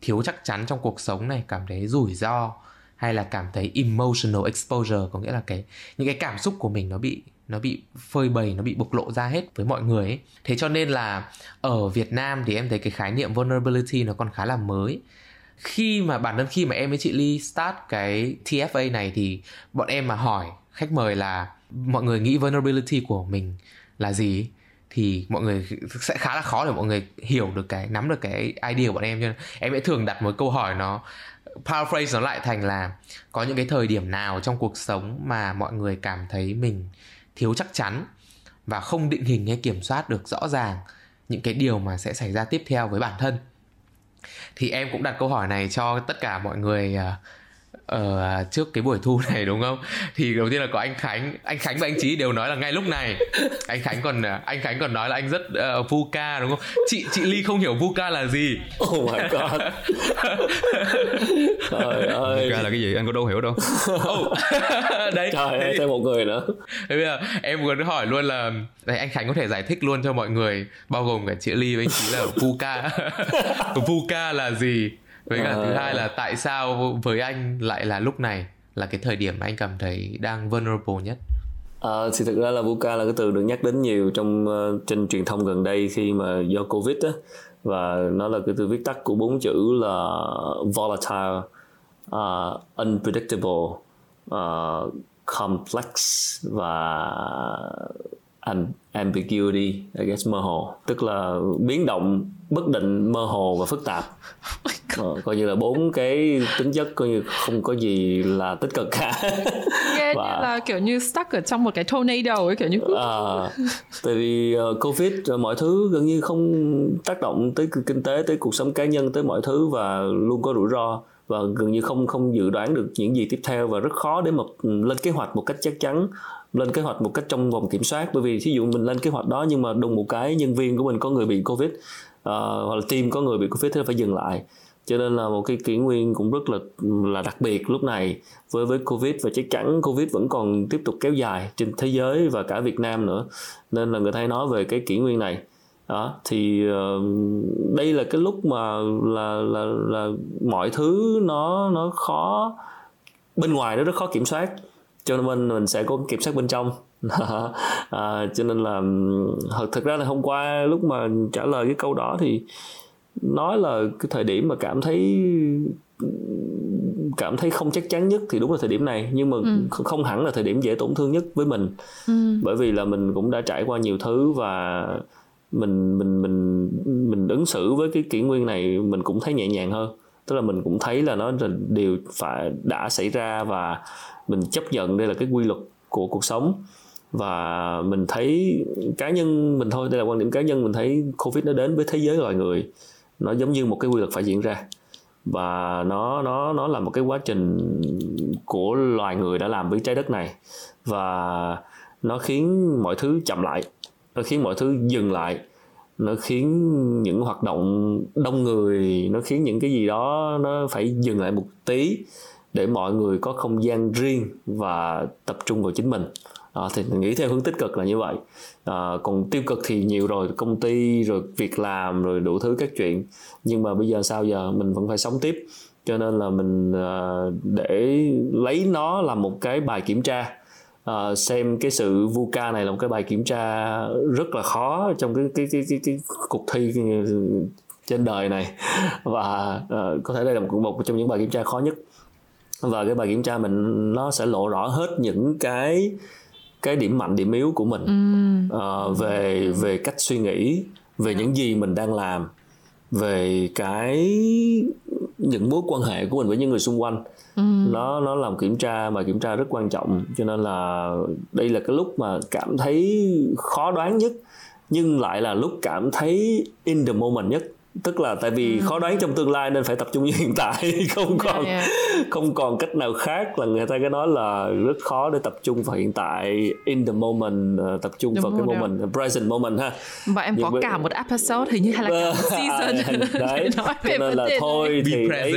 thiếu chắc chắn trong cuộc sống này cảm thấy rủi ro hay là cảm thấy emotional exposure, có nghĩa là cái, những cái cảm xúc của mình nó bị nó bị phơi bày, nó bị bộc lộ ra hết với mọi người ấy. Thế cho nên là ở Việt Nam thì em thấy cái khái niệm vulnerability nó còn khá là mới. Khi mà, bản thân khi mà em với chị Ly start cái TFA này thì bọn em mà hỏi, khách mời là mọi người nghĩ vulnerability của mình là gì thì mọi người sẽ khá là khó để mọi người hiểu được cái, nắm được cái idea của bọn em. Cho nên em sẽ thường đặt một câu hỏi nó paraphrase nó lại thành là có những cái thời điểm nào trong cuộc sống mà mọi người cảm thấy mình thiếu chắc chắn và không định hình hay kiểm soát được rõ ràng những cái điều mà sẽ xảy ra tiếp theo với bản thân? Thì em cũng đặt câu hỏi này cho tất cả mọi người uh, ở uh, trước cái buổi thu này đúng không? Thì đầu tiên là có anh Khánh. Anh Khánh và anh Trí đều nói là ngay lúc này. Anh Khánh còn uh, anh Khánh còn nói là anh rất uh, VUCA đúng không? Chị chị Ly không hiểu VUCA là gì. Oh my god. Trời ơi VUCA là cái gì? Anh có đâu hiểu đâu. Oh. đấy. Trời ơi thêm một người nữa. Thế bây giờ em muốn hỏi luôn là đây anh Khánh có thể giải thích luôn cho mọi người bao gồm cả chị Ly với anh Trí là VUCA VUCA là gì với cả thứ hai là tại sao với anh lại là lúc này? Là cái thời điểm mà anh cảm thấy đang vulnerable nhất? À, thì thực ra là VUCA là cái từ được nhắc đến nhiều trong uh, trên truyền thông gần đây khi mà do Covid á. Và nó là cái từ viết tắt của bốn chữ là volatile, uh, unpredictable, uh, complex và ambiguity, I guess mơ hồ, tức là biến động, bất định, mơ hồ và phức tạp. ờ, coi như là bốn cái tính chất coi như không có gì là tích cực cả. Nghe và... như là kiểu như stuck ở trong một cái tornado ấy kiểu như à, tại vì uh, covid rồi mọi thứ gần như không tác động tới kinh tế tới cuộc sống cá nhân tới mọi thứ và luôn có rủi ro. Và gần như không không dự đoán được những gì tiếp theo và rất khó để mà lên kế hoạch một cách chắc chắn lên kế hoạch một cách trong vòng kiểm soát. Bởi vì thí dụ mình lên kế hoạch đó nhưng mà đùng một cái nhân viên của mình có người bị covid uh, hoặc là team có người bị covid thì phải dừng lại. Cho nên là một cái kỷ nguyên cũng rất là là đặc biệt lúc này với với covid. Và chắc chắn covid vẫn còn tiếp tục kéo dài trên thế giới và cả việt nam nữa. Nên là người ta hay nói về cái kỷ nguyên này. Đó thì uh, đây là cái lúc mà là là là mọi thứ nó nó khó bên ngoài nó rất khó kiểm soát. Cho nên mình mình sẽ có kiểm soát bên trong à, cho nên là thật ra là hôm qua lúc mà trả lời cái câu đó thì nói là cái thời điểm mà cảm thấy cảm thấy không chắc chắn nhất thì đúng là thời điểm này nhưng mà ừ. không hẳn là thời điểm dễ tổn thương nhất với mình ừ. bởi vì là mình cũng đã trải qua nhiều thứ và mình mình mình mình ứng xử với cái kỷ nguyên này mình cũng thấy nhẹ nhàng hơn tức là mình cũng thấy là nó là điều phải đã xảy ra và mình chấp nhận đây là cái quy luật của cuộc sống và mình thấy cá nhân mình thôi, đây là quan điểm cá nhân, mình thấy covid nó đến với thế giới loài người. Nó giống như một cái quy luật phải diễn ra. Và nó nó nó là một cái quá trình của loài người đã làm với trái đất này. Và nó khiến mọi thứ chậm lại, nó khiến mọi thứ dừng lại, nó khiến những hoạt động đông người, nó khiến những cái gì đó nó phải dừng lại một tí để mọi người có không gian riêng và tập trung vào chính mình à, thì mình nghĩ theo hướng tích cực là như vậy. À, còn tiêu cực thì nhiều rồi công ty rồi việc làm rồi đủ thứ các chuyện. Nhưng mà bây giờ sao giờ? Mình vẫn phải sống tiếp. Cho nên là mình à, để lấy nó làm một cái bài kiểm tra. À, xem cái sự VUCA này là một cái bài kiểm tra rất là khó trong cái cái cái cái, cái cuộc thi trên đời này. Và à, có thể đây là một, một trong những bài kiểm tra khó nhất. Và cái bài kiểm tra mình nó sẽ lộ rõ hết những cái cái điểm mạnh điểm yếu của mình ừ. uh, về về cách suy nghĩ về những gì mình đang làm về cái những mối quan hệ của mình với những người xung quanh ừ. nó nó làm kiểm tra mà kiểm tra rất quan trọng cho nên là đây là cái lúc mà cảm thấy khó đoán nhất nhưng lại là lúc cảm thấy in the moment nhất tức là tại vì ừ. khó đoán trong tương lai nên phải tập trung như hiện tại không còn yeah, yeah. không còn cách nào khác là người ta cái nói là rất khó để tập trung vào hiện tại in the moment uh, tập trung Đúng vào cái moment rồi. present moment ha và em có cả một episode hình như hay là cả một season đấy nói về nên là thôi thì lấy,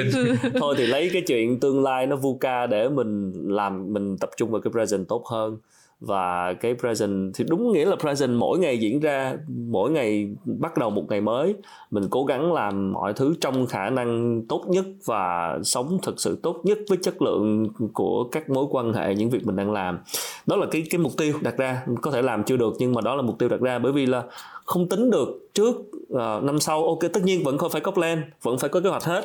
thôi thì lấy cái chuyện tương lai nó VUCA để mình làm mình tập trung vào cái present tốt hơn và cái present thì đúng nghĩa là present mỗi ngày diễn ra mỗi ngày bắt đầu một ngày mới. Mình cố gắng làm mọi thứ trong khả năng tốt nhất và sống thực sự tốt nhất với chất lượng của các mối quan hệ những việc mình đang làm. Đó là cái cái mục tiêu đặt ra có thể làm chưa được nhưng mà đó là mục tiêu đặt ra. Bởi vì là không tính được trước uh, năm sau ok tất nhiên vẫn phải có plan vẫn phải có kế hoạch hết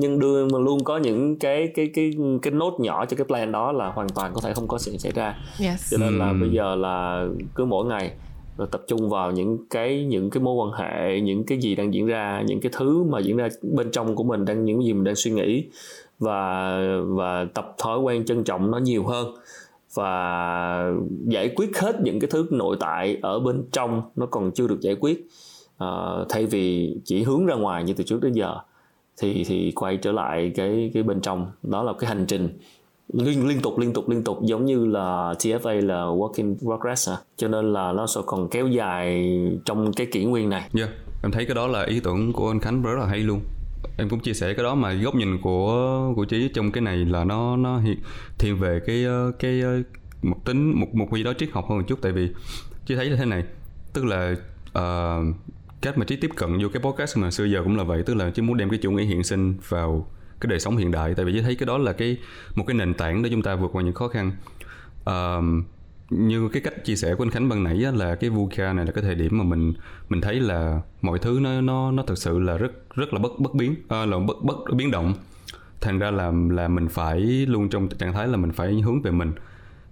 nhưng đưa mà luôn có những cái cái cái cái nốt nhỏ cho cái plan đó là hoàn toàn có thể không có sự xảy ra. Yes. cho nên là bây giờ là cứ mỗi ngày rồi tập trung vào những cái những cái mối quan hệ những cái gì đang diễn ra những cái thứ mà diễn ra bên trong của mình đang những gì mình đang suy nghĩ và và tập thói quen trân trọng nó nhiều hơn. Và giải quyết hết những cái thứ nội tại ở bên trong nó còn chưa được giải quyết. Uh, thay vì chỉ hướng ra ngoài như từ trước đến giờ thì thì quay trở lại cái cái bên trong đó là cái hành trình liên liên tục liên tục liên tục giống như là TFA là working progress à. cho nên là nó sẽ còn kéo dài trong cái kỷ nguyên này. Dạ, yeah. em thấy cái đó là ý tưởng của anh Khánh rất là hay luôn. Em cũng chia sẻ cái đó mà góc nhìn của của Trí trong cái này là nó nó thiên về cái ờ, cái ờ, một tính một một gì đó triết học hơn một chút tại vì chị thấy là thế này, tức là uh, cách mà trí tiếp cận vô cái podcast mà xưa giờ cũng là vậy tức là chỉ muốn đem cái chủ nghĩa hiện sinh vào cái đời sống hiện đại tại vì chỉ thấy cái đó là cái một cái nền tảng để chúng ta vượt qua những khó khăn. Uh, như cái cách chia sẻ của anh Khánh ban nãy á, là cái VUCA này là cái thời điểm mà mình mình thấy là mọi thứ nó nó nó thực sự là rất rất là bất bất biến à, là bất bất biến động. Thành ra là là mình phải luôn trong trạng thái là mình phải hướng về mình.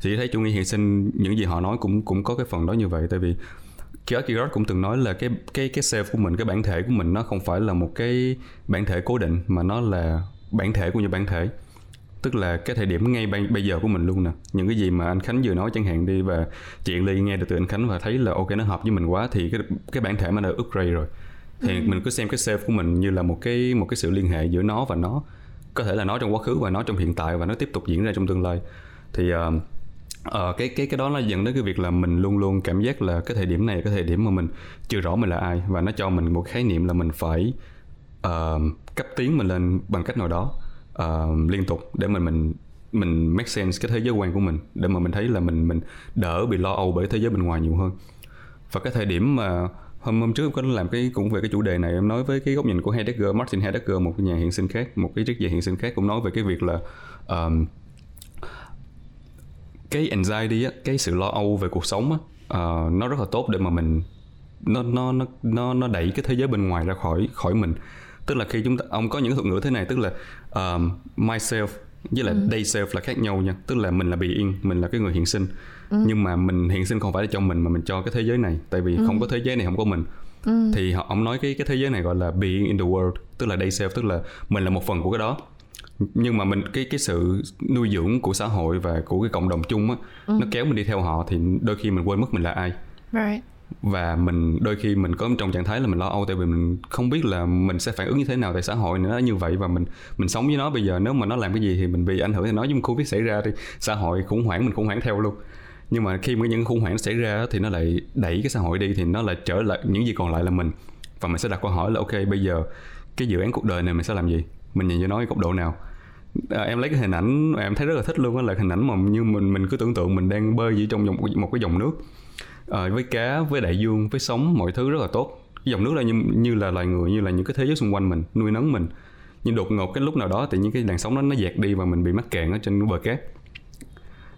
Thì thấy chủ nghĩa hiện sinh những gì họ nói cũng cũng có cái phần đó như vậy tại vì Kierkegaard cũng từng nói là cái cái cái self của mình cái bản thể của mình nó không phải là một cái bản thể cố định mà nó là bản thể của những bản thể. Tức là cái thời điểm ngay bây giờ của mình luôn nè. Những cái gì mà anh Khánh vừa nói chẳng hạn đi và chuyện ly nghe được từ anh Khánh và thấy là ok nó hợp với mình quá thì cái cái bản thể nó đã upgrade rồi. Thì ừ. mình cứ xem cái self của mình như là một cái một cái sự liên hệ giữa nó và nó. Có thể là nó trong quá khứ và nó trong hiện tại và nó tiếp tục diễn ra trong tương lai. Thì uh, Ờ, cái cái cái đó nó dẫn đến cái việc là mình luôn luôn cảm giác là cái thời điểm này cái thời điểm mà mình chưa rõ mình là ai và nó cho mình một khái niệm là mình phải uh, cấp tiến mình lên bằng cách nào đó uh, liên tục để mình mình mình make sense cái thế giới quan của mình để mà mình thấy là mình mình đỡ bị lo âu bởi thế giới bên ngoài nhiều hơn. Và cái thời điểm mà hôm hôm trước em có làm cái cũng về cái chủ đề này em nói với cái góc nhìn của Heidegger Martin Heidegger một nhà hiện sinh khác một cái triết gia hiện sinh khác cũng nói về cái việc là um, cái anxiety á cái sự lo âu về cuộc sống á uh, nó rất là tốt để mà mình nó nó nó nó nó đẩy cái thế giới bên ngoài ra khỏi khỏi mình tức là khi chúng ta ông có những thuật ngữ thế này tức là um, myself với lại ừ. they self là khác nhau nha tức là mình là being mình là cái người hiện sinh ừ. nhưng mà mình hiện sinh không phải là cho mình mà mình cho cái thế giới này tại vì ừ. không có thế giới này không có mình ừ. thì họ ông nói cái cái thế giới này gọi là being in the world tức là they self tức là mình là một phần của cái đó nhưng mà mình cái cái sự nuôi dưỡng của xã hội và của cái cộng đồng chung á ừ. nó kéo mình đi theo họ thì đôi khi mình quên mất mình là ai. Right. và mình đôi khi mình có trong trạng thái là mình lo âu tại vì mình không biết là mình sẽ phản ứng như thế nào tại xã hội nữa như vậy. Và mình mình sống với nó bây giờ nếu mà nó làm cái gì thì mình bị ảnh hưởng. Thì nói với covid xảy ra thì xã hội khủng hoảng mình khủng hoảng theo luôn. Nhưng mà khi mà những khủng hoảng xảy ra thì nó lại đẩy cái xã hội đi thì nó lại trở lại những gì còn lại là mình. Và mình sẽ đặt câu hỏi là ok bây giờ cái dự án cuộc đời này mình sẽ làm gì? Mình nhìn vô nó góc độ nào à, em lấy cái hình ảnh em thấy rất là thích luôn á là hình ảnh mà như mình mình cứ tưởng tượng mình đang bơi dưới trong một, một cái dòng nước. À, với cá với đại dương với sóng mọi thứ rất là tốt. Cái dòng nước là như, như là loài người như là những cái thế giới xung quanh mình nuôi nấng mình. Nhưng đột ngột cái lúc nào đó thì những cái làn sóng đó nó dạt đi và mình bị mắc kẹt ở trên bờ cát.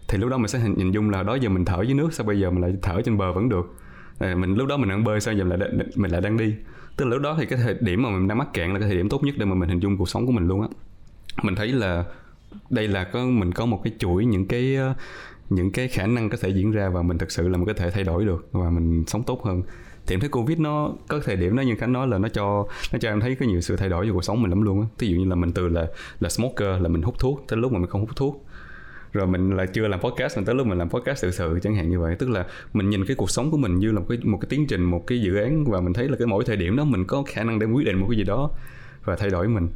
Thì lúc đó mình sẽ hình, hình dung là đó giờ mình thở dưới nước sao bây giờ mình lại thở trên bờ vẫn được? À, mình lúc đó mình đang bơi sao giờ lại mình lại đang đi? Tức là lúc đó thì cái thời điểm mà mình đang mắc cạn là cái thời điểm tốt nhất để mà mình hình dung cuộc sống của mình luôn á mình thấy là đây là có, mình có một cái chuỗi những cái ờ, những cái khả năng có thể diễn ra và mình thực sự là mình có thể thay đổi được và mình sống tốt hơn. Thì em thấy covid nó có thời điểm nó như khánh nói là nó cho nó cho em thấy có nhiều sự thay đổi về cuộc sống mình lắm luôn á. Ví dụ như là mình từ là là smoker, là mình hút thuốc tới lúc mà mình không hút thuốc. Rồi mình là chưa làm podcast mình tới lúc mình làm podcast thực sự chẳng hạn như vậy. Tức là mình nhìn cái cuộc sống của mình như là một cái một cái tiến trình, một cái dự án và mình thấy là cái mỗi thời điểm đó mình có khả năng để quyết định một cái gì đó và thay đổi mình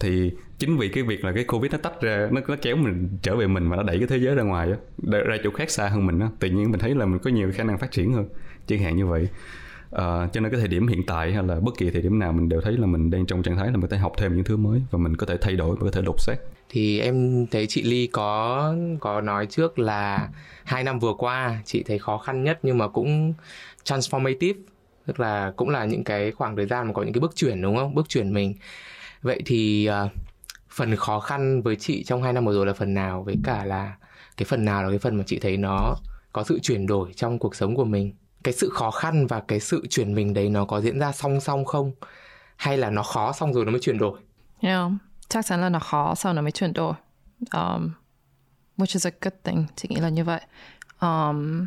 thì chính vì cái việc là cái covid nó tách ra nó nó kéo mình trở về mình và nó đẩy cái thế giới ra ngoài á ra chỗ khác xa hơn mình á tự nhiên mình thấy là mình có nhiều khả năng phát triển hơn chẳng hạn như vậy. À, cho nên cái thời điểm hiện tại hay là bất kỳ thời điểm nào mình đều thấy là mình đang trong trạng thái là mình có thể học thêm những thứ mới và mình có thể thay đổi và có thể đột xét thì em thấy chị Ly có có nói trước là hai năm vừa qua chị thấy khó khăn nhất nhưng mà cũng transformative tức là cũng là những cái khoảng thời gian mà có những cái bước chuyển đúng không? Bước chuyển mình vậy thì uh, phần khó khăn với chị trong hai năm vừa rồi là phần nào? Với cả là cái phần nào là cái phần mà chị thấy nó có sự chuyển đổi trong cuộc sống của mình? Cái sự khó khăn và cái sự chuyển mình đấy nó có diễn ra song song không? Hay là nó khó xong rồi nó mới chuyển đổi? Yeah, chắc chắn là nó khó sau nó mới chuyển đổi. Um, which is a good thing. Chị nghĩ là như vậy. Um,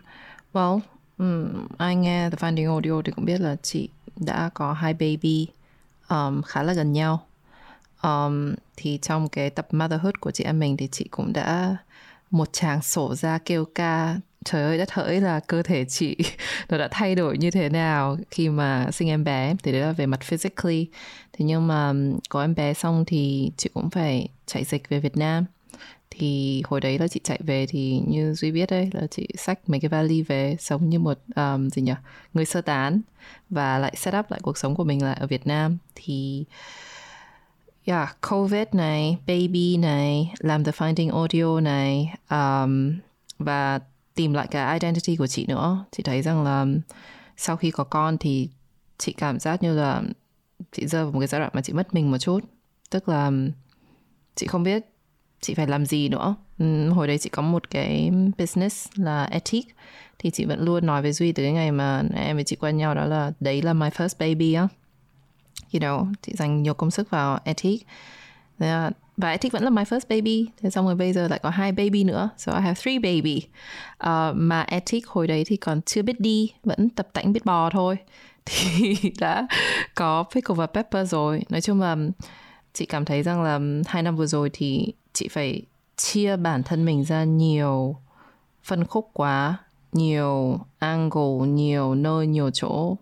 well um, ai nghe The Finding Audio thì cũng biết là chị đã có hai baby um, khá là gần nhau um, thì trong cái tập motherhood của chị em mình thì chị cũng đã một chàng sổ ra kêu ca trời ơi đất hỡi là cơ thể chị nó đã thay đổi như thế nào khi mà sinh em bé. Thì đấy là về mặt physically. Thế nhưng mà có em bé xong thì chị cũng phải chạy dịch về Việt Nam. Thì hồi đấy là chị chạy về thì như duy biết đấy là chị xách mấy cái vali về sống như một um, gì nhỉ người sơ tán và lại set up lại cuộc sống của mình lại ở Việt Nam. Thì yeah, COVID này, baby này, làm The Finding Audio này um, và tìm lại cái identity của chị nữa. Chị thấy rằng là sau khi có con thì chị cảm giác như là chị rơi vào một cái giai đoạn mà chị mất mình một chút. Tức là um, chị không biết chị phải làm gì nữa. Um, hồi đấy chị có một cái business là ethic thì chị vẫn luôn nói với Duy từ cái ngày mà em với chị quen nhau đó là đấy là my first baby á you know chị dành nhiều công sức vào ethic và ethic vẫn là my first baby. Thế xong rồi bây giờ lại có hai baby nữa. So I have three baby. Uh, mà ethic hồi đấy thì còn chưa biết đi vẫn tập tễnh biết bò thôi. Thì đã có pickle và pepper rồi. Nói chung là chị cảm thấy rằng là hai năm vừa rồi thì chị phải chia bản thân mình ra nhiều phân khúc quá nhiều angle nhiều nơi nhiều chỗ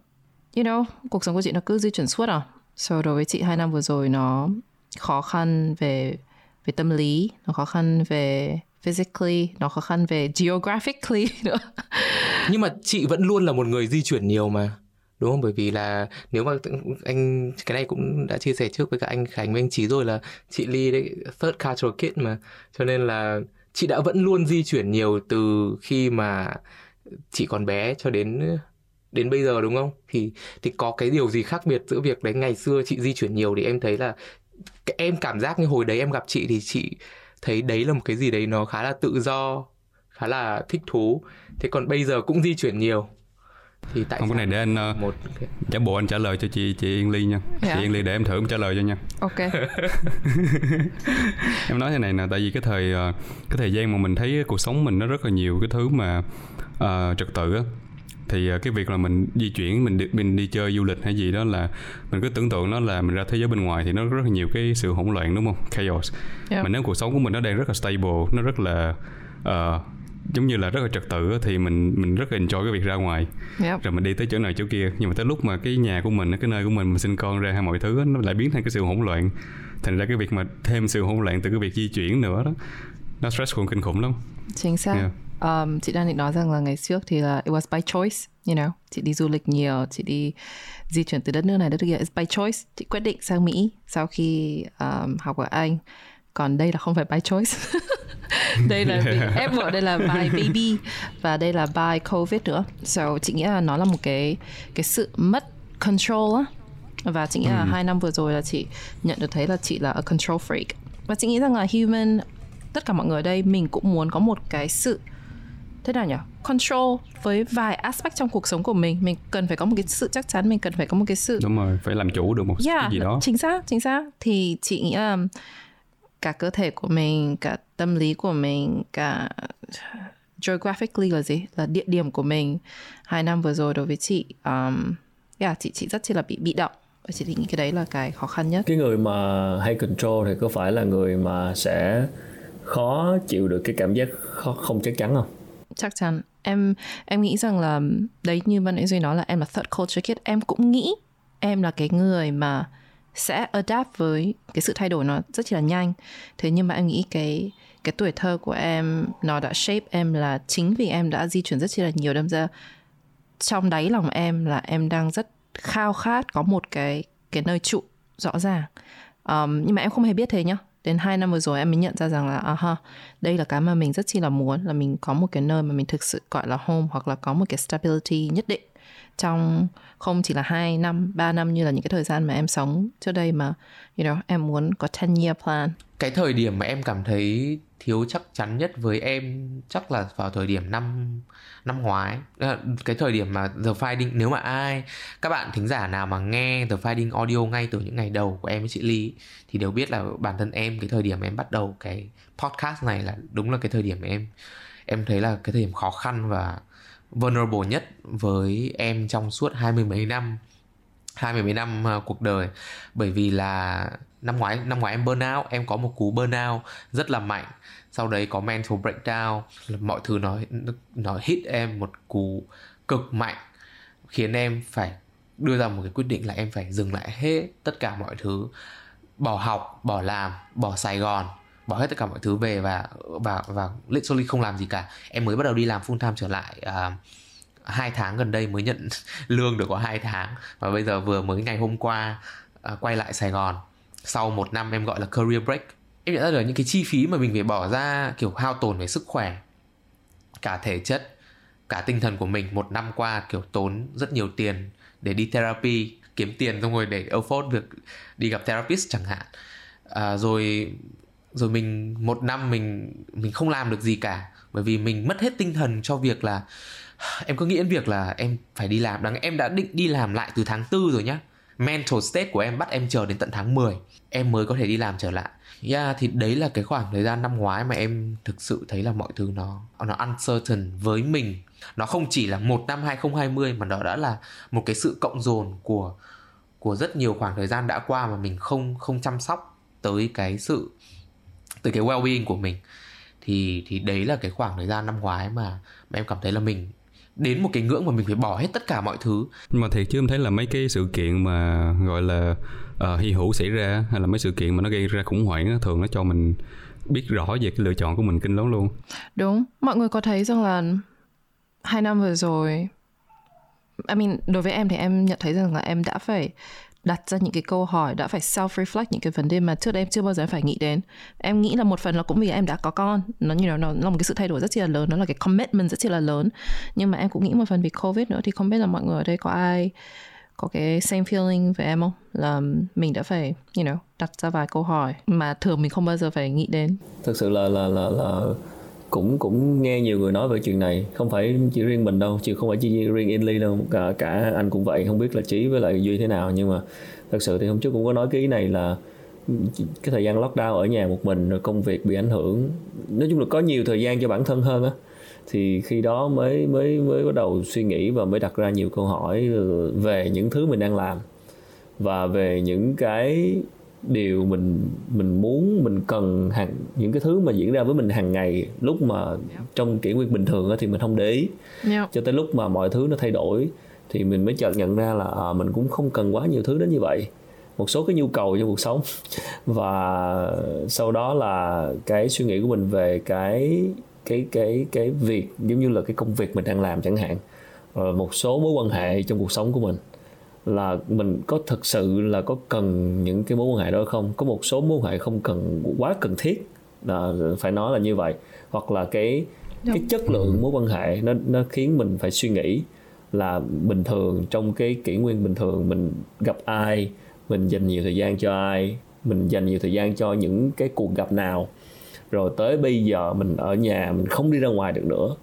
you know, cuộc sống của chị nó cứ di chuyển suốt à? So đối với chị hai năm vừa rồi nó khó khăn về về tâm lý, nó khó khăn về physically, nó khó khăn về geographically nữa. Nhưng mà chị vẫn luôn là một người di chuyển nhiều mà, đúng không? Bởi vì là nếu mà anh cái này cũng đã chia sẻ trước với cả anh Khánh với anh Chí rồi là chị Ly đấy, third cultural kid mà. Cho nên là chị đã vẫn luôn di chuyển nhiều từ khi mà chị còn bé cho đến đến bây giờ đúng không? Thì thì có cái điều gì khác biệt giữa việc đấy? Ngày xưa chị di chuyển nhiều thì em thấy là em cảm giác như hồi đấy em gặp chị thì chị thấy đấy là một cái gì đấy nó khá là tự do khá là thích thú. Thế còn bây giờ cũng di chuyển nhiều. Thì tại không cái này để anh uh, một giả bộ anh trả lời cho chị chị Yên Ly nha. Yeah. chị Yên Ly để em thử em trả lời cho nha. Ok. Em nói thế này nè tại vì cái thời uh, cái thời gian mà mình thấy cuộc sống mình nó rất là nhiều cái thứ mà uh, trật tự á thì ờ, cái việc là mình di chuyển mình đi, mình đi chơi du lịch hay gì đó là mình cứ tưởng tượng nó là mình ra thế giới bên ngoài thì nó rất là nhiều cái sự hỗn loạn đúng không? Chaos. Yeah. mà nếu cuộc sống của mình nó đang rất là stable nó rất là uh, giống như là rất là trật tự thì mình mình rất là enjoy cái việc ra ngoài. Yep. rồi mình đi tới chỗ này chỗ kia. Nhưng mà tới lúc mà cái nhà của mình cái nơi của mình mình sinh con ra hay mọi thứ nó lại biến thành cái sự hỗn loạn. Thành ra cái việc mà thêm sự hỗn loạn từ cái việc di chuyển nữa đó nó stressful kinh khủng lắm. Chính xác. Yeah um, chị đang định nói rằng là ngày trước thì là it was by choice you know. Chị đi du lịch nhiều chị đi di chuyển từ đất nước này đất nước kia. It's by choice. Chị quyết định sang Mỹ sau khi um, học ở Anh. Còn đây là không phải by choice. Đây là yeah. ép buộc đây là by baby và đây là by covid nữa. So chị nghĩ là nó là một cái cái sự mất control á. Và chị nghĩ là ừ. hai năm vừa rồi là chị nhận được thấy là chị là a control freak. Và chị nghĩ rằng là human tất cả mọi người ở đây mình cũng muốn có một cái sự thế nào nhỉ? Control với vài aspect trong cuộc sống của mình. Mình cần phải có một cái sự chắc chắn mình cần phải có một cái sự đúng rồi phải làm chủ được một yeah, cái gì đó. chính xác chính xác. Thì chị nghĩ là cả cơ thể của mình cả tâm lý của mình cả geographically là gì? Là địa điểm của mình. Hai năm vừa rồi đối với chị um, yeah, chị chị rất chi là bị bị động. Và chị nghĩ cái đấy là cái khó khăn nhất. Cái người mà hay control thì có phải là người mà sẽ khó chịu được cái cảm giác khó, không chắc chắn không chắc chắn. Em em nghĩ rằng là đấy như ban nãy duy nói là em là third culture kid. Em cũng nghĩ em là cái người mà sẽ adapt với cái sự thay đổi nó rất là nhanh. Thế nhưng mà em nghĩ cái cái tuổi thơ của em nó đã shape em là chính vì em đã di chuyển rất là nhiều đâm ra trong đáy lòng em là em đang rất khao khát có một cái cái nơi trụ rõ ràng. Um, nhưng mà em không hề biết thế nhá đến hai năm vừa rồi em mới nhận ra rằng là à ha, đây là cái mà mình rất chi là muốn, là mình có một cái nơi mà mình thực sự gọi là home hoặc là có một cái stability nhất định trong không chỉ là 2 năm, 3 năm như là những cái thời gian mà em sống trước đây mà you know, em muốn có 10 year plan. Cái thời điểm mà em cảm thấy thiếu chắc chắn nhất với em chắc là vào thời điểm năm năm ngoái ờ, cái thời điểm mà The Finding nếu mà ai các bạn thính giả nào mà nghe The Finding Audio ngay từ những ngày đầu của em với chị Ly thì đều biết là bản thân em cái thời điểm em bắt đầu cái podcast này là đúng là cái thời điểm em em thấy là cái thời điểm khó khăn và vulnerable nhất với em trong suốt hai mươi mấy năm hai mươi mấy năm uh, cuộc đời. Bởi vì là năm ngoái năm ngoái em burnout em có một cú burnout rất là mạnh. Sau đấy có mental breakdown mọi thứ nó nó hit em một cú cực mạnh khiến em phải đưa ra một cái quyết định là em phải dừng lại hết tất cả mọi thứ. Bỏ học bỏ làm bỏ sài gòn bỏ hết tất cả mọi thứ về và và và literally không làm gì cả. Em mới bắt đầu đi làm full time trở lại uh, hai tháng gần đây mới nhận lương được có hai tháng. Và bây giờ vừa mới ngày hôm qua uh, quay lại sài gòn. Sau một năm em gọi là career break. Em nhận ra được những cái chi phí mà mình phải bỏ ra kiểu hao tổn về sức khỏe cả thể chất cả tinh thần của mình một năm qua kiểu tốn rất nhiều tiền để đi therapy kiếm tiền xong rồi để afford việc đi gặp therapist chẳng hạn. À, rồi rồi mình một năm mình mình không làm được gì cả, bởi vì mình mất hết tinh thần cho việc là, em cứ nghĩ đến việc là em phải đi làm. Đáng em đã định đi làm lại từ tháng tư rồi nhá. Mental state của em bắt em chờ đến tận tháng 10 em mới có thể đi làm trở lại. Yeah thì đấy là cái khoảng thời gian năm ngoái mà em thực sự thấy là mọi thứ nó nó uncertain với mình. Nó không chỉ là một năm 2020 mà nó đã là một cái sự cộng dồn của của rất nhiều khoảng thời gian đã qua mà mình không không chăm sóc tới cái sự tới cái well being của mình. Thì thì đấy là cái khoảng thời gian năm ngoái mà, mà em cảm thấy là mình đến một cái ngưỡng mà mình phải bỏ hết tất cả mọi thứ. Nhưng mà thiệt chứ em thấy là mấy cái sự kiện mà gọi là uh, hy hữu xảy ra hay là mấy sự kiện mà nó gây ra khủng hoảng thường nó cho mình biết rõ về cái lựa chọn của mình kinh lắm luôn. Đúng. Mọi người có thấy rằng là hai năm vừa rồi I mean, đối với em thì em nhận thấy rằng là em đã phải đặt ra những cái câu hỏi đã phải self reflect những cái vấn đề mà trước đây em chưa bao giờ phải nghĩ đến. Em nghĩ là một phần là cũng vì em đã có con. Nó như nó, nó là một cái sự thay đổi rất là lớn nó là cái commitment rất là lớn. Nhưng mà em cũng nghĩ một phần vì covid nữa thì không biết là mọi người ở đây có ai có cái same feeling với em không? Là mình đã phải you know đặt ra vài câu hỏi mà thường mình không bao giờ phải nghĩ đến. Thực sự là là là là cũng cũng nghe nhiều người nói về chuyện này. Không phải chỉ riêng mình đâu, chứ không phải chỉ riêng Inly đâu, cả cả anh cũng vậy. Không biết là trí với lại duy thế nào, nhưng mà thật sự thì hôm trước cũng có nói cái ý này là cái thời gian lockdown ở nhà một mình, rồi công việc bị ảnh hưởng. Nói chung là có nhiều thời gian cho bản thân hơn á. Thì khi đó mới mới mới bắt đầu suy nghĩ và mới đặt ra nhiều câu hỏi về những thứ mình đang làm và về những cái điều mình mình muốn mình cần hàng những cái thứ mà diễn ra với mình hàng ngày lúc mà trong kỷ nguyên bình thường thì mình không để ý. Yeah. cho tới lúc mà mọi thứ nó thay đổi thì mình mới chợt nhận ra là à, mình cũng không cần quá nhiều thứ đến như vậy. Một số cái nhu cầu trong cuộc sống. Và sau đó là cái suy nghĩ của mình về cái cái cái cái việc giống như là cái công việc mình đang làm chẳng hạn. Rồi một số mối quan hệ trong cuộc sống của mình là mình có thực sự là có cần những cái mối quan hệ đó không? Có một số mối quan hệ không cần quá cần thiết. Là phải nói là như vậy. Hoặc là cái cái chất lượng mối quan hệ nó nó khiến mình phải suy nghĩ là bình thường trong cái kỷ nguyên bình thường mình gặp ai mình dành nhiều thời gian cho ai mình dành nhiều thời gian cho những cái cuộc gặp nào. Rồi tới bây giờ mình ở nhà mình không đi ra ngoài được nữa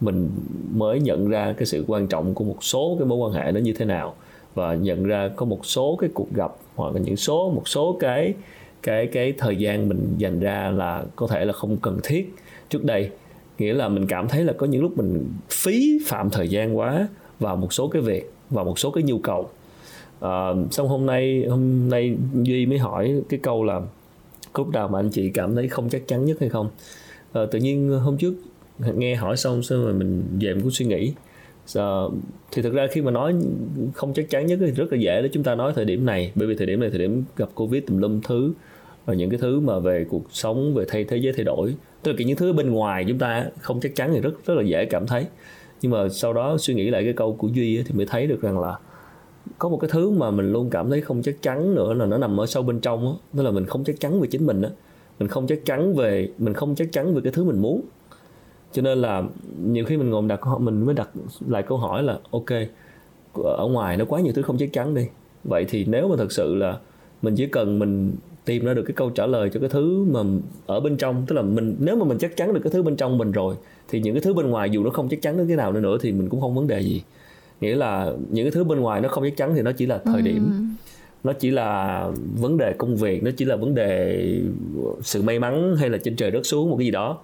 mình mới nhận ra cái sự quan trọng của một số cái mối quan hệ nó như thế nào và nhận ra có một số cái cuộc gặp hoặc là những số một số cái cái cái thời gian mình dành ra là có thể là không cần thiết. Trước đây nghĩa là mình cảm thấy là có những lúc mình phí phạm thời gian quá vào một số cái việc vào một số cái nhu cầu. À, xong hôm nay hôm nay duy mới hỏi cái câu là lúc nào mà anh chị cảm thấy không chắc chắn nhất hay không? À, tự nhiên hôm trước nghe hỏi xong xong rồi mình về mình cũng suy nghĩ à, thì thực ra khi mà nói không chắc chắn nhất thì rất là dễ để chúng ta nói thời điểm này. Bởi vì thời điểm này thời điểm gặp covid tùm lum thứ và những cái thứ mà về cuộc sống về thay thế giới thay đổi. Tức là những thứ bên ngoài chúng ta không chắc chắn thì rất rất là dễ cảm thấy. Nhưng mà sau đó suy nghĩ lại cái câu của duy thì mới thấy được rằng là có một cái thứ mà mình luôn cảm thấy không chắc chắn nữa là nó nằm ở sâu bên trong đó. đó là mình không chắc chắn về chính mình đó mình không chắc chắn về mình không chắc chắn về cái thứ mình muốn cho nên là nhiều khi mình ngồi đặt mình mới đặt lại câu hỏi là ok ở ngoài nó quá nhiều thứ không chắc chắn đi. Vậy thì nếu mà thật sự là mình chỉ cần mình tìm ra được cái câu trả lời cho cái thứ mà ở bên trong tức là mình nếu mà mình chắc chắn được cái thứ bên trong mình rồi thì những cái thứ bên ngoài dù nó không chắc chắn đến cái nào nữa nữa thì mình cũng không vấn đề gì. Nghĩa là những cái thứ bên ngoài nó không chắc chắn thì nó chỉ là thời điểm. Ừ. nó chỉ là vấn đề công việc nó chỉ là vấn đề sự may mắn hay là trên trời đất xuống một cái gì đó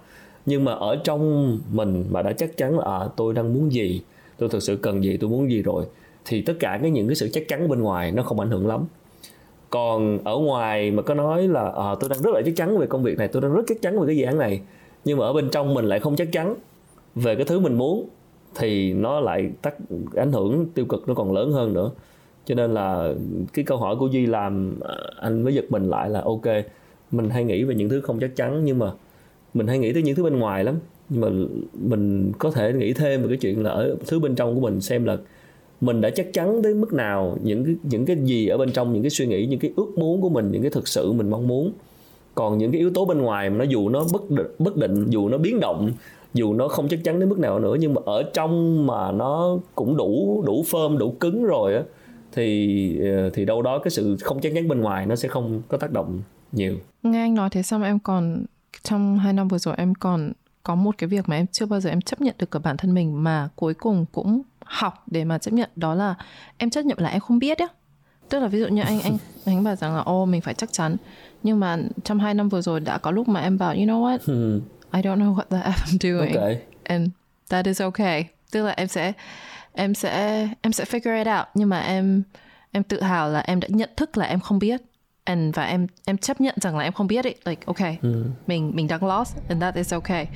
nhưng mà ở trong mình mà đã chắc chắn là à, tôi đang muốn gì tôi thực sự cần gì tôi muốn gì rồi thì tất cả cái những cái sự chắc chắn bên ngoài nó không ảnh hưởng lắm. Còn ở ngoài mà có nói là à, tôi đang rất là chắc chắn về công việc này tôi đang rất chắc chắn về cái dự án này nhưng mà ở bên trong mình lại không chắc chắn về cái thứ mình muốn thì nó lại tác ảnh hưởng tiêu cực nó còn lớn hơn nữa. Cho nên là cái câu hỏi của duy làm à, anh mới giật mình lại là ok mình hay nghĩ về những thứ không chắc chắn nhưng mà mình hay nghĩ tới những thứ bên ngoài lắm. Nhưng mà mình có thể nghĩ thêm về cái chuyện là ở thứ bên trong của mình xem là mình đã chắc chắn tới mức nào những cái những cái gì ở bên trong những cái suy nghĩ những cái ước muốn của mình những cái thực sự mình mong muốn. Còn những cái yếu tố bên ngoài mà nó dù nó bất định, bất định dù nó biến động dù nó không chắc chắn đến mức nào nữa nhưng mà ở trong mà nó cũng đủ đủ phơm đủ cứng rồi á thì ờ, thì đâu đó cái sự không chắc chắn bên ngoài nó sẽ không có tác động nhiều. Nghe anh nói thế xong em còn trong hai năm vừa rồi em còn có một cái việc mà em chưa bao giờ em chấp nhận được ở bản thân mình mà cuối cùng cũng học để mà chấp nhận đó là em chấp nhận là em không biết á. Tức là ví dụ như anh anh anh bảo rằng là ô mình phải chắc chắn. Nhưng mà trong hai năm vừa rồi đã có lúc mà em bảo you know what? Hmm. I don't know what the F I'm doing. Okay. and that is okay. Tức là em sẽ em sẽ em sẽ figure it out. Nhưng mà em em tự hào là em đã nhận thức là em không biết and và em em chấp nhận rằng là em không biết it like okay mm. mình mình đang lost and that is okay.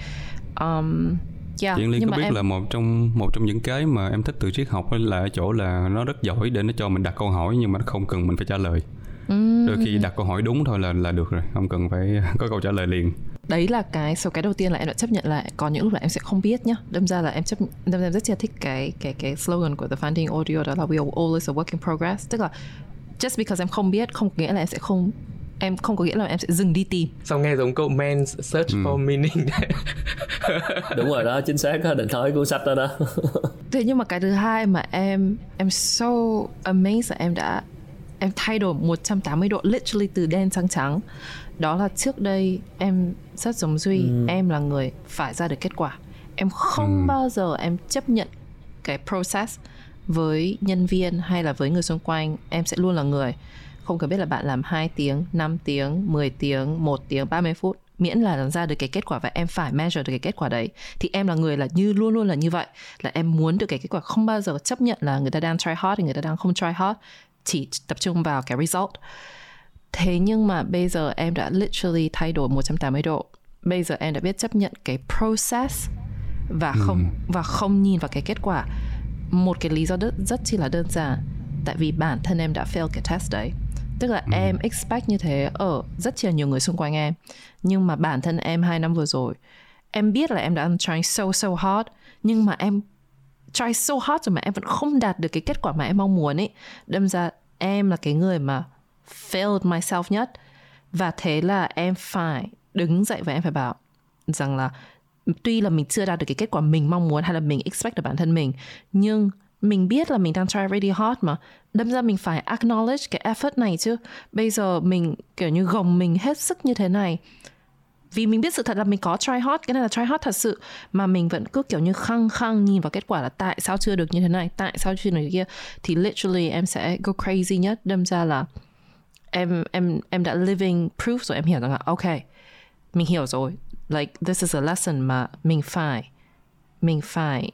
Um, yeah, Chị Ly có biết em... là một trong một trong những cái mà em thích từ triết học là ở chỗ là nó rất giỏi để nó cho mình đặt câu hỏi nhưng mà nó không cần mình phải trả lời. Mm. đôi khi đặt câu hỏi đúng thôi là là được rồi không cần phải có câu trả lời liền. Đấy là cái số cái đầu tiên là em đã chấp nhận lại. Có những lúc là em sẽ không biết nhá. Đâm ra là em chấp đâm ra em rất là thích cái cái cái slogan của the founding audio đó là we are always a work in progress. Tức là just because em không biết không nghĩa là em sẽ không em không có nghĩa là em sẽ dừng đi tìm sao nghe giống câu man search ừ. for meaning đúng rồi đó chính xác đó định nói cuốn sách đó đó thế nhưng mà cái thứ hai mà em em so amazed là em đã em thay đổi 180 độ literally từ đen sang trắng đó là trước đây em rất giống duy ừ. em là người phải ra được kết quả em không ừ. bao giờ em chấp nhận cái process với nhân viên hay là với người xung quanh em sẽ luôn là người không cần biết là bạn làm 2 tiếng, 5 tiếng, 10 tiếng, 1 tiếng, 30 phút miễn là ra được cái kết quả và em phải measure được cái kết quả đấy thì em là người là như luôn luôn là như vậy. Là em muốn được cái kết quả không bao giờ chấp nhận là người ta đang try hard thì người ta đang không try hard chỉ tập trung vào cái result. Thế nhưng mà bây giờ em đã literally thay đổi 180 độ. Bây giờ em đã biết chấp nhận cái process và không ừ. và không nhìn vào cái kết quả một cái lý do rất, rất chỉ là đơn giản. Tại vì bản thân em đã fail cái test đấy. Tức là ừ. em expect như thế ở rất là nhiều người xung quanh em. Nhưng mà bản thân em hai năm vừa rồi em biết là em đã try so so hard. Nhưng mà em try so hard rồi mà em vẫn không đạt được cái kết quả mà em mong muốn ấy. Đâm ra em là cái người mà failed myself nhất. Và thế là em phải đứng dậy và em phải bảo rằng là tuy là mình chưa đạt được cái kết quả mình mong muốn hay là mình expect được bản thân mình, nhưng mình biết là mình đang try really hard mà. Đâm ra mình phải acknowledge cái effort này chứ. Bây giờ mình, kiểu như, gồng mình hết sức như thế này. Vì mình biết sự thật là mình có try hard, cái này là try hard thật sự, mà mình vẫn cứ, kiểu như, khăng khăng nhìn vào kết quả là tại sao chưa được như thế này, tại sao chưa được như kia, thì literally em sẽ go crazy nhất. Đâm ra là em em em đã living proof rồi, em hiểu rằng là ok mình hiểu rồi like, this is a lesson mà mình phải mình phải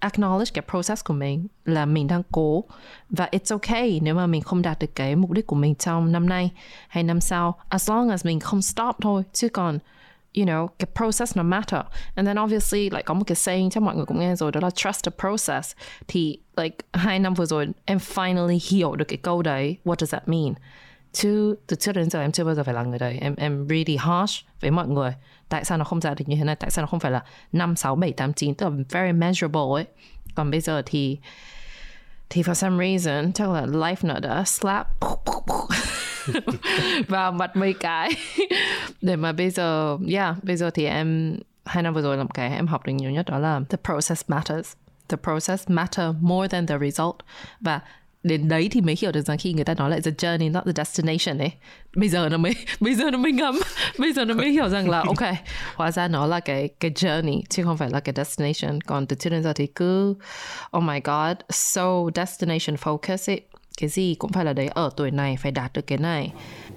acknowledge cái process của mình là mình đang cố. Và it's okay nếu mà mình không đạt được cái mục đích của mình trong năm nay hay năm sau. As long as mình không stop thôi. Chứ còn, you know, cái process nó matter. And then obviously like có một cái saying chắc mọi người cũng nghe rồi, đó là trust the process. Thì, like, hai năm vừa rồi em finally hiểu được cái câu đấy. What does that mean? Chứ từ trước đến giờ em chưa bao giờ phải là người đấy. Em em really harsh với mọi người tại sao nó không ra được như thế này? Tại sao nó không phải là năm, sáu, bảy, tám, chín? Tức là very measurable ấy. Còn bây giờ thì thì for some reason, chắc là life nó đã slap vào mặt mấy cái. Để mà bây giờ, yeah, bây giờ thì em, hai năm vừa rồi làm cái em học được nhiều nhất, đó là the process matters. The process matter more than the result. Và đến đấy thì mới hiểu được rằng khi người ta nói lại the journey not the destination ấy bây giờ nó mới bây giờ nó mới ngấm bây giờ nó mới hiểu rằng là ok hóa ra nó là cái cái journey chứ không phải là cái destination. Còn từ trước đến giờ thì cứ oh my god so destination focus ấy. Cái gì cũng phải là đấy ở tuổi này phải đạt được cái này.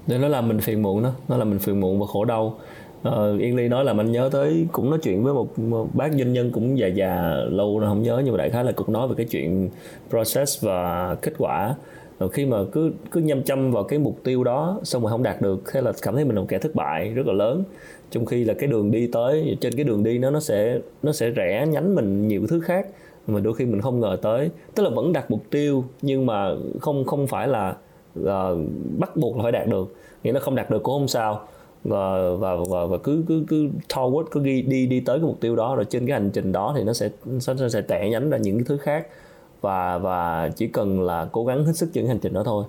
Để nó làm mình phiền muộn đó nó làm mình phiền muộn và khổ đau uh, Yên Ly nói là anh nhớ tới cũng nói chuyện với một, một bác doanh nhân cũng già già lâu rồi không nhớ nhưng mà đại khái là cũng nói về cái chuyện process và kết quả. Rồi khi mà cứ cứ nhâm chăm vào cái mục tiêu đó xong rồi không đạt được thế là cảm thấy mình là một kẻ thất bại rất là lớn. Trong khi là cái đường đi tới trên cái đường đi nó nó sẽ nó sẽ rẽ nhánh mình nhiều thứ khác mà đôi khi mình không ngờ tới. Tức là vẫn đặt mục tiêu nhưng mà không không phải là uh, bắt buộc là phải đạt được. Nghĩa là không đạt được cũng không sao và và và, và cứ cứ cứ forward cứ đi đi đi tới cái mục tiêu đó rồi trên cái hành trình đó thì nó sẽ nó sẽ tẻ nhánh ra những cái thứ khác. Và và chỉ cần là cố gắng hết sức trên hành trình đó thôi.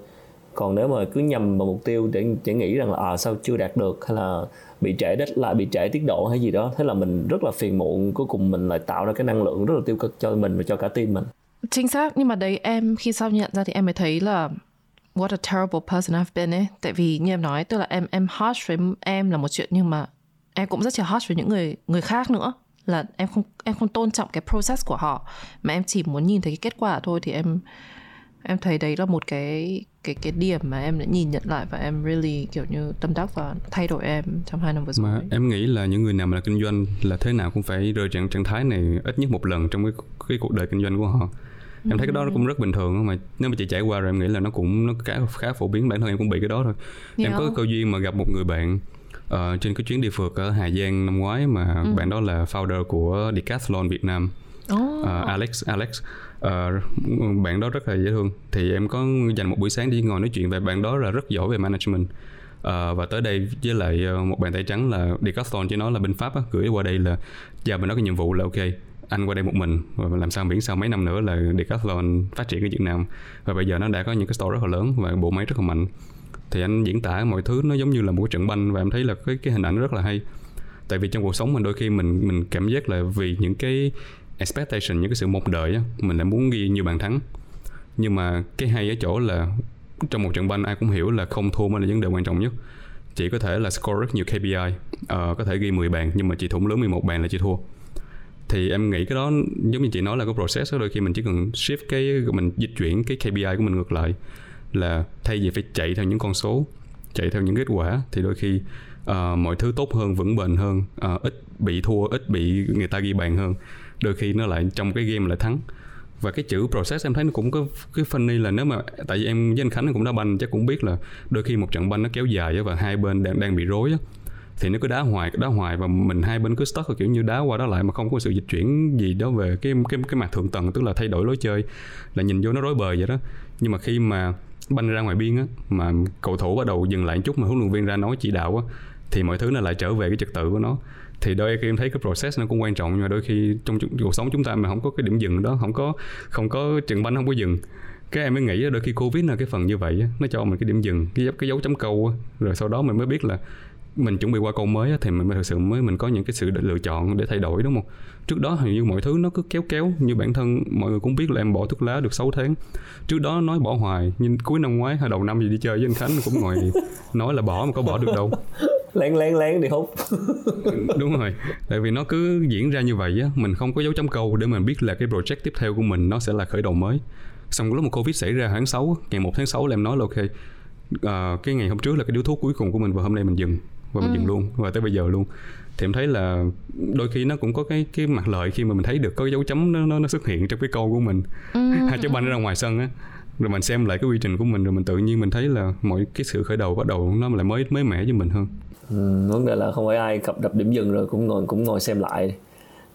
Còn nếu mà cứ nhầm vào mục tiêu để để nghĩ rằng là à sao chưa đạt được hay là bị trễ đất lại bị trễ tiết độ hay gì đó thế là mình rất là phiền muộn cuối cùng mình lại tạo ra cái năng lượng rất là tiêu cực cho mình và cho cả team mình. Chính xác nhưng mà đấy em khi sau nhận ra thì em mới thấy là what a terrible person I've been ấy. Tại vì như em nói, tức là em em harsh với em là một chuyện, nhưng mà em cũng rất là harsh với những người người khác nữa. Là em không em không tôn trọng cái process của họ. Mà em chỉ muốn nhìn thấy cái kết quả thôi thì em em thấy đấy là một cái cái cái điểm mà em đã nhìn nhận lại và em really kiểu như tâm đắc và thay đổi em trong hai năm vừa rồi. Mà em nghĩ là những người nào mà là kinh doanh là thế nào cũng phải rơi trạng trạng thái này ít nhất một lần trong cái cái cuộc đời kinh doanh của họ em thấy cái đó nó cũng rất bình thường mà nếu mà chị trải qua rồi em nghĩ là nó cũng nó khá khá phổ biến bản thân em cũng bị cái đó thôi. Yeah. em có cơ duyên mà gặp một người bạn uh, trên cái chuyến đi phượt ở Hà Giang năm ngoái mà ừ. bạn đó là founder của Decathlon Việt Nam. Oh. uh, Alex Alex. Uh, bạn đó rất là dễ thương. Thì em có dành một buổi sáng đi ngồi nói chuyện về bạn đó là rất giỏi về management. Uh, và tới đây với lại một bàn tay trắng là Decathlon chỉ nói là bên Pháp á, gửi qua đây là giao bên đó cái nhiệm vụ là ok anh qua đây một mình. Và làm sao biển sau mấy năm nữa là Decathlon phát triển ở Việt Nam. Và bây giờ nó đã có những cái store rất là lớn và bộ máy rất là mạnh. Thì anh diễn tả mọi thứ nó giống như là một cái trận banh và em thấy là cái cái hình ảnh rất là hay. Tại vì trong cuộc sống mình đôi khi mình mình cảm giác là vì những cái expectation những cái sự mong đợi á, mình lại muốn ghi nhiều bàn thắng. Nhưng mà cái hay ở chỗ là trong một trận banh ai cũng hiểu là không thua mới là vấn đề quan trọng nhất. Chỉ có thể là score rất nhiều KPI uh, ờ, có thể ghi 10 bàn nhưng mà chỉ thủng lớn 11 bàn là chỉ thua thì em nghĩ cái đó giống như chị nói là cái process đó đôi khi mình chỉ cần shift cái mình dịch chuyển cái KPI của mình ngược lại là thay vì phải chạy theo những con số chạy theo những kết quả thì đôi khi uh, mọi thứ tốt hơn vững bền hơn uh, ít bị thua ít bị người ta ghi bàn hơn đôi khi nó lại trong cái game lại thắng. Và cái chữ process em thấy nó cũng có cái funny là nếu mà tại vì em với anh Khánh cũng đá banh chắc cũng biết là đôi khi một trận banh nó kéo dài và hai bên đang đang bị rối thì nó cứ đá hoài đá hoài và mình hai bên cứ stuck kiểu như đá qua đá lại mà không có sự dịch chuyển gì đó về cái cái cái mặt thượng tầng, tức là thay đổi lối chơi, là nhìn vô nó rối bời vậy đó. Nhưng mà khi mà banh ra ngoài biên á, mà cầu thủ bắt đầu dừng lại một chút mà huấn luyện viên ra nói chỉ đạo á, thì mọi thứ nó lại trở về cái trật tự của nó. Thì đôi khi em thấy cái process nó cũng quan trọng, nhưng mà đôi khi trong cuộc sống chúng ta mà không có cái điểm dừng đó, không có không có trận banh, không có dừng. Cái em mới nghĩ đôi khi covid là cái phần như vậy nó cho mình cái điểm dừng, cái cái dấu chấm câu rồi sau đó mình mới biết là mình chuẩn bị qua câu mới thì mình thực sự mới mình có những cái sự lựa chọn để thay đổi đúng không? Trước đó hình như mọi thứ nó cứ kéo kéo như bản thân mọi người cũng biết là em bỏ thuốc lá được 6 tháng. Trước đó nói bỏ hoài nhưng cuối năm ngoái hay đầu năm gì đi chơi với anh Khánh cũng ngồi nói là bỏ mà có bỏ được đâu. Lén lén lén đi hút. Đúng rồi tại vì nó cứ diễn ra như vậy á mình không có dấu chấm câu để mình biết là cái project tiếp theo của mình nó sẽ là khởi đầu mới. Xong lúc mà covid xảy ra tháng 6 ngày 1 tháng 6 là em nói là ok uh, cái ngày hôm trước là cái điếu thuốc cuối cùng của mình và hôm nay mình dừng và mình ừ. dừng luôn và tới bây giờ luôn thì em thấy là đôi khi nó cũng có cái cái mặt lợi khi mà mình thấy được có cái dấu chấm nó nó, nó xuất hiện trong cái câu của mình Ừ. hai trái banh ra ngoài sân á rồi mình xem lại cái quy trình của mình rồi mình tự nhiên mình thấy là mọi cái sự khởi đầu bắt đầu nó lại mới mới mẻ với mình hơn Ừ, vấn đề là không phải ai cập đập điểm dừng rồi cũng ngồi cũng ngồi xem lại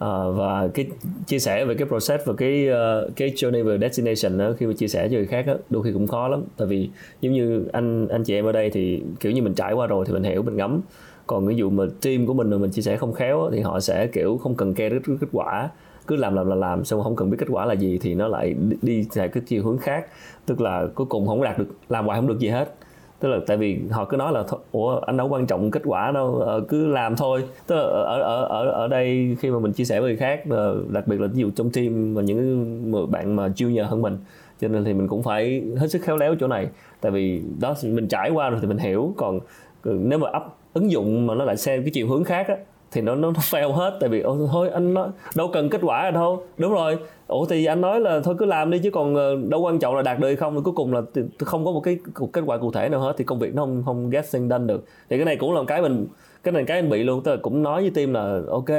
à, và cái chia sẻ về cái process và cái uh, cái journey về destination đó, khi mà chia sẻ cho người khác đó, đôi khi cũng khó lắm. Tại vì giống như anh anh chị em ở đây thì kiểu như mình trải qua rồi thì mình hiểu mình ngắm. Còn ví dụ mà team của mình mà mình chia sẻ không khéo thì họ sẽ kiểu không cần care kết, kết quả. Cứ làm làm là làm xong không cần biết kết quả là gì thì nó lại đi theo cái chiều hướng khác. Tức là cuối cùng không đạt được làm hoài không được gì hết tức là tại vì họ cứ nói là ủa, anh đâu quan trọng kết quả đâu ờ, cứ làm thôi. Tức là ở ở ở ở đây khi mà mình chia sẻ với người khác đặc biệt là ví dụ trong team mà những bạn mà junior hơn mình, cho nên thì mình cũng phải hết sức khéo léo chỗ này. Tại vì đó, mình trải qua rồi thì mình hiểu. Còn nếu mà ấp ứng dụng mà nó lại xem cái chiều hướng khác á, thì nó nó fail hết. Tại vì " ôi, thôi, anh nói, đâu cần kết quả đâu. Đúng rồi ủa thì anh nói là thôi cứ làm đi chứ còn ờ, đâu quan trọng là đạt được hay không. Cuối cùng là không có một cái một kết quả cụ thể nào hết thì công việc nó không không get thing done được. Thì cái này cũng là một cái mình cái này cái anh bị luôn. Tức là cũng nói với team là ok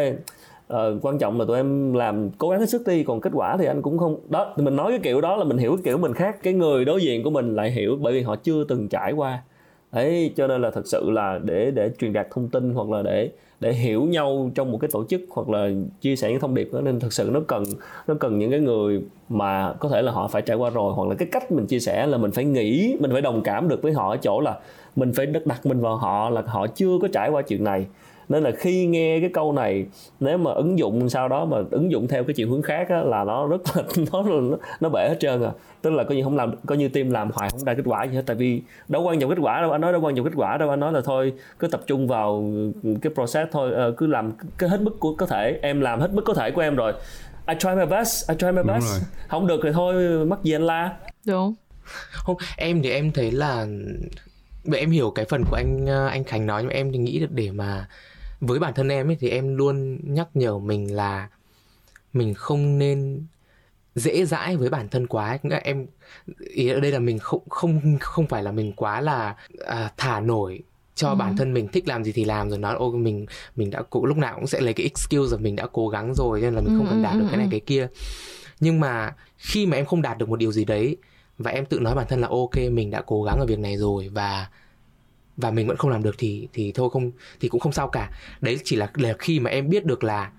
uh, quan trọng là tụi em làm cố gắng hết sức đi còn kết quả thì anh cũng không đó thì mình nói cái kiểu đó là mình hiểu cái kiểu mình khác. Cái người đối diện của mình lại hiểu bởi vì họ chưa từng trải qua. Đấy cho nên là thật sự là để để truyền đạt thông tin hoặc là để để hiểu nhau trong một cái tổ chức hoặc là chia sẻ những thông điệp đó. Nên thực sự nó cần nó cần những cái người mà có thể là họ phải trải qua rồi, hoặc là cái cách mình chia sẻ là mình phải nghĩ, mình phải đồng cảm được với họ ở chỗ là mình phải đặt đặt mình vào họ, là họ chưa có trải qua chuyện này nên là khi nghe cái câu này nếu mà ứng dụng sau đó mà ứng dụng theo cái chiều hướng khác á, là nó rất là nó nó, nó bể hết trơn à. Tức là coi như không làm coi như team làm hoài không ra kết quả gì hết tại vì đâu quan trọng kết quả đâu anh nói đâu quan trọng kết quả đâu anh nói là thôi cứ tập trung vào cái process thôi ờ, cứ làm cái hết mức của có thể em làm hết mức có thể của em rồi. I try my best I try my Đúng best. rồi. không được thì thôi mắc gì anh la? Đúng. Không em thì em thấy là vậy em hiểu cái phần của anh ờ, anh Khánh nói nhưng mà em thì nghĩ được để mà với bản thân em ấy thì em luôn nhắc nhở mình là mình không nên dễ dãi với bản thân quá. Nghĩa là em ý ở đây là mình không không không phải là mình quá là à, thả nổi cho Ừ. bản thân mình thích làm gì thì làm rồi nói ôi mình mình đã cố lúc nào cũng sẽ lấy cái excuse là mình đã cố gắng rồi nên là mình không Ừ, cần ừ, đạt được ừ, cái này ừ. cái kia nhưng mà khi mà em không đạt được một điều gì đấy và em tự nói bản thân là ok mình đã cố gắng ở việc này rồi và và mình vẫn không làm được thì thì thôi không thì cũng không sao cả đấy chỉ là là khi mà em biết được là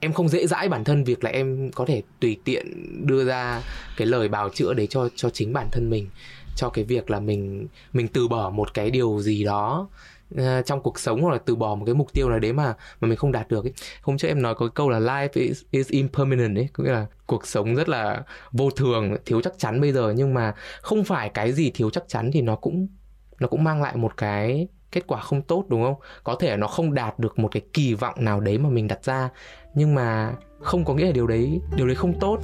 em không dễ dãi bản thân việc là em có thể tùy tiện đưa ra cái lời bào chữa đấy cho cho chính bản thân mình cho cái việc là mình mình từ bỏ một cái điều gì đó ờ, trong cuộc sống hoặc là từ bỏ một cái mục tiêu nào đấy mà mà mình không đạt được ấy. Hôm trước em nói có cái câu là life is, is impermanent ấy, có nghĩa là cuộc sống rất là vô thường, thiếu chắc chắn bây giờ nhưng mà không phải cái gì thiếu chắc chắn thì nó cũng nó cũng mang lại một cái kết quả không tốt đúng không? Có thể nó không đạt được một cái kỳ vọng nào đấy mà mình đặt ra nhưng mà không có nghĩa là điều đấy điều đấy không tốt.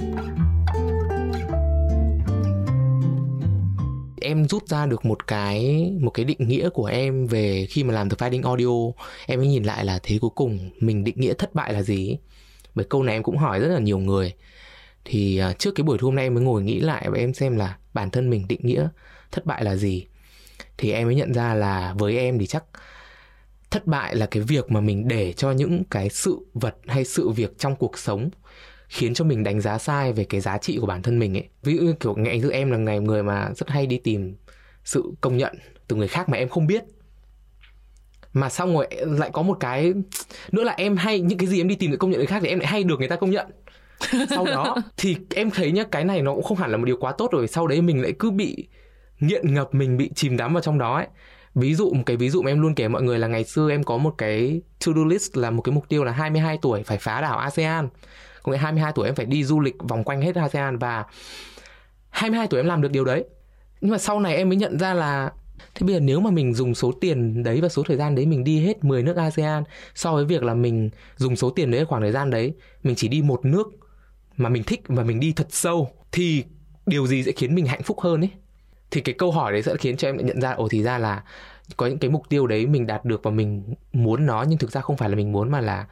Em rút ra được một cái một cái định nghĩa của em về khi mà làm được Fighting Audio, em mới nhìn lại là thế cuối cùng mình định nghĩa thất bại là gì? Bởi câu này em cũng hỏi rất là nhiều người. Thì à, trước cái buổi thu hôm nay em mới ngồi nghĩ lại và em xem là bản thân mình định nghĩa thất bại là gì thì em mới nhận ra là với em thì chắc thất bại là cái việc mà mình để cho những cái sự vật hay sự việc trong cuộc sống khiến cho mình đánh giá sai về cái giá trị của bản thân mình ấy. Ví dụ như kiểu ngày như em là ngày người mà rất hay đi tìm sự công nhận từ người khác mà em không biết. Mà xong rồi lại có một cái nữa là em hay những cái gì em đi tìm được công nhận người khác thì em lại hay được người ta công nhận. Sau đó thì em thấy nhá cái này nó cũng không hẳn là một điều quá tốt rồi sau đấy mình lại cứ bị nghiện ngập mình bị chìm đắm vào trong đó ấy. Ví dụ, một cái ví dụ mà em luôn kể mọi người là ngày xưa em có một cái to do list là một cái mục tiêu là 22 tuổi phải phá đảo ASEAN. Có nghĩa 22 tuổi em phải đi du lịch vòng quanh hết ASEAN và 22 tuổi em làm được điều đấy. Nhưng mà sau này em mới nhận ra là, thế bây giờ nếu mà mình dùng số tiền đấy và số thời gian đấy mình đi hết 10 nước ASEAN so với việc là mình dùng số tiền đấy khoảng thời gian đấy, mình chỉ đi một nước mà mình thích và mình đi thật sâu, thì điều gì sẽ khiến mình hạnh phúc hơn ấy? Thì cái câu hỏi đấy sẽ khiến cho em nhận ra ồ thì ra là có những cái mục tiêu đấy mình đạt được và mình muốn nó nhưng thực ra không phải là mình muốn mà là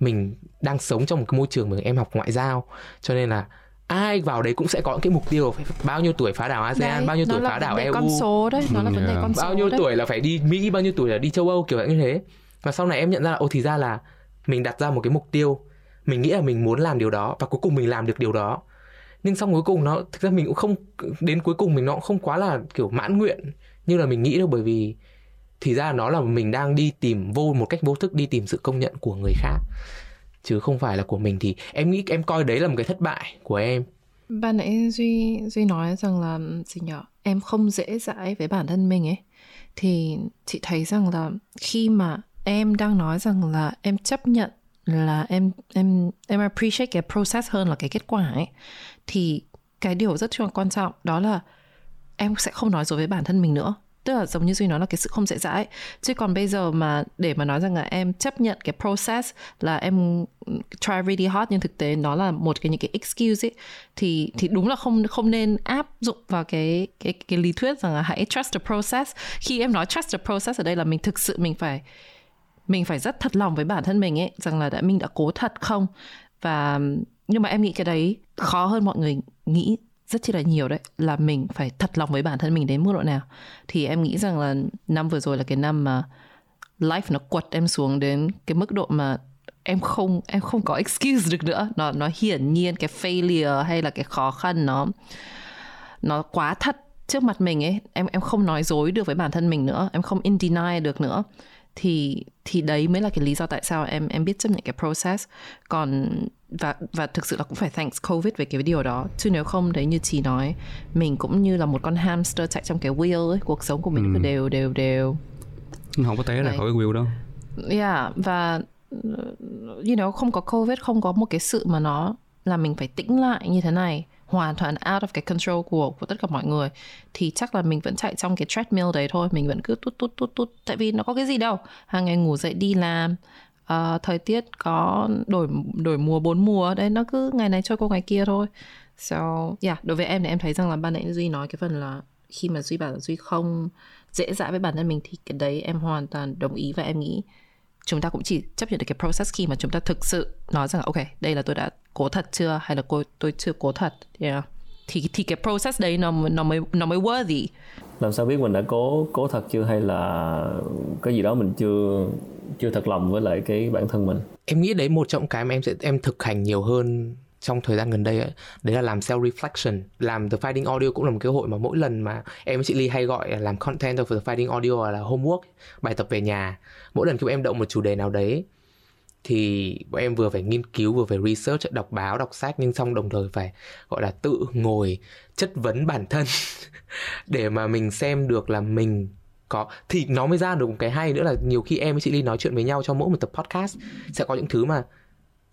mình đang sống trong một cái môi trường mà em học ngoại giao. Cho nên là ai vào đấy cũng sẽ có những cái mục tiêu phải bao nhiêu tuổi phá đảo ASEAN Đấy, bao nhiêu tuổi phá đảo EU con số đấy nó là Ừ, vấn đề yeah. con số bao nhiêu đấy. tuổi là phải đi Mỹ bao nhiêu tuổi là đi châu Âu kiểu như thế. Và sau này em nhận ra là ồ thì ra là mình đặt ra một cái mục tiêu. Mình nghĩ là mình muốn làm điều đó và cuối cùng mình làm được điều đó nhưng xong cuối cùng nó, thực ra mình cũng không, đến cuối cùng mình nó cũng không quá là kiểu mãn nguyện như là mình nghĩ đâu, bởi vì thì ra nó là mình đang đi tìm vô, một cách vô thức đi tìm sự công nhận của người khác, chứ không phải là của mình. Thì em nghĩ em coi đấy là một cái thất bại của em. Ban nãy duy duy nói rằng là, gì nhở? Em không dễ dãi với bản thân mình ấy. Thì chị thấy rằng là khi mà em đang nói rằng là em chấp nhận là em em em appreciate cái process hơn là cái kết quả ấy thì cái điều rất quan trọng đó là em sẽ không nói dối với bản thân mình nữa. Tức là giống như duy nói là cái sự không dễ dãi. Chứ còn bây giờ mà để mà nói rằng là em chấp nhận cái process là em try really hard, nhưng thực tế nó là một cái những cái excuse ấy, thì thì đúng là không không nên áp dụng vào cái cái cái lý thuyết rằng là hãy trust the process. Khi em nói trust the process ở đây là mình thực sự mình phải mình phải rất thật lòng với bản thân mình ấy, rằng là đã mình đã cố thật không? Và, nhưng mà em nghĩ cái đấy khó hơn mọi người nghĩ rất chi là nhiều đấy, là mình phải thật lòng với bản thân mình đến mức độ nào. Thì em nghĩ rằng là năm vừa rồi là cái năm mà life nó quật em xuống đến cái mức độ mà em không em không có excuse được nữa. Nó nó hiển nhiên cái failure hay là cái khó khăn nó nó quá thật trước mặt mình ấy. Em em không nói dối được với bản thân mình nữa, em không in deny được nữa. Thì thì đấy mới là cái lý do tại sao em em biết chấp nhận cái process. Còn và và thực sự là cũng phải thanks covid về cái điều đó. Chứ nếu không đấy như chị nói mình cũng như là một con hamster chạy trong cái wheel ấy cuộc sống của mình ừ. cứ đều đều. Đều không có té ra khỏi cái wheel đó yeah và you know không có covid không có một cái sự mà nó là mình phải tĩnh lại như thế này hoàn toàn out of cái control của của tất cả mọi người thì chắc là mình vẫn chạy trong cái treadmill đấy thôi. Mình vẫn cứ tút tút tút tút. Tại vì nó có cái gì đâu. Hàng ngày ngủ dậy đi làm uh, thời tiết có đổi đổi mùa bốn mùa đấy nó cứ ngày này trôi qua ngày kia thôi. So yeah đối với em thì em thấy rằng là ban nãy duy nói cái phần là khi mà duy bảo là duy không dễ dãi với bản thân mình thì cái đấy em hoàn toàn đồng ý và em nghĩ chúng ta cũng chỉ chấp nhận được cái process khi mà chúng ta thực sự nói rằng là ok đây là tôi đã cố thật chưa? Hay là tôi tôi chưa cố thật? Yeah. thì thì cái process đấy nó nó mới nó mới worthy. Làm sao biết mình đã cố cố thật chưa? Hay là cái gì đó mình chưa chưa thật lòng với lại cái bản thân mình. Em nghĩ đấy một trong cái mà em sẽ em thực hành nhiều hơn trong thời gian gần đây ấy, đấy là làm self reflection làm the finding audio cũng là một cái hội mà mỗi lần mà em với chị ly hay gọi là làm content of the finding audio là homework bài tập về nhà mỗi lần khi em động một chủ đề nào đấy thì bọn em vừa phải nghiên cứu vừa phải research đọc báo đọc sách nhưng xong đồng thời phải gọi là tự ngồi chất vấn bản thân để mà mình xem được là mình có. Thì nó mới ra được một cái hay nữa là nhiều khi em với chị Ly nói chuyện với nhau trong mỗi một tập podcast, sẽ có những thứ mà,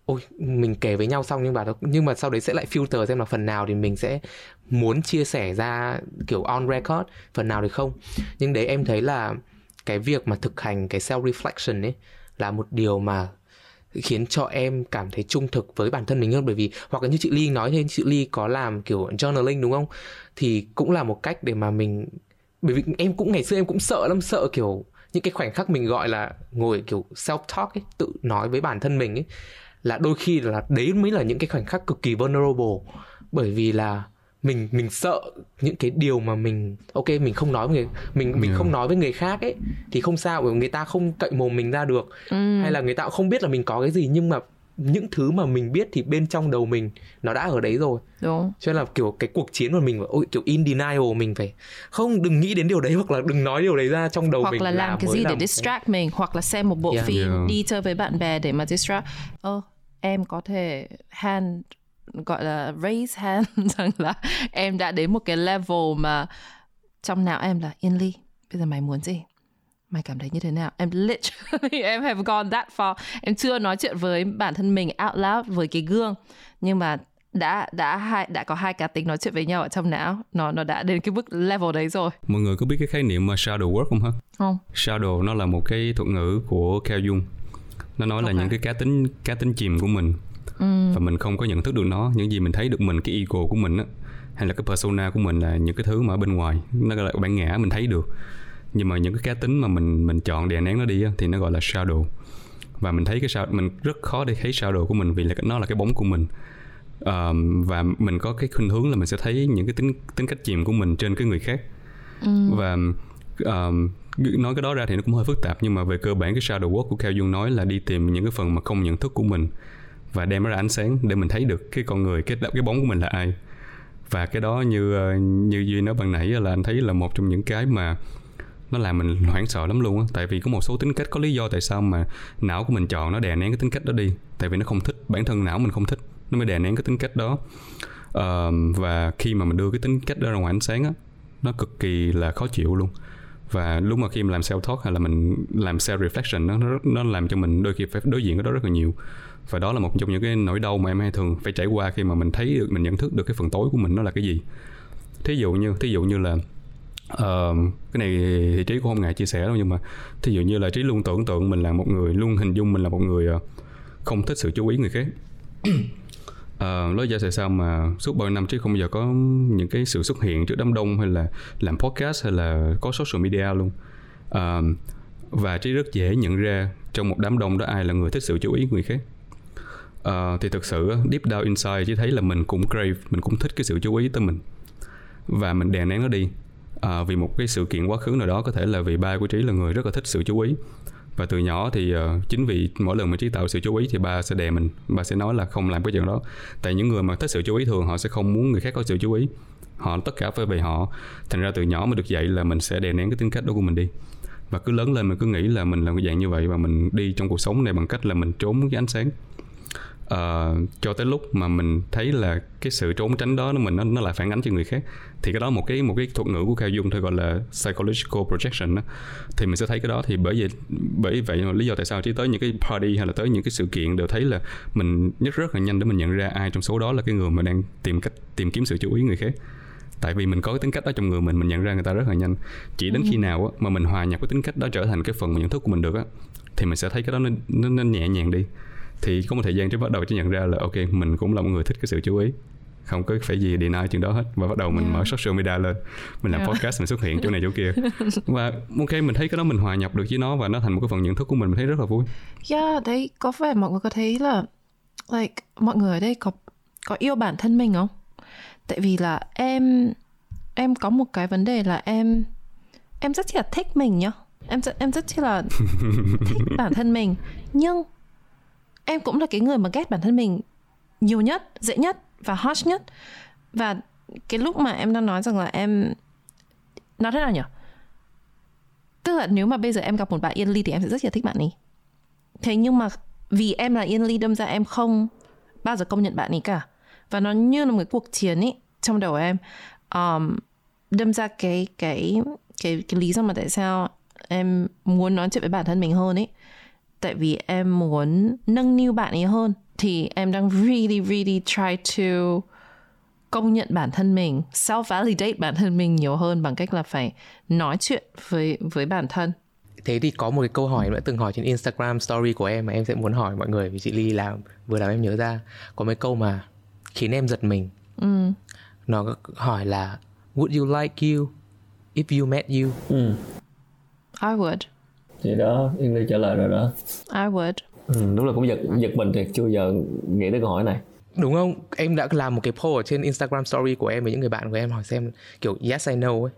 ôi, mình kể với nhau xong nhưng mà nhưng mà sau đấy sẽ lại filter xem là phần nào thì mình sẽ muốn chia sẻ ra kiểu on record, phần nào thì không. Nhưng đấy em thấy là cái việc mà thực hành cái self reflection ấy là một điều mà khiến cho em cảm thấy trung thực với bản thân mình hơn. Bởi vì, hoặc là như chị Ly nói thế chị Ly có làm kiểu journaling, đúng không? Thì cũng là một cách để mà mình bởi vì em cũng ngày xưa em cũng sợ lắm sợ kiểu những cái khoảnh khắc mình gọi là ngồi kiểu self talk ấy tự nói với bản thân mình ấy là đôi khi là đấy mới là những cái khoảnh khắc cực kỳ vulnerable bởi vì là mình mình sợ những cái điều mà mình ok mình không nói với người mình mình yeah. không nói với người khác ấy thì không sao bởi người ta không cậy mồm mình ra được mm. hay là người ta không biết là mình có cái gì nhưng mà những thứ mà mình biết thì bên trong đầu mình nó đã ở đấy rồi đúng cho nên là kiểu cái cuộc chiến của mình ôi kiểu in denial mình phải không đừng nghĩ đến điều đấy hoặc là đừng nói điều đấy ra trong đầu hoặc mình là làm cái gì để distract cái... mình hoặc là xem một bộ yeah. phim yeah. đi chơi với bạn bè để mà distract ơ oh, em có thể hand gọi là raise hand rằng là em đã đến một cái level mà trong não em là Yên Ly bây giờ mày muốn gì mày cảm thấy như thế nào? Em literally em have gone that far. Em chưa nói chuyện với bản thân mình out loud với cái gương. Nhưng mà đã đã hai đã có hai cá tính nói chuyện với nhau ở trong não. Nó nó đã đến cái mức level đấy rồi. Mọi người có biết cái khái niệm mà shadow work không hả? Không. Shadow nó là một cái thuật ngữ của Carl Jung. Nó nói okay. là những cái cá tính cá tính chìm của mình. Ừ. và mình không có nhận thức được nó. Những gì mình thấy được mình cái ego của mình á hay là cái persona của mình là những cái thứ mà ở bên ngoài nó gọi là bản ngã mình thấy được nhưng mà những cái cá tính mà mình mình chọn đè nén nó đi á, thì nó gọi là shadow. Và mình thấy cái shadow mình rất khó để thấy shadow của mình vì là nó là cái bóng của mình. Um, và mình có cái khuynh hướng là mình sẽ thấy những cái tính tính cách chìm của mình trên cái người khác. Ừ. và um, nói cái đó ra thì nó cũng hơi phức tạp nhưng mà về cơ bản cái shadow work của Cao Dung nói là đi tìm những cái phần mà không nhận thức của mình và đem nó ra ánh sáng để mình thấy được cái con người cái cái bóng của mình là ai. Và cái đó như ờ, như duy nói ban nãy là anh thấy là một trong những cái mà nó làm mình hoảng sợ lắm luôn á. Tại vì có một số tính cách có lý do tại sao mà não của mình chọn nó đè nén cái tính cách đó đi. Tại vì nó không thích bản thân não mình không thích nó mới đè nén cái tính cách đó. Uh, và khi mà mình đưa cái tính cách đó ra ngoài ánh sáng á nó cực kỳ là khó chịu luôn. Và lúc mà khi mình làm self talk hay là mình làm self reflection nó nó nó làm cho mình đôi khi phải đối diện với đó rất là nhiều. Và đó là một trong những cái nỗi đau mà em hay thường phải trải qua khi mà mình thấy được mình nhận thức được cái phần tối của mình nó là cái gì. Thí dụ như thí dụ như là uh, cái này thì trí cũng không ngại chia sẻ đâu nhưng mà thí dụ như là trí luôn tưởng tượng mình là một người luôn hình dung mình là một người uh, không thích sự chú ý người khác. Uh, lý do tại sao mà suốt bao năm trí không bao giờ có những cái sự xuất hiện trước đám đông hay là làm podcast hay là có social media luôn. Uh, và trí rất dễ nhận ra trong một đám đông đó ai là người thích sự chú ý người khác. Uh, thì thực sự deep down inside chỉ thấy là mình cũng crave mình cũng thích cái sự chú ý tới mình. Và mình đè nén nó đi à, vì một cái sự kiện quá khứ nào đó có thể là vì ba của trí là người rất là thích sự chú ý. Và từ nhỏ thì uh, chính vì mỗi lần mà trí tạo sự chú ý thì ba sẽ đè mình ba sẽ nói là không làm cái chuyện đó. Tại những người mà thích sự chú ý thường họ sẽ không muốn người khác có sự chú ý. Họ tất cả phải về họ. Thành ra từ nhỏ mà được dạy là mình sẽ đè nén cái tính cách đó của mình đi. Và cứ lớn lên mình cứ nghĩ là mình là cái dạng như vậy và mình đi trong cuộc sống này bằng cách là mình trốn cái ánh sáng. Uh, cho tới lúc mà mình thấy là cái sự trốn tránh đó nó mình nó, nó lại phản ánh cho người khác thì cái đó một cái một cái thuật ngữ của Cao Dung thôi gọi là psychological projection đó. thì mình sẽ thấy cái đó thì bởi vậy bởi vậy mà lý do tại sao chỉ tới những cái party hay là tới những cái sự kiện đều thấy là mình nhất rất là nhanh để mình nhận ra ai trong số đó là cái người mà đang tìm cách tìm kiếm sự chú ý người khác tại vì mình có cái tính cách đó trong người mình mình nhận ra người ta rất là nhanh chỉ đến khi ừ. nào á, mà mình hòa nhập cái tính cách đó trở thành cái phần nhận thức của mình được á thì mình sẽ thấy cái đó nó, nó, nó nhẹ nhàng đi thì có một thời gian trước bắt đầu chỉ nhận ra là ok mình cũng là một người thích cái sự chú ý không có phải gì deny chuyện đó hết. Và bắt đầu mình yeah. mở social media lên. Mình làm yeah. podcast mình xuất hiện chỗ này chỗ kia. Và ok mình thấy cái đó mình hòa nhập được với nó và nó thành một cái phần nhận thức của mình mình thấy rất là vui. Yeah đấy có phải mọi người có thấy là like mọi người ở đây có có yêu bản thân mình không? Tại vì là em em có một cái vấn đề là em em rất là thích mình nhá. Em rất em rất là thích bản thân mình. Nhưng em cũng là cái người mà ghét bản thân mình nhiều nhất dễ nhất và harsh nhất. Và cái lúc mà em đang nói rằng là em nói thế nào nhỉ? Tức là nếu mà bây giờ em gặp một bạn yên ly thì em sẽ rất là thích bạn ấy. Thế nhưng mà vì em là yên ly đâm ra em không bao giờ công nhận bạn ấy cả. Và nó như là một cái cuộc chiến ấy trong đầu em. Um, đâm ra cái cái cái cái lý do mà tại sao em muốn nói chuyện với bản thân mình hơn ấy. Tại vì em muốn nâng niu bạn ấy hơn thì em đang really really try to công nhận bản thân mình self validate bản thân mình nhiều hơn bằng cách là phải nói chuyện với với bản thân. Thế thì có một cái câu hỏi em đã từng hỏi trên Instagram story của em mà em sẽ muốn hỏi mọi người vì chị Ly làm vừa làm em nhớ ra có mấy câu mà khiến em giật mình. Ừ. nó hỏi là would you like you if you met you? Ừ. I would. Thì đó Yên Ly trả lời rồi đó. I would ừ, đúng là cũng giật giật mình thì chưa giờ nghĩ tới câu hỏi này. Đúng không? Em đã làm một cái poll ở trên Instagram story của em với những người bạn của em hỏi xem kiểu yes hay no ấy.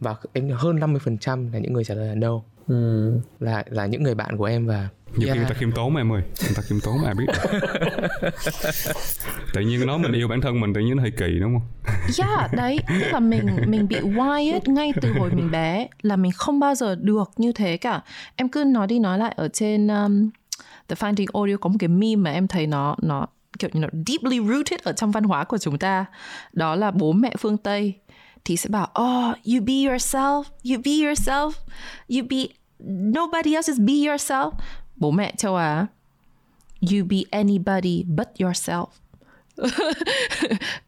Và em hơn 50% là những người trả lời là no ừ. là là những người bạn của em và nhiều yeah. khi người ta khiêm tốn em ơi. Người ta khiêm tốn ai biết. Tự nhiên nói mình yêu bản thân mình tự nhiên nó hơi kỳ đúng không? Yeah đấy. Tức là mình mình bị wired ngay từ hồi mình bé là mình không bao giờ được như thế cả. Em cứ nói đi nói lại ở trên um, The Finding Audio có một cái meme mà em thấy nó nó kiểu như nó deeply rooted ở trong văn hóa của chúng ta. Đó là bố mẹ phương Tây thì sẽ bảo oh you be yourself, you be yourself, you be, nobody else is be yourself. Bố mẹ châu Á, you be anybody but yourself.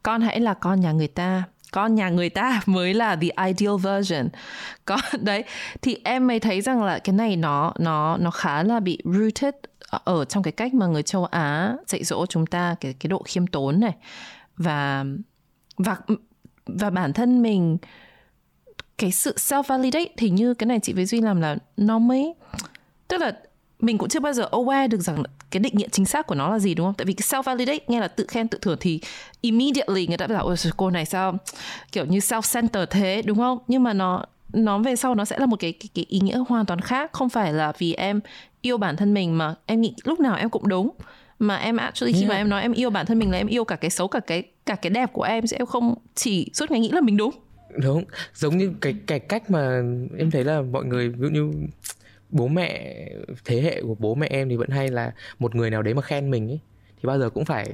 Con hãy là con nhà người ta, con nhà người ta mới là the ideal version. Con, đấy, thì em mới thấy rằng là cái này nó nó nó khá là bị rooted Ờ, ở trong cái cách mà người châu Á dạy dỗ chúng ta cái cái độ khiêm tốn này và và và bản thân mình, cái sự self validate thì như cái này chị với duy làm là nó mới, tức là mình cũng chưa bao giờ aware được rằng cái định nghĩa chính xác của nó là gì, đúng không? Tại vì cái self validate nghe là tự khen, tự thưởng thì immediately người ta bảo, ôi, cô này sao kiểu như self center thế đúng không? Nhưng mà nó nó về sau nó sẽ là một cái, cái cái ý nghĩa hoàn toàn khác. Không phải là vì em yêu bản thân mình mà em nghĩ lúc nào em cũng đúng. Mà em actually khi Yeah. mà em nói em yêu bản thân mình là em yêu cả cái xấu cả cái cả cái đẹp của em sẽ em không chỉ suốt ngày nghĩ là mình đúng. Đúng. Giống như cái cái cách mà em thấy là mọi người ví dụ như bố mẹ thế hệ của bố mẹ em thì vẫn hay là một người nào đấy mà khen mình ấy thì bao giờ cũng phải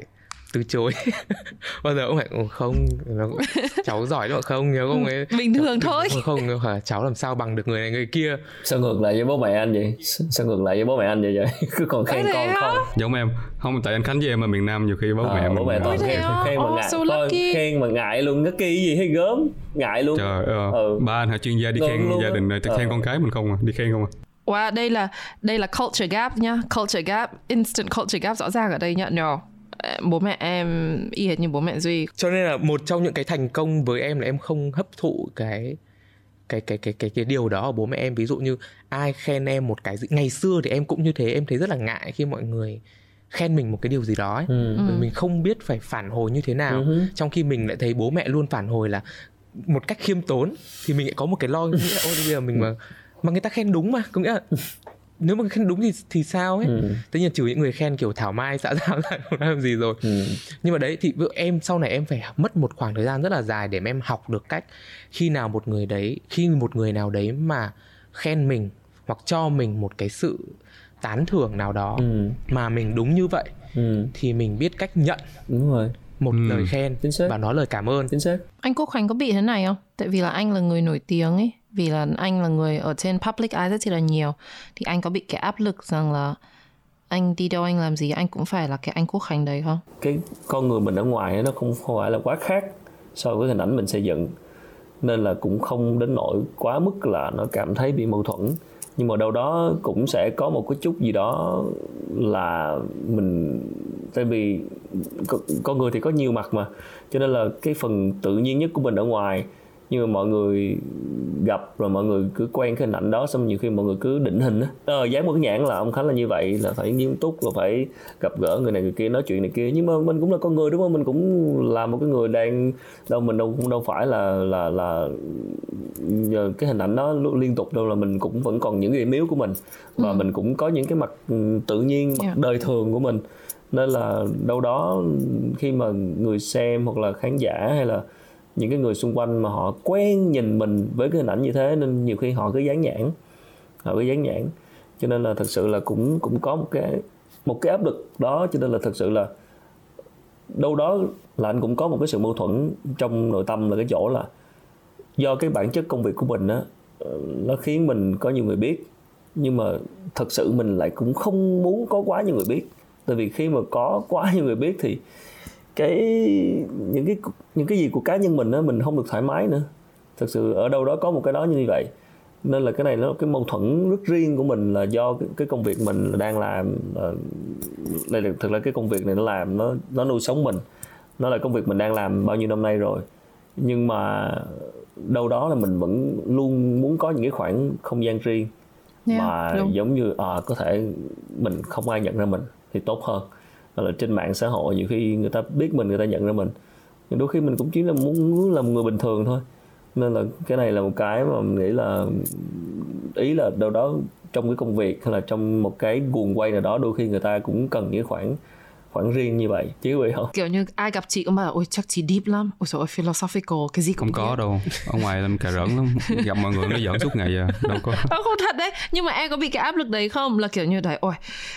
từ chối. Bao giờ cũng phải "Ồ, không nó, cháu giỏi mà không nhớ không ấy bình thường thôi. không, không hả, cháu làm sao bằng được người này người kia? Sao ngược lại với bố mẹ anh vậy? Sao ngược lại với bố mẹ anh vậy vậy? Cứ còn khen con không? Giống em không tại anh khánh với em ở miền nam nhiều khi bố Ờ, mẹ bố mẹ toàn Ôi, thế khen khen mà Oh, ngại. so lucky. khen mà ngại luôn cái kỳ gì hay gớm? Ngại luôn. Trời ơi Ừ. ba anh hả? Chuyên gia đi Đúng khen luôn gia đình này thì Ờ. khen con cái mình không à? Đi khen không à? Wow, đây là đây là culture gap nhá, culture gap, instant culture gap rõ ràng ở đây nhá. No. Bố mẹ em y hệt như bố mẹ Duy. cho nên là một trong những cái thành công với em là em không hấp thụ cái cái cái cái cái cái điều đó ở bố mẹ em ví dụ như ai khen em một cái gì ngày xưa thì em cũng như thế em thấy rất là ngại khi mọi người khen mình một cái điều gì đó ấy. Ừ. Bởi mình không biết phải phản hồi như thế nào Ừ. trong khi mình lại thấy bố mẹ luôn phản hồi là một cách khiêm tốn thì mình lại có một cái lo nghĩ là ôi bây giờ mình mà mà người ta khen đúng mà có nghĩa là nếu mà khen đúng thì thì sao ấy Ừ. tất nhiên trừ những người khen kiểu thảo mai xã giao lại không làm gì rồi Ừ. nhưng mà đấy thì em sau này em phải mất một khoảng thời gian rất là dài để mà em học được cách khi nào một người đấy khi một người nào đấy mà khen mình hoặc cho mình một cái sự tán thưởng nào đó Ừ. mà mình đúng như vậy Ừ. thì mình biết cách nhận đúng rồi một Ừ. lời khen và nói lời cảm ơn chính xác Anh Quốc Khánh có bị thế này không? Tại vì là anh là người nổi tiếng ấy, vì là anh là người ở trên public eye rất là nhiều. Thì anh có bị cái áp lực rằng là anh đi đâu, anh làm gì, anh cũng phải là cái anh Quốc Khánh đấy, không? cái con người mình ở ngoài nó không phải là quá khác so với hình ảnh mình xây dựng. Nên là cũng không đến nỗi quá mức là nó cảm thấy bị mâu thuẫn. Nhưng mà đâu đó cũng sẽ có một cái chút gì đó là mình, tại vì con người thì có nhiều mặt mà. Cho nên là cái phần tự nhiên nhất của mình ở ngoài nhưng mà mọi người gặp rồi mọi người cứ quen cái hình ảnh đó xong nhiều khi mọi người cứ định hình á. Ờ, dán một cái nhãn là ông khánh là như vậy là phải nghiêm túc là phải gặp gỡ người này người kia nói chuyện này kia. Nhưng mà mình cũng là con người đúng không? Mình cũng là một cái người đang đâu mình đâu cũng đâu phải là là là nhờ cái hình ảnh đó liên tục đâu là mình cũng vẫn còn những cái điểm yếu của mình. Và mình cũng có những cái mặt ừ, tự nhiên mặt Yeah. đời thường của mình. Nên là đâu đó khi mà người xem hoặc là khán giả hay là những cái người xung quanh mà họ quen nhìn mình với cái hình ảnh như thế nên nhiều khi họ cứ dán nhãn, họ cứ dán nhãn. Cho nên là thật sự là cũng cũng có một cái một cái áp lực đó. Cho nên là thật sự là đâu đó là anh cũng có một cái sự mâu thuẫn trong nội tâm là cái chỗ là do cái bản chất công việc của mình á, nó khiến mình có nhiều người biết. Nhưng mà thật sự mình lại cũng không muốn có quá nhiều người biết. Tại vì khi mà có quá nhiều người biết thì cái những cái những cái gì của cá nhân mình á mình không được thoải mái nữa. Thật sự ở đâu đó có một cái đó như vậy. Nên là cái này nó cái mâu thuẫn rất riêng của mình là do cái, cái công việc mình đang làm là, đây là thực ra cái công việc này nó làm nó nó nuôi sống mình. Nó là công việc mình đang làm bao nhiêu năm nay rồi. Nhưng mà đâu đó là mình vẫn luôn muốn có những cái khoảng không gian riêng Yeah, mà đúng. giống như à, có thể mình không ai nhận ra mình thì tốt hơn hoặc là trên mạng xã hội, nhiều khi người ta biết mình, người ta nhận ra mình. Nhưng đôi khi mình cũng chỉ là muốn làm là một người bình thường thôi. Nên là cái này là một cái mà mình nghĩ là ý là đâu đó trong cái công việc hay là trong một cái guồng quay nào đó, đôi khi người ta cũng cần những khoảng khoảng riêng như vậy chứ vậy không? Kiểu như ai gặp chị cũng bảo ôi chắc chị deep lắm, ôi trời ơi philosophical, cái gì cũng không có biết. đâu ở ngoài làm cà rỡn lắm gặp mọi người nó giỡn suốt ngày à đâu có. Ờ, không thật đấy. Nhưng mà em có bị cái áp lực đấy không? Là kiểu như đấy ôi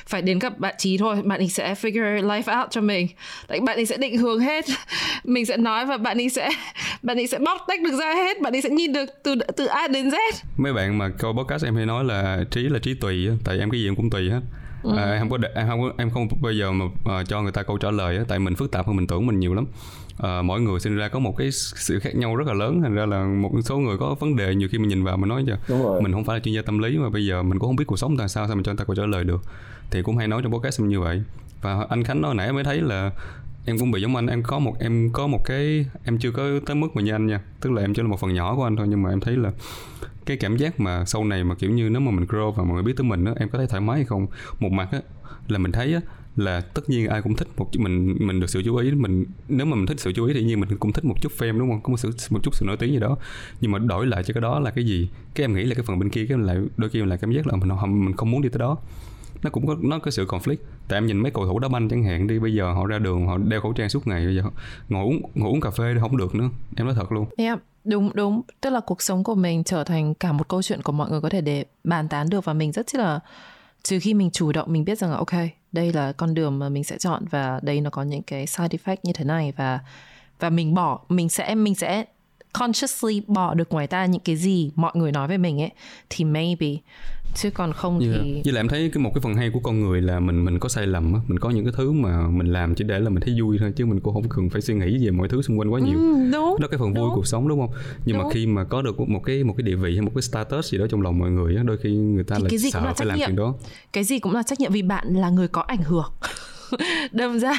phải đến gặp bạn trí thôi bạn ấy sẽ figure life out cho mình. Đấy, bạn ấy sẽ định hướng hết. Mình sẽ nói và bạn ấy sẽ bạn ấy sẽ bóc tách được ra hết. Bạn ấy sẽ nhìn được từ từ A đến Z. Mấy bạn mà coi podcast em hay nói là trí là trí tùy á tại em cái gì em cũng tùy hết à, em không có để, em không có, em không bao giờ mà ờ, cho người ta câu trả lời á tại mình phức tạp hơn mình tưởng mình nhiều lắm. Ờ, mỗi người sinh ra có một cái sự khác nhau rất là lớn thành ra là một số người có vấn đề nhiều khi mình nhìn vào mình nói rồi. mình không phải là chuyên gia tâm lý mà bây giờ mình cũng không biết cuộc sống tại sao sao mình cho người ta câu trả lời được. Thì cũng hay nói trong podcast như vậy. Và anh khánh nói nãy mới thấy là em cũng bị giống anh em có một em có một cái em chưa có tới mức mà như anh nha. Tức là em chỉ là một phần nhỏ của anh thôi nhưng mà em thấy là cái cảm giác mà sau này mà kiểu như nếu mà mình grow và mọi người biết tới mình á em có thấy thoải mái hay không? Một mặt á là mình thấy á là tất nhiên ai cũng thích một mình mình được sự chú ý. Mình nếu mà mình thích sự chú ý thì nhiên mình cũng thích một chút fame đúng không? Có một sự một chút sự nổi tiếng gì đó. Nhưng mà đổi lại cho cái đó là cái gì? Cái em nghĩ là cái phần bên kia cái lại đôi khi lại cảm giác là mình không mình không muốn đi tới đó. Nó cũng có nó có sự conflict. Tại em nhìn mấy cầu thủ đá banh chẳng hạn đi bây giờ họ ra đường họ đeo khẩu trang suốt ngày bây giờ ngồi uống ngồi uống cà phê không được nữa. Em nói thật luôn. Yeah, đúng đúng. Tức là cuộc sống của mình trở thành cả một câu chuyện của mọi người có thể để bàn tán được và mình rất là, trừ khi mình chủ động mình biết rằng là, ok, đây là con đường mà mình sẽ chọn và đây nó có những cái side effect như thế này và và mình bỏ, mình sẽ mình sẽ consciously bỏ được ngoài ta những cái gì mọi người nói về mình ấy, thì maybe chứ còn không yeah. thì với lại em thấy cái một cái phần hay của con người là mình mình có sai lầm á mình có những cái thứ mà mình làm chỉ để là mình thấy vui thôi chứ mình cũng không cần phải suy nghĩ về mọi thứ xung quanh quá nhiều ừ, đúng đó cái phần vui đúng. cuộc sống đúng không nhưng Đúng. mà khi mà có được một cái một cái địa vị hay một cái status gì đó trong lòng mọi người á đôi khi người ta Thì lại cái gì cũng sợ là phải trách làm nhiệm. chuyện đó cái gì cũng là trách nhiệm vì bạn là người có ảnh hưởng đâm ra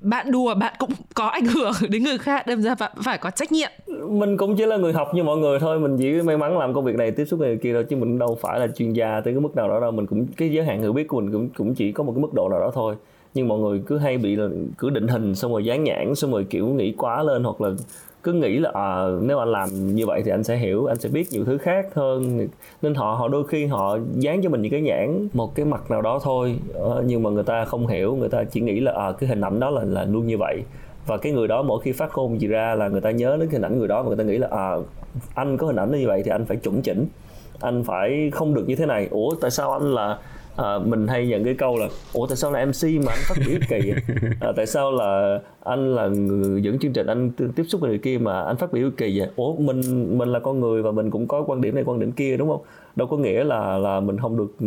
bạn đùa bạn cũng có ảnh hưởng đến người khác, đâm ra bạn phải có trách nhiệm. Mình cũng chỉ là người học như mọi người thôi, mình chỉ may mắn làm công việc này, tiếp xúc người kia thôi, chứ mình đâu phải là chuyên gia tới cái mức nào đó đâu. Mình cũng, cái giới hạn hiểu biết của mình cũng cũng chỉ có một cái mức độ nào đó thôi. Nhưng mọi người cứ hay bị là cứ định hình, xong rồi dán nhãn, xong rồi kiểu nghĩ quá lên hoặc là cứ nghĩ là à, nếu anh làm như vậy thì anh sẽ hiểu anh sẽ biết nhiều thứ khác hơn. Nên họ họ đôi khi họ dán cho mình những cái nhãn một cái mặt nào đó thôi. Ờ, nhưng mà người ta không hiểu người ta chỉ nghĩ là à, cái hình ảnh đó là là luôn như vậy. Và cái người đó mỗi khi phát ngôn gì ra là người ta nhớ đến hình ảnh người đó và người ta nghĩ là à anh có hình ảnh như vậy thì anh phải chuẩn chỉnh. Anh phải không được như thế này. Ủa tại sao anh là à, mình hay nhận cái câu là ủa tại sao là mc mà anh phát biểu kỳ vậy? à, tại sao là anh là người dẫn chương trình anh tiếp xúc với người kia mà anh phát biểu kỳ vậy? Ủa mình mình là con người và mình cũng có quan điểm này quan điểm kia đúng không? Đâu có nghĩa là là mình không được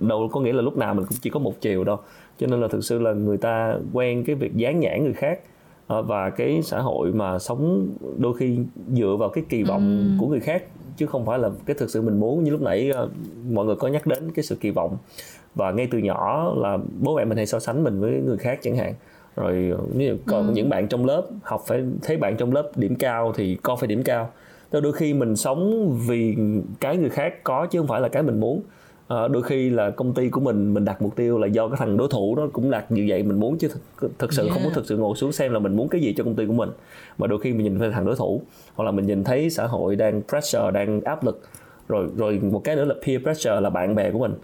đâu có nghĩa là lúc nào mình cũng chỉ có một chiều đâu. Cho nên là thực sự là người ta quen cái việc dán nhãn người khác Ờ, và cái xã hội mà sống đôi khi dựa vào cái kỳ vọng của người khác chứ không phải là cái thực sự mình muốn. Như lúc nãy ờ, mọi người có nhắc đến cái sự kỳ vọng. Và ngay từ nhỏ là bố mẹ mình hay so sánh mình với người khác chẳng hạn. Rồi ờ, còn những bạn trong lớp học phải thấy bạn trong lớp điểm cao thì con phải điểm cao. Đôi khi mình sống vì cái người khác có chứ không phải là cái mình muốn Ờ, đôi khi là công ty của mình mình đặt mục tiêu là do cái thằng đối thủ đó cũng đạt như vậy mình muốn chứ thực, thực sự không có thực sự ngồi xuống xem là mình muốn cái gì cho công ty của mình. Mà đôi khi mình nhìn thấy thằng đối thủ hoặc là mình nhìn thấy xã hội đang pressure đang áp lực rồi rồi một cái nữa là peer pressure là bạn bè của mình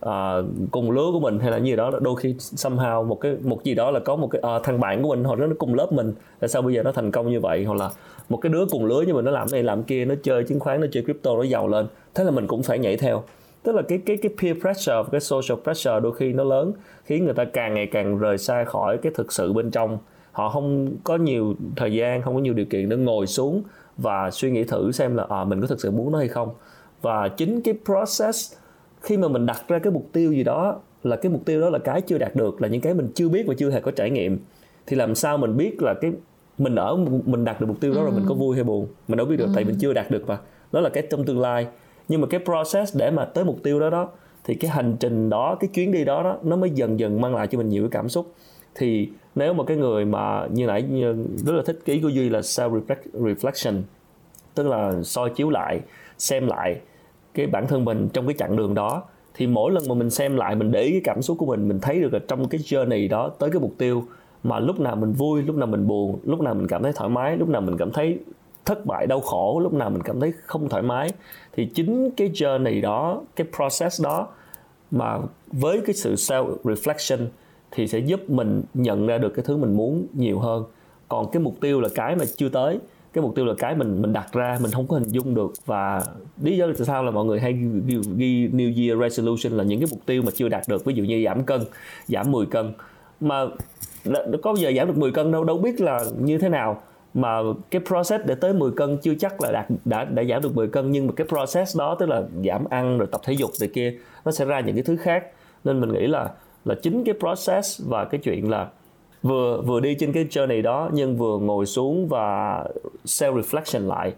à, cùng lứa của mình hay là như gì đó đôi khi somehow một cái một gì đó là có một cái à, thằng bạn của mình hoặc nó cùng lớp mình tại sao bây giờ nó thành công như vậy? Hoặc là một cái đứa cùng lứa như mình nó làm này làm kia nó chơi chứng khoán nó chơi crypto nó giàu lên thế là mình cũng phải nhảy theo tức là cái cái cái peer pressure cái social pressure đôi khi nó lớn khiến người ta càng ngày càng rời xa khỏi cái thực sự bên trong. Họ không có nhiều thời gian không có nhiều điều kiện để ngồi xuống và suy nghĩ thử xem là à, mình có thực sự muốn nó hay không. Và chính cái process khi mà mình đặt ra cái mục tiêu gì đó là cái mục tiêu đó là cái chưa đạt được là những cái mình chưa biết và chưa hề có trải nghiệm thì làm sao mình biết là cái mình ở mình đạt được mục tiêu đó rồi mình có vui hay buồn? Mình đâu biết được tại mình chưa đạt được mà. Đó là cái trong tương lai nhưng mà cái process để mà tới mục tiêu đó đó, thì cái hành trình đó, cái chuyến đi đó đó, nó mới dần dần mang lại cho mình nhiều cái cảm xúc. Thì nếu mà cái người mà như nãy, như rất là thích cái ý của duy là self reflection, tức là soi chiếu lại, xem lại cái bản thân mình trong cái chặng đường đó, thì mỗi lần mà mình xem lại, mình để ý cái cảm xúc của mình mình thấy được là trong cái journey đó tới cái mục tiêu mà lúc nào mình vui, lúc nào mình buồn, lúc nào mình cảm thấy thoải mái, lúc nào mình cảm thấy thất bại đau khổ lúc nào mình cảm thấy không thoải mái thì chính cái journey đó cái process đó mà với cái sự self reflection thì sẽ giúp mình nhận ra được cái thứ mình muốn nhiều hơn. Còn cái mục tiêu là cái mà chưa tới cái mục tiêu là cái mình mình đặt ra mình không có hình dung được. Và lý do tại sao là mọi người hay ghi, ghi New Year resolution là những cái mục tiêu mà chưa đạt được ví dụ như giảm cân giảm 10 cân. Mà có giờ giảm được 10 cân đâu đâu biết là như thế nào mà cái process để tới 10 cân chưa chắc là đạt đã đã giảm được 10 cân nhưng mà cái process đó tức là giảm ăn rồi tập thể dục này kia nó sẽ ra những cái thứ khác. Nên mình nghĩ là là chính cái process và cái chuyện là vừa vừa đi trên cái journey đó nhưng vừa ngồi xuống và self reflection lại.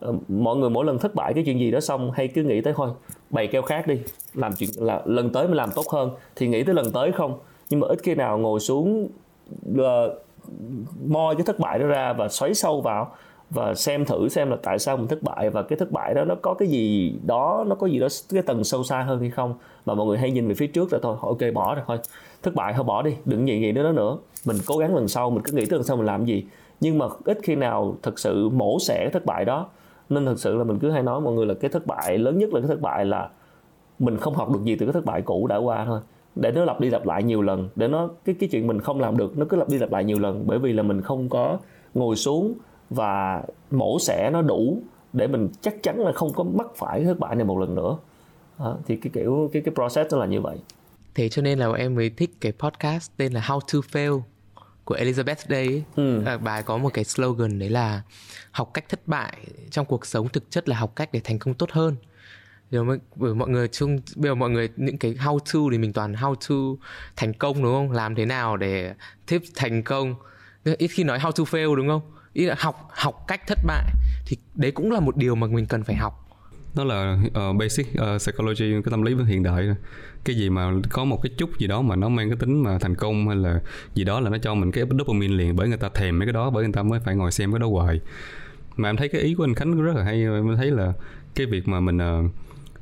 Ờ, mọi người mỗi lần thất bại cái chuyện gì đó xong hay cứ nghĩ tới thôi bày keo khác đi làm chuyện là lần tới mình làm tốt hơn. Thì nghĩ tới lần tới không nhưng mà ít khi nào ngồi xuống uh, moi cái thất bại đó ra và xoáy sâu vào và xem thử xem là tại sao mình thất bại và cái thất bại đó nó có cái gì đó, nó có gì đó cái tầng sâu xa hơn hay không. Mà mọi người hay nhìn về phía trước là thôi ok, bỏ rồi, thôi, thất bại thôi, bỏ đi, đừng nghĩ gì nữa nữa. Mình cố gắng lần sau, mình cứ nghĩ tới lần sau mình làm gì. Nhưng mà ít khi nào thật sự mổ xẻ cái thất bại đó. Nên thật sự là mình cứ hay nói mọi người là cái thất bại, lớn nhất là cái thất bại là mình không học được gì từ cái thất bại cũ đã qua thôi để nó lặp đi lặp lại nhiều lần để nó cái cái chuyện mình không làm được nó cứ lặp đi lặp lại nhiều lần bởi vì là mình không có ngồi xuống và mổ xẻ nó đủ để mình chắc chắn là không có mắc phải thất bại này một lần nữa đó, thì cái kiểu cái cái process nó là như vậy thế cho nên là em mới thích cái podcast tên là How to Fail của Elizabeth Day ấy. Ừ. À, bà có một cái slogan đấy là học cách thất bại trong cuộc sống thực chất là học cách để thành công tốt hơn giờ mới bởi mọi người chung bây giờ mọi người những cái how to thì mình toàn how to thành công đúng không? Làm thế nào để tiếp thành công? Ít khi nói how to fail đúng không? Ý là học học cách thất bại thì đấy cũng là một điều mà mình cần phải học. Nó là uh, basic uh, psychology cái tâm lý hiện đại. Cái gì mà có một cái chút gì đó mà nó mang cái tính mà thành công hay là gì đó là nó cho mình cái dopamine liền bởi người ta thèm mấy cái đó bởi người ta mới phải ngồi xem cái đó hoài. Mà em thấy cái ý của anh Khánh rất là hay em thấy là cái việc mà mình uh,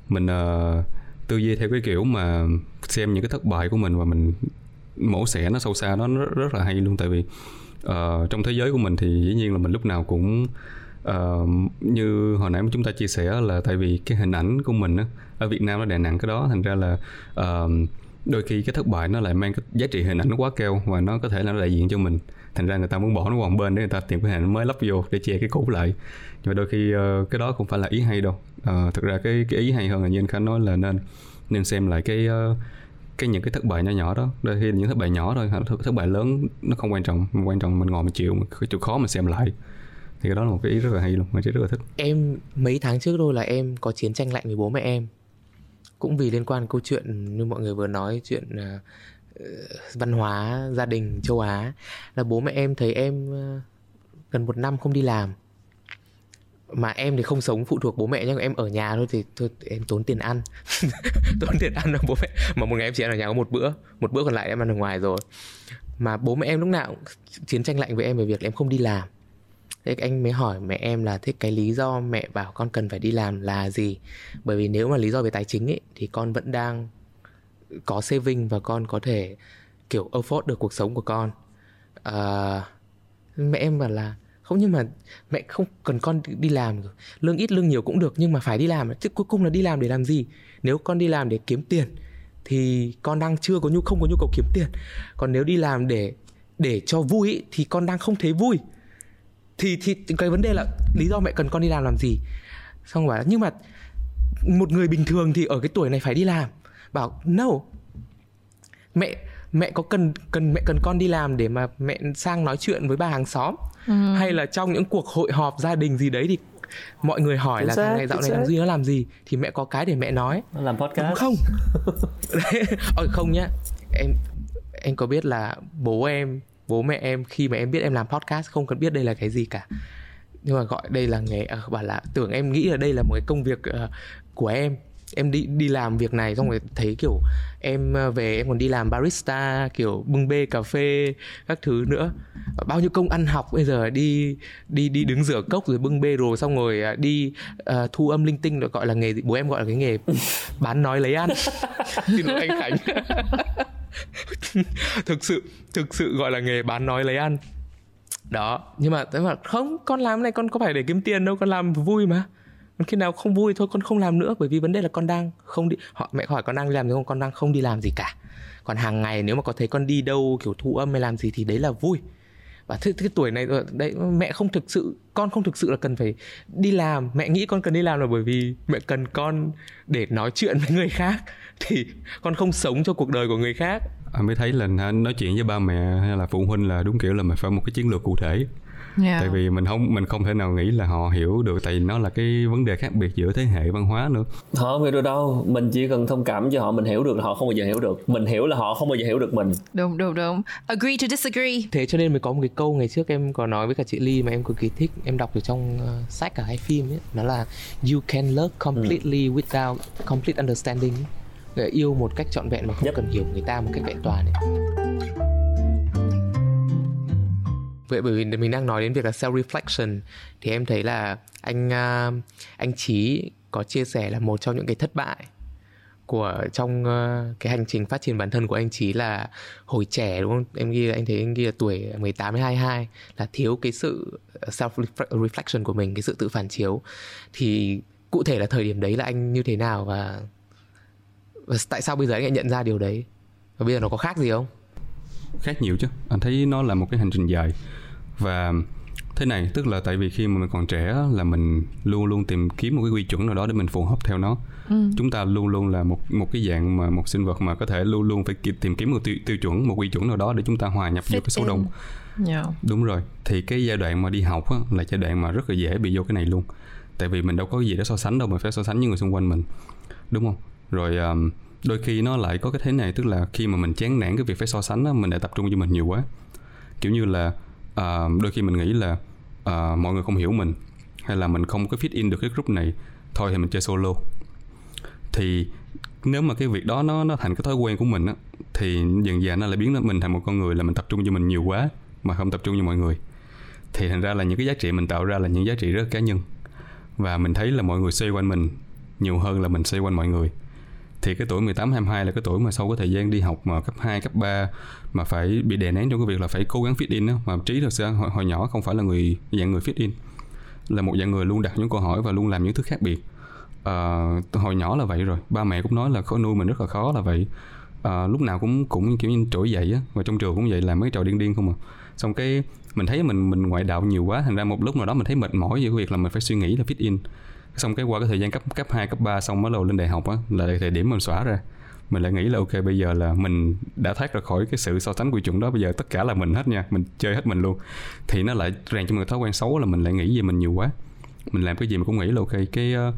mình uh, tư duy theo cái kiểu mà xem những cái thất bại của mình và mình mổ xẻ nó sâu xa nó rất, rất là hay luôn. Tại vì uh, trong thế giới của mình thì dĩ nhiên là mình lúc nào cũng uh, như hồi nãy chúng ta chia sẻ là tại vì cái hình ảnh của mình á, ở Việt Nam nó đè nặng cái đó. Thành ra là uh, đôi khi cái thất bại nó lại mang cái giá trị hình ảnh nó quá cao và nó có thể là nó đại diện cho mình thành ra người ta muốn bỏ nó qua một bên để người ta tìm cái hình mới lắp vô để che cái cũ lại. Nhưng mà đôi khi uh, cái đó không phải là ý hay đâu. Uh, thực ra cái cái ý hay hơn là như anh khánh nói là nên nên xem lại cái uh, cái những cái thất bại nhỏ nhỏ đó. Đôi khi những thất bại nhỏ thôi thất, thất bại lớn nó không quan trọng. Quan trọng mình ngồi mình chịu cái chỗ khó mình xem lại. Thì cái đó là một cái ý rất là hay luôn mình rất là thích. Em mấy tháng trước thôi là em có chiến tranh lạnh với bố mẹ em. Cũng vì liên quan câu chuyện như mọi người vừa nói chuyện uh, Ờ, văn hóa gia đình châu Á, là bố mẹ em thấy em ờ, gần một năm không đi làm. Mà em thì không sống phụ thuộc bố mẹ nhưng em ở nhà thôi thì thôi em tốn tiền ăn. Tốn tiền ăn là bố mẹ. Mà một ngày em chỉ ăn ở nhà có một bữa một bữa còn lại em ăn ở ngoài rồi. Mà bố mẹ em lúc nào cũng chiến tranh lạnh với em về việc em không đi làm. Thế anh mới hỏi mẹ em là thế cái lý do mẹ bảo con cần phải đi làm là gì? Bởi vì nếu mà lý do về tài chính ấy thì con vẫn đang có saving và con có thể kiểu afford được cuộc sống của con. À, mẹ em bảo là không nhưng mà mẹ không cần con đi làm lương ít lương nhiều cũng được nhưng mà phải đi làm chứ cuối cùng là đi làm để làm gì? Nếu con đi làm để kiếm tiền thì con đang chưa có nhu không có nhu cầu kiếm tiền. Còn nếu đi làm để để cho vui ý, thì con đang không thấy vui. Thì thì cái vấn đề là lý do mẹ cần con đi làm làm gì? Xong bảo nhưng mà một người bình thường thì ở cái tuổi này phải đi làm bảo no. Mẹ mẹ có cần cần mẹ cần con đi làm để mà mẹ sang nói chuyện với bà hàng xóm? Ừ. hay là trong những cuộc hội họp gia đình gì đấy thì mọi người hỏi chính là thằng này dạo này làm gì nó làm gì? Thì mẹ có cái để mẹ nói. Nó làm podcast. Không. Ôi không nhá. Em em có biết là bố em bố mẹ em khi mà em biết em làm podcast không cần biết đây là cái gì cả. Nhưng mà gọi đây là nghề à, bảo là tưởng em nghĩ là đây là một cái công việc uh, của em em đi đi làm việc này xong rồi thấy kiểu em ờ, về em còn đi làm barista kiểu bưng bê cà phê các thứ nữa. Bao nhiêu công ăn học bây giờ đi đi đi đứng rửa cốc rồi bưng bê rồi xong rồi à, đi uh, thu âm linh tinh được gọi là nghề bố em gọi là cái nghề bán nói lấy ăn. Xin lỗi anh khánh. Thực sự thực sự gọi là nghề bán nói lấy ăn. Đó nhưng mà thế mà không con làm này con có phải để kiếm tiền đâu con làm vui mà khi nào không vui thôi con không làm nữa bởi vì vấn đề là con đang không đi họ mẹ hỏi con đang làm gì không? Con đang không đi làm gì cả. Còn hàng ngày nếu mà có thấy con đi đâu kiểu thu âm hay làm gì thì đấy là vui. Và thế, cái tuổi này đấy mẹ không thực sự con không thực sự là cần phải đi làm. Mẹ nghĩ con cần đi làm là bởi vì mẹ cần con để nói chuyện với người khác. Thì con không sống cho cuộc đời của người khác. Anh mới thấy là nói chuyện với ba mẹ hay là phụ huynh là đúng kiểu là mình phải một cái chiến lược cụ thể yeah. tại vì mình không mình không thể nào nghĩ là họ hiểu được tại vì nó là cái vấn đề khác biệt giữa thế hệ văn hóa nữa. Họ không hiểu được đâu. Mình chỉ cần thông cảm cho họ mình hiểu được là họ không bao giờ hiểu được. Mình hiểu là họ không bao giờ hiểu được mình. Đúng đúng đúng. Agree to disagree. Thế cho nên mới có một cái câu ngày trước em có nói với cả chị Ly mà em cực kỳ thích em đọc được trong uh, sách cả hai phim ấy. Nó là you can love completely ừ. without complete understanding. Để yêu một cách trọn vẹn mà không yep. cần hiểu người ta một cách vẹn toàn ấy vậy bởi vì mình đang nói đến việc là self reflection thì em thấy là anh uh, anh Chí có chia sẻ là một trong những cái thất bại của trong uh, cái hành trình phát triển bản thân của anh Chí là hồi trẻ đúng không? Em ghi anh thấy anh ghi là tuổi 18 đến 22 là thiếu cái sự self reflection của mình, cái sự tự phản chiếu. Thì cụ thể là thời điểm đấy là anh như thế nào và, và tại sao bây giờ anh lại nhận ra điều đấy? Và bây giờ nó có khác gì không? Khác nhiều chứ. Anh thấy nó là một cái hành trình dài và thế này tức là tại vì khi mà mình còn trẻ là mình luôn luôn tìm kiếm một cái quy chuẩn nào đó để mình phù hợp theo nó. Ừ. chúng ta luôn luôn là một một cái dạng mà một sinh vật mà có thể luôn luôn phải tìm kiếm một tiêu, tiêu chuẩn một quy chuẩn nào đó để chúng ta hòa nhập Fit vô cái số đông. Yeah. đúng rồi. Thì cái giai đoạn mà đi học á, là giai đoạn mà rất là dễ bị vô cái này luôn. Tại vì mình đâu có gì để so sánh đâu mà phải so sánh với người xung quanh mình. Đúng không? Rồi um, đôi khi nó lại có cái thế này tức là khi mà mình chán nản cái việc phải so sánh á, mình lại tập trung cho mình nhiều quá. Kiểu như là uh, đôi khi mình nghĩ là uh, mọi người không hiểu mình hay là mình không có fit in được cái group này thôi thì mình chơi solo. Thì nếu mà cái việc đó nó nó thành cái thói quen của mình á thì dần dần nó lại biến mình thành một con người là mình tập trung cho mình nhiều quá mà không tập trung cho mọi người. Thì thành ra là những cái giá trị mình tạo ra là những giá trị rất cá nhân. Và mình thấy là mọi người xoay quanh mình nhiều hơn là mình xoay quanh mọi người. Thì cái tuổi 18 22 là cái tuổi mà sau cái thời gian đi học mà cấp 2, cấp 3 mà phải bị đè nén trong cái việc là phải cố gắng fit in đó mà trí thật sự hồi, hồi nhỏ không phải là người dạng người fit in là một dạng người luôn đặt những câu hỏi và luôn làm những thứ khác biệt. À, hồi nhỏ là vậy rồi ba mẹ cũng nói là khó nuôi mình rất là khó là vậy. À, lúc nào cũng cũng kiểu như trỗi dậy á và trong trường cũng vậy làm mấy trò điên điên không à. Xong cái mình thấy mình mình ngoại đạo nhiều quá thành ra một lúc nào đó mình thấy mệt mỏi về cái việc là mình phải suy nghĩ là fit in. Xong cái qua cái thời gian cấp cấp 2, cấp 3 xong mới đầu lên đại học á là thời điểm mình xóa ra mình lại nghĩ là ok bây giờ là mình đã thoát ra khỏi cái sự so sánh quy chuẩn đó bây giờ tất cả là mình hết nha mình chơi hết mình luôn. Thì nó lại rèn cho mình thói quen xấu là mình lại nghĩ về mình nhiều quá. Mình làm cái gì mình cũng nghĩ là ok cái ờ,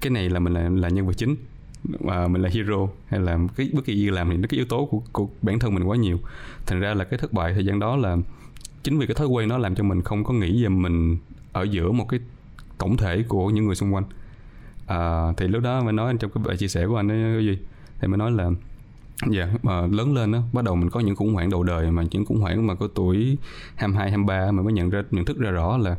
cái này là mình là là nhân vật chính và mình là hero hay là cái bất kỳ gì làm thì nó cái yếu tố của của bản thân mình quá nhiều. Thành ra là cái thất bại thời gian đó là chính vì cái thói quen nó làm cho mình không có nghĩ về mình ở giữa một cái tổng thể của những người xung quanh. À, thì lúc đó mình nói trong cái bài chia sẻ của anh ấy cái gì? Thì mới nói là dạ yeah, mà lớn lên đó bắt đầu mình có những khủng hoảng đầu đời mà những khủng hoảng mà có tuổi 22 23 mình mới nhận ra nhận thức ra rõ là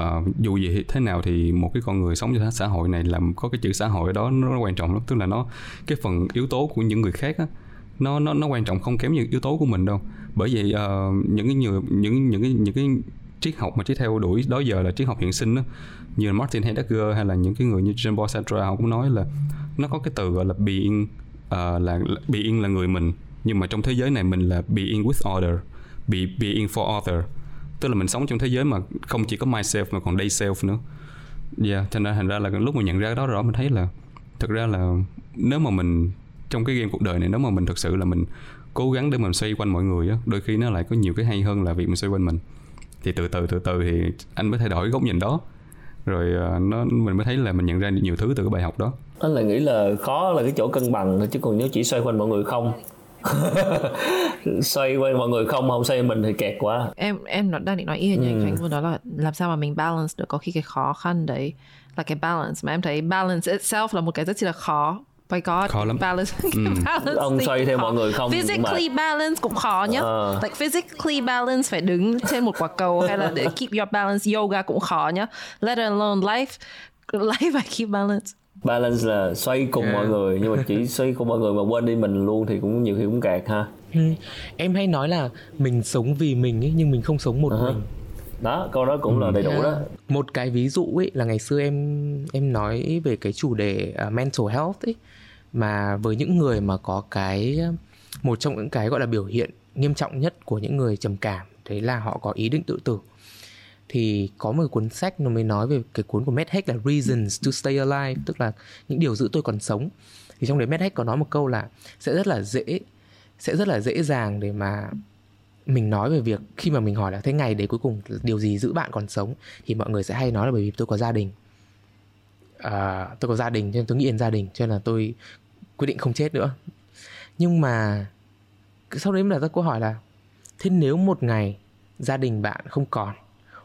uh, dù gì thế nào thì một cái con người sống trong xã hội này làm có cái chữ xã hội đó nó quan trọng lắm. Tức là nó cái phần yếu tố của những người khác á, nó nó nó quan trọng không kém như yếu tố của mình đâu. Bởi vậy uh, những cái nhiều những những cái những cái triết học mà chỉ theo đuổi đó giờ là triết học hiện sinh đó như Martin Heidegger hay là những cái người như Jean Paul Sartre họ cũng nói là nó có cái từ gọi là being uh, là being là người mình. Nhưng mà trong thế giới này mình là being with order be being for other. Tức là mình sống trong thế giới mà không chỉ có myself mà còn they self nữa. Yeah thành ra thành ra là lúc mà nhận ra cái đó rõ mình thấy là thực ra là nếu mà mình trong cái game cuộc đời này nếu mà mình thực sự là mình cố gắng để mình xoay quanh mọi người á đôi khi nó lại có nhiều cái hay hơn là việc mình xoay quanh mình. Thì từ từ từ từ thì anh mới thay đổi góc nhìn đó rồi uh, nó mình mới thấy là mình nhận ra nhiều thứ từ cái bài học đó. Anh lại nghĩ là khó là cái chỗ cân bằng chứ còn nếu chỉ xoay quanh mọi người không. Xoay quanh mọi người không không xoay mình thì kẹt quá. Em em nó đang định nói ý như ừ. khánh đó là làm sao mà mình balance được có khi cái khó khăn đấy là cái balance. Mà em thấy balance itself là một cái rất là khó phải có khó lắm. balance, ừ. balance ông xoay theo mọi người không physically mà... balance cũng khó nhá uh. like physically balance phải đứng trên một quả cầu hay là để keep your balance yoga cũng khó nhá let alone life life phải keep balance balance là xoay cùng yeah. mọi người nhưng mà chỉ xoay cùng mọi người mà quên đi mình luôn thì cũng nhiều khi cũng kẹt ha ừ. em hay nói là mình sống vì mình ấy nhưng mình không sống một uh-huh. mình đó câu đó cũng ừ. là đầy đủ yeah. đó một cái ví dụ ấy là ngày xưa em em nói về cái chủ đề uh, mental health ấy mà với những người mà có cái một trong những cái gọi là biểu hiện nghiêm trọng nhất của những người trầm cảm đấy là họ có ý định tự tử. Thì có một cuốn sách nó mới nói về cái cuốn của Matt Haig là Reasons to Stay Alive tức là những điều giữ tôi còn sống. Thì trong đấy Matt Haig có nói một câu là sẽ rất là dễ sẽ rất là dễ dàng để mà mình nói về việc khi mà mình hỏi là thế ngày đấy cuối cùng điều gì giữ bạn còn sống thì mọi người sẽ hay nói là bởi vì tôi có gia đình. À, tôi có gia đình cho nên tôi nghĩ đến gia đình cho nên là tôi quyết định không chết nữa. Nhưng mà sau đấy mới là ra câu hỏi là, thế nếu một ngày gia đình bạn không còn,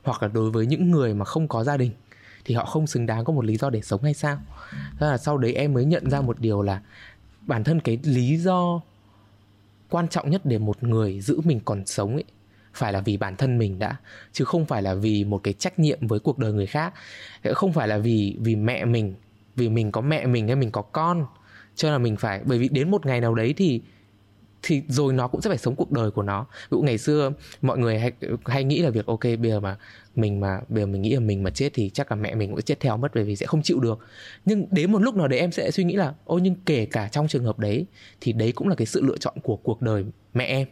hoặc là đối với những người mà không có gia đình, thì họ không xứng đáng có một lý do để sống hay sao? Thế là sau đấy em mới nhận ra một điều là bản thân cái lý do quan trọng nhất để một người giữ mình còn sống ấy, phải là vì bản thân mình đã, chứ không phải là vì một cái trách nhiệm với cuộc đời người khác. Không phải là vì vì mẹ mình, vì mình có mẹ mình hay mình có con cho nên là mình phải, bởi vì đến một ngày nào đấy thì thì rồi nó cũng sẽ phải sống cuộc đời của nó. Ví dụ ngày xưa, mọi người hay hay nghĩ là việc, ok, bây giờ mà mình mà, bây giờ mình nghĩ là mình mà chết thì chắc là mẹ mình cũng chết theo mất bởi vì sẽ không chịu được. Nhưng đến một lúc nào đấy em sẽ suy nghĩ là, ô, nhưng kể cả trong trường hợp đấy thì đấy cũng là cái sự lựa chọn của cuộc đời mẹ em,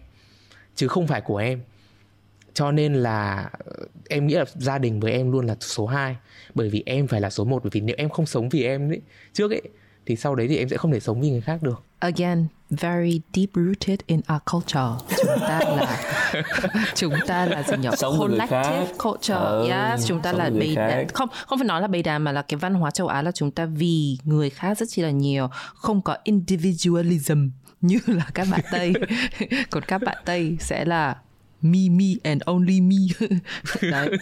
chứ không phải của em. Cho nên là ờ, em nghĩ là gia đình với em luôn là số 2 bởi vì em phải là số 1 bởi vì nếu em không sống vì em ấy, trước ấy thì sau đấy thì em sẽ không thể sống vì người khác được. Again very deep rooted in our culture. Chúng ta là chúng ta là gì nhỉ? Sống collective khác. culture. Ừ, yes chúng ta sống là bầy khác. đàn không không phải nói là bầy đàn mà là cái văn hóa châu Á là chúng ta vì người khác rất chi là nhiều. Không có individualism như là các bạn Tây. Còn các bạn Tây sẽ là me me and only me. Đấy.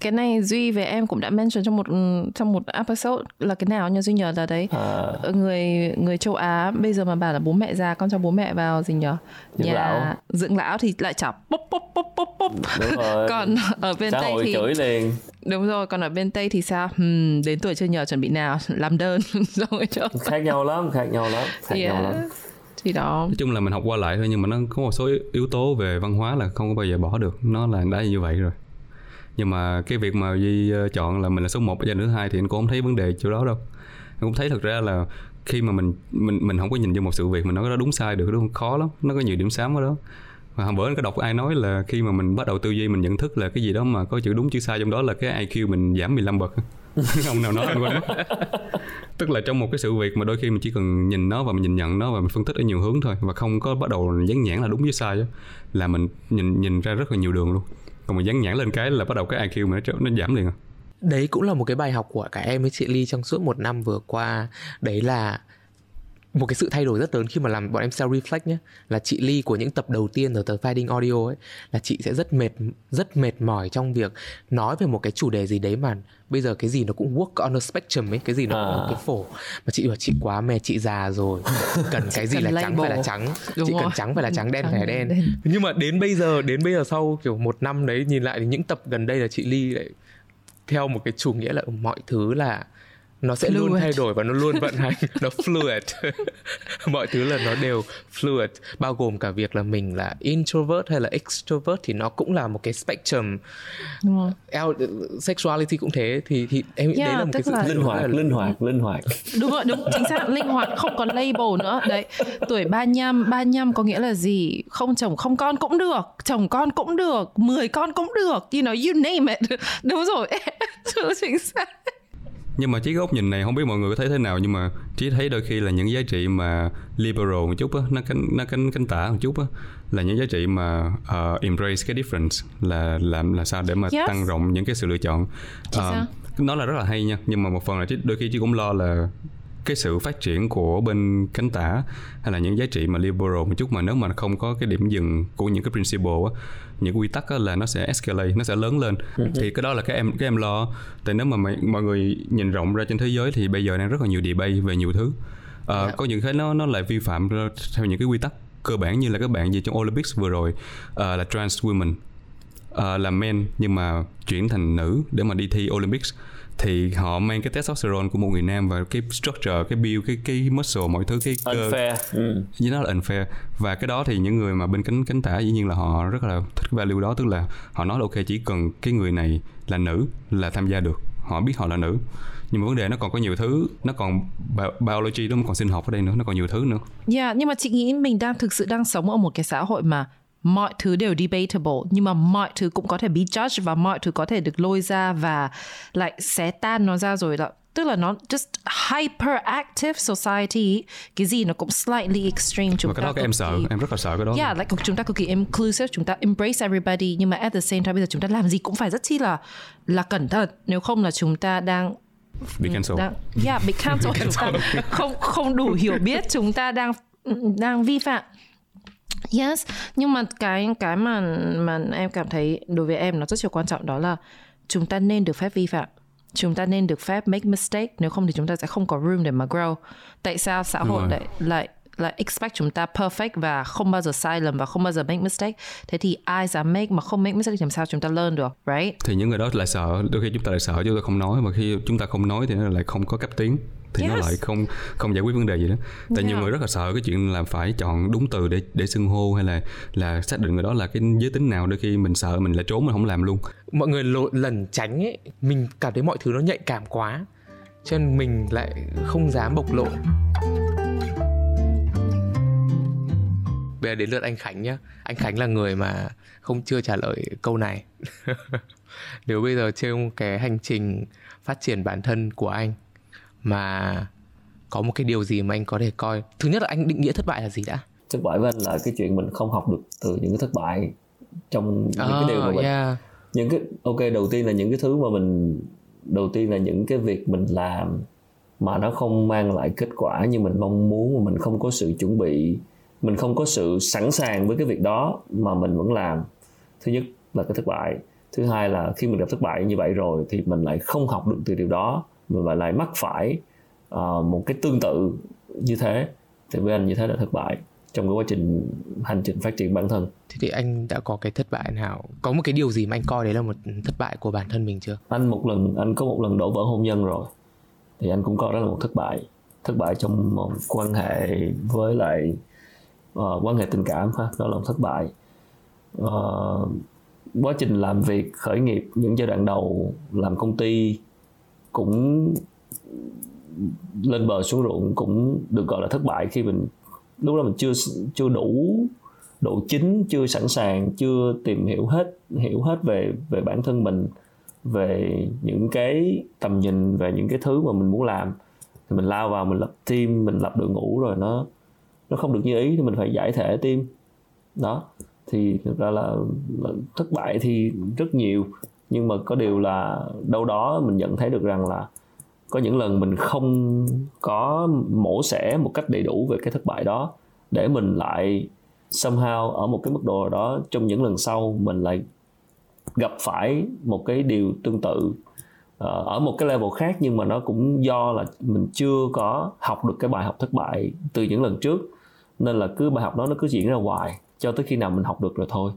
Cái này duy về em cũng đã mention trong một trong một episode là cái nào nha duy nhớ là đấy. À. người người châu Á bây giờ mà bảo là bố mẹ già con cho bố mẹ vào gì nhở Dưỡng lão. dưỡng lão thì lại chả bốp bốp bốp đúng rồi. Còn ở bên xã tây thì chửi liền. Đúng rồi còn ở bên tây thì sao? Hmm, đến tuổi chưa nhờ chuẩn bị nào? Làm đơn. Rồi cho khác nhau lắm khác nhau lắm khác nhau lắm gì đó. Nói chung là mình học qua lại thôi, nhưng mà nó có một số yếu tố về văn hóa là không có bao giờ bỏ được. Nó là đã như vậy rồi. Nhưng mà cái việc mà Duy ờ, chọn là mình là số 1 và nữ hai thì anh cũng không thấy vấn đề chỗ đó đâu. Anh cũng thấy thật ra là khi mà mình mình mình không có nhìn vô một sự việc mình nói cái đó đúng sai được, đúng khó lắm. Nó có nhiều điểm sáng ở đó. Và hôm bữa anh có đọc ai nói là khi mà mình bắt đầu tư duy mình nhận thức là cái gì đó mà có chữ đúng, chữ sai trong đó là cái IQ mình giảm 15 bậc. ông nào nói anh qua đó tức là trong một cái sự việc mà đôi khi mình chỉ cần nhìn nó và mình nhìn nhận nó và mình phân tích ở nhiều hướng thôi và không có bắt đầu dán nhãn là đúng với sai á là mình nhìn nhìn ra rất là nhiều đường luôn. Còn mình dán nhãn lên cái là bắt đầu cái IQ mình nó, nó giảm liền à đấy cũng là một cái bài học của cả em với chị Ly trong suốt một năm vừa qua. Đấy là một cái sự thay đổi rất lớn khi mà làm bọn em self reflect nhé là chị Ly của những tập đầu tiên ở tờ Finding Audio ấy là chị sẽ rất mệt rất mệt mỏi trong việc nói về một cái chủ đề gì đấy mà bây giờ cái gì nó cũng work on a spectrum ấy cái gì nó cũng À. là cái phổ mà chị bảo chị quá mệt chị già rồi cần cái gì Cần là trắng phải là trắng Đúng chị cần rồi. trắng phải là trắng đen Trắng phải là đen đen. nhưng mà đến bây giờ đến bây giờ sau kiểu một năm đấy nhìn lại thì những tập gần đây là chị Ly lại theo một cái chủ nghĩa là mọi thứ là nó sẽ luôn Fluid. thay đổi và nó luôn vận hành. Nó fluid. Mọi thứ là nó đều fluid. Bao gồm cả việc là mình là introvert hay là extrovert thì nó cũng là một cái spectrum. Đúng El- sexuality cũng thế. Thì thì em nghĩ Yeah, đấy là một cái sự là- linh hoạt là- linh hoạt linh hoạt. Đúng rồi đúng chính xác linh hoạt không còn label nữa. Đấy tuổi 35 35 có nghĩa là gì? Không chồng không con cũng được chồng con cũng được 10 con cũng được you know you name it. Đúng rồi chính xác nhưng mà cái góc nhìn này không biết mọi người có thấy thế nào nhưng mà chỉ thấy đôi khi là những giá trị mà liberal một chút á nó cánh nó cánh cánh tả một chút á là những giá trị mà uh, embrace cái difference là làm là sao để mà Yes. tăng rộng những cái sự lựa chọn xác. nó là rất là hay nha nhưng mà một phần là đôi khi chị cũng lo là cái sự phát triển của bên cánh tả hay là những giá trị mà liberal một chút mà nếu mà không có cái điểm dừng của những cái principle á những quy tắc á là nó sẽ escalate nó sẽ lớn lên. Thì cái đó là cái em cái em lo. Tại nếu mà mọi, mọi người nhìn rộng ra trên thế giới thì bây giờ đang rất là nhiều debate về nhiều thứ. Ờ, có những cái nó nó lại vi phạm theo những cái quy tắc cơ bản như là các bạn gì trong Olympics vừa rồi ờ, là trans women ờ, là men nhưng mà chuyển thành nữ để mà đi thi Olympics thì họ mang cái testosterone của một người nam và cái structure cái build cái cái muscle mọi thứ cái cơ unfair. Ừ. với nó là unfair. Và cái đó thì những người mà bên cánh cánh tả dĩ nhiên là họ rất là thích cái value đó tức là họ nói là ok chỉ cần cái người này là nữ là tham gia được. Họ biết họ là nữ. Nhưng mà vấn đề nó còn có nhiều thứ nó còn bi- biology nó còn sinh học ở đây nữa nó còn nhiều thứ nữa. Yeah, nhưng mà chị nghĩ mình đang thực sự đang sống ở một cái xã hội mà mọi thứ đều debatable nhưng mà mọi thứ cũng có thể be judged và mọi thứ có thể được lôi ra và lại xé tan nó ra rồi là tức là nó just hyperactive society cái gì nó cũng slightly extreme chúng và cái ta đó các em sợ kỳ- em rất là sợ cái đó. Yeah, like chúng ta cực kỳ inclusive, chúng ta embrace everybody nhưng mà at the same time bây giờ chúng ta làm gì cũng phải rất chi là là cẩn thận. Nếu không là chúng ta đang bị cancel. đang yeah, bị cancel. Chúng ta không không đủ hiểu biết chúng ta đang đang vi phạm yes. Nhưng mà cái cái mà mà em cảm thấy đối với em nó rất là quan trọng đó là chúng ta nên được phép vi phạm. Chúng ta nên được phép make mistake. Nếu không thì chúng ta sẽ không có room để mà grow. Tại sao xã Đúng hội rồi. lại lại là expect chúng ta perfect và không bao giờ sai lầm và không bao giờ make mistake? Thế thì ai dám make mà không make mistake thì làm sao chúng ta learn được right? Thì những người đó lại sợ. Đôi khi chúng ta lại sợ chúng ta không nói. Mà khi chúng ta không nói thì nó lại không có cấp tiến thì nó Yes. lại không không giải quyết vấn đề gì đó. Tại nhiều Yeah. người rất là sợ cái chuyện là phải chọn đúng từ để để xưng hô hay là là xác định người đó là cái giới tính nào. Đôi khi mình sợ mình lại trốn mình không làm luôn. Mọi người lộ, lần tránh ấy mình cảm thấy mọi thứ nó nhạy cảm quá cho nên mình lại không dám bộc lộ. Bây giờ đến lượt anh Khánh nhá. Anh Khánh là người mà không chưa trả lời câu này. Nếu bây giờ trên cái hành trình phát triển bản thân của anh mà có một cái điều gì mà anh có thể coi? Thứ nhất là anh định nghĩa thất bại là gì đã? Thất bại với anh là cái chuyện mình không học được từ những cái thất bại trong những cái điều mà mình yeah. những cái ok đầu tiên là những cái thứ mà mình đầu tiên là những cái việc mình làm mà nó không mang lại kết quả như mình mong muốn mà mình không có sự chuẩn bị mình không có sự sẵn sàng với cái việc đó mà mình vẫn làm. Thứ nhất là cái thất bại. Thứ hai là khi mình gặp thất bại như vậy rồi thì mình lại không học được từ điều đó mình lại mắc phải ờ, một cái tương tự như thế thì với anh như thế là thất bại trong cái quá trình hành trình phát triển bản thân. Thế thì anh đã có cái thất bại nào? Có một cái điều gì mà anh coi đấy là một thất bại của bản thân mình chưa? Anh một lần anh có một lần đổ vỡ hôn nhân rồi thì anh cũng coi đó là một thất bại. Thất bại trong một quan hệ với lại ờ, quan hệ tình cảm ha đó là một thất bại. Ờ, quá trình làm việc khởi nghiệp những giai đoạn đầu làm công ty cũng lên bờ xuống ruộng cũng được gọi là thất bại khi mình lúc đó mình chưa chưa đủ độ chính chưa sẵn sàng chưa tìm hiểu hết hiểu hết về về bản thân mình về những cái tầm nhìn về những cái thứ mà mình muốn làm. Thì mình lao vào mình lập team mình lập đội ngũ rồi nó nó không được như ý thì mình phải giải thể team. Đó thì thực ra là, là thất bại thì rất nhiều nhưng mà có điều là đâu đó mình nhận thấy được rằng là có những lần mình không có mổ xẻ một cách đầy đủ về cái thất bại đó, để mình lại somehow ở một cái mức độ nào đó trong những lần sau mình lại gặp phải một cái điều tương tự ờ, ở một cái level khác nhưng mà nó cũng do là mình chưa có học được cái bài học thất bại từ những lần trước. Nên là cứ bài học đó nó cứ diễn ra hoài cho tới khi nào mình học được rồi thôi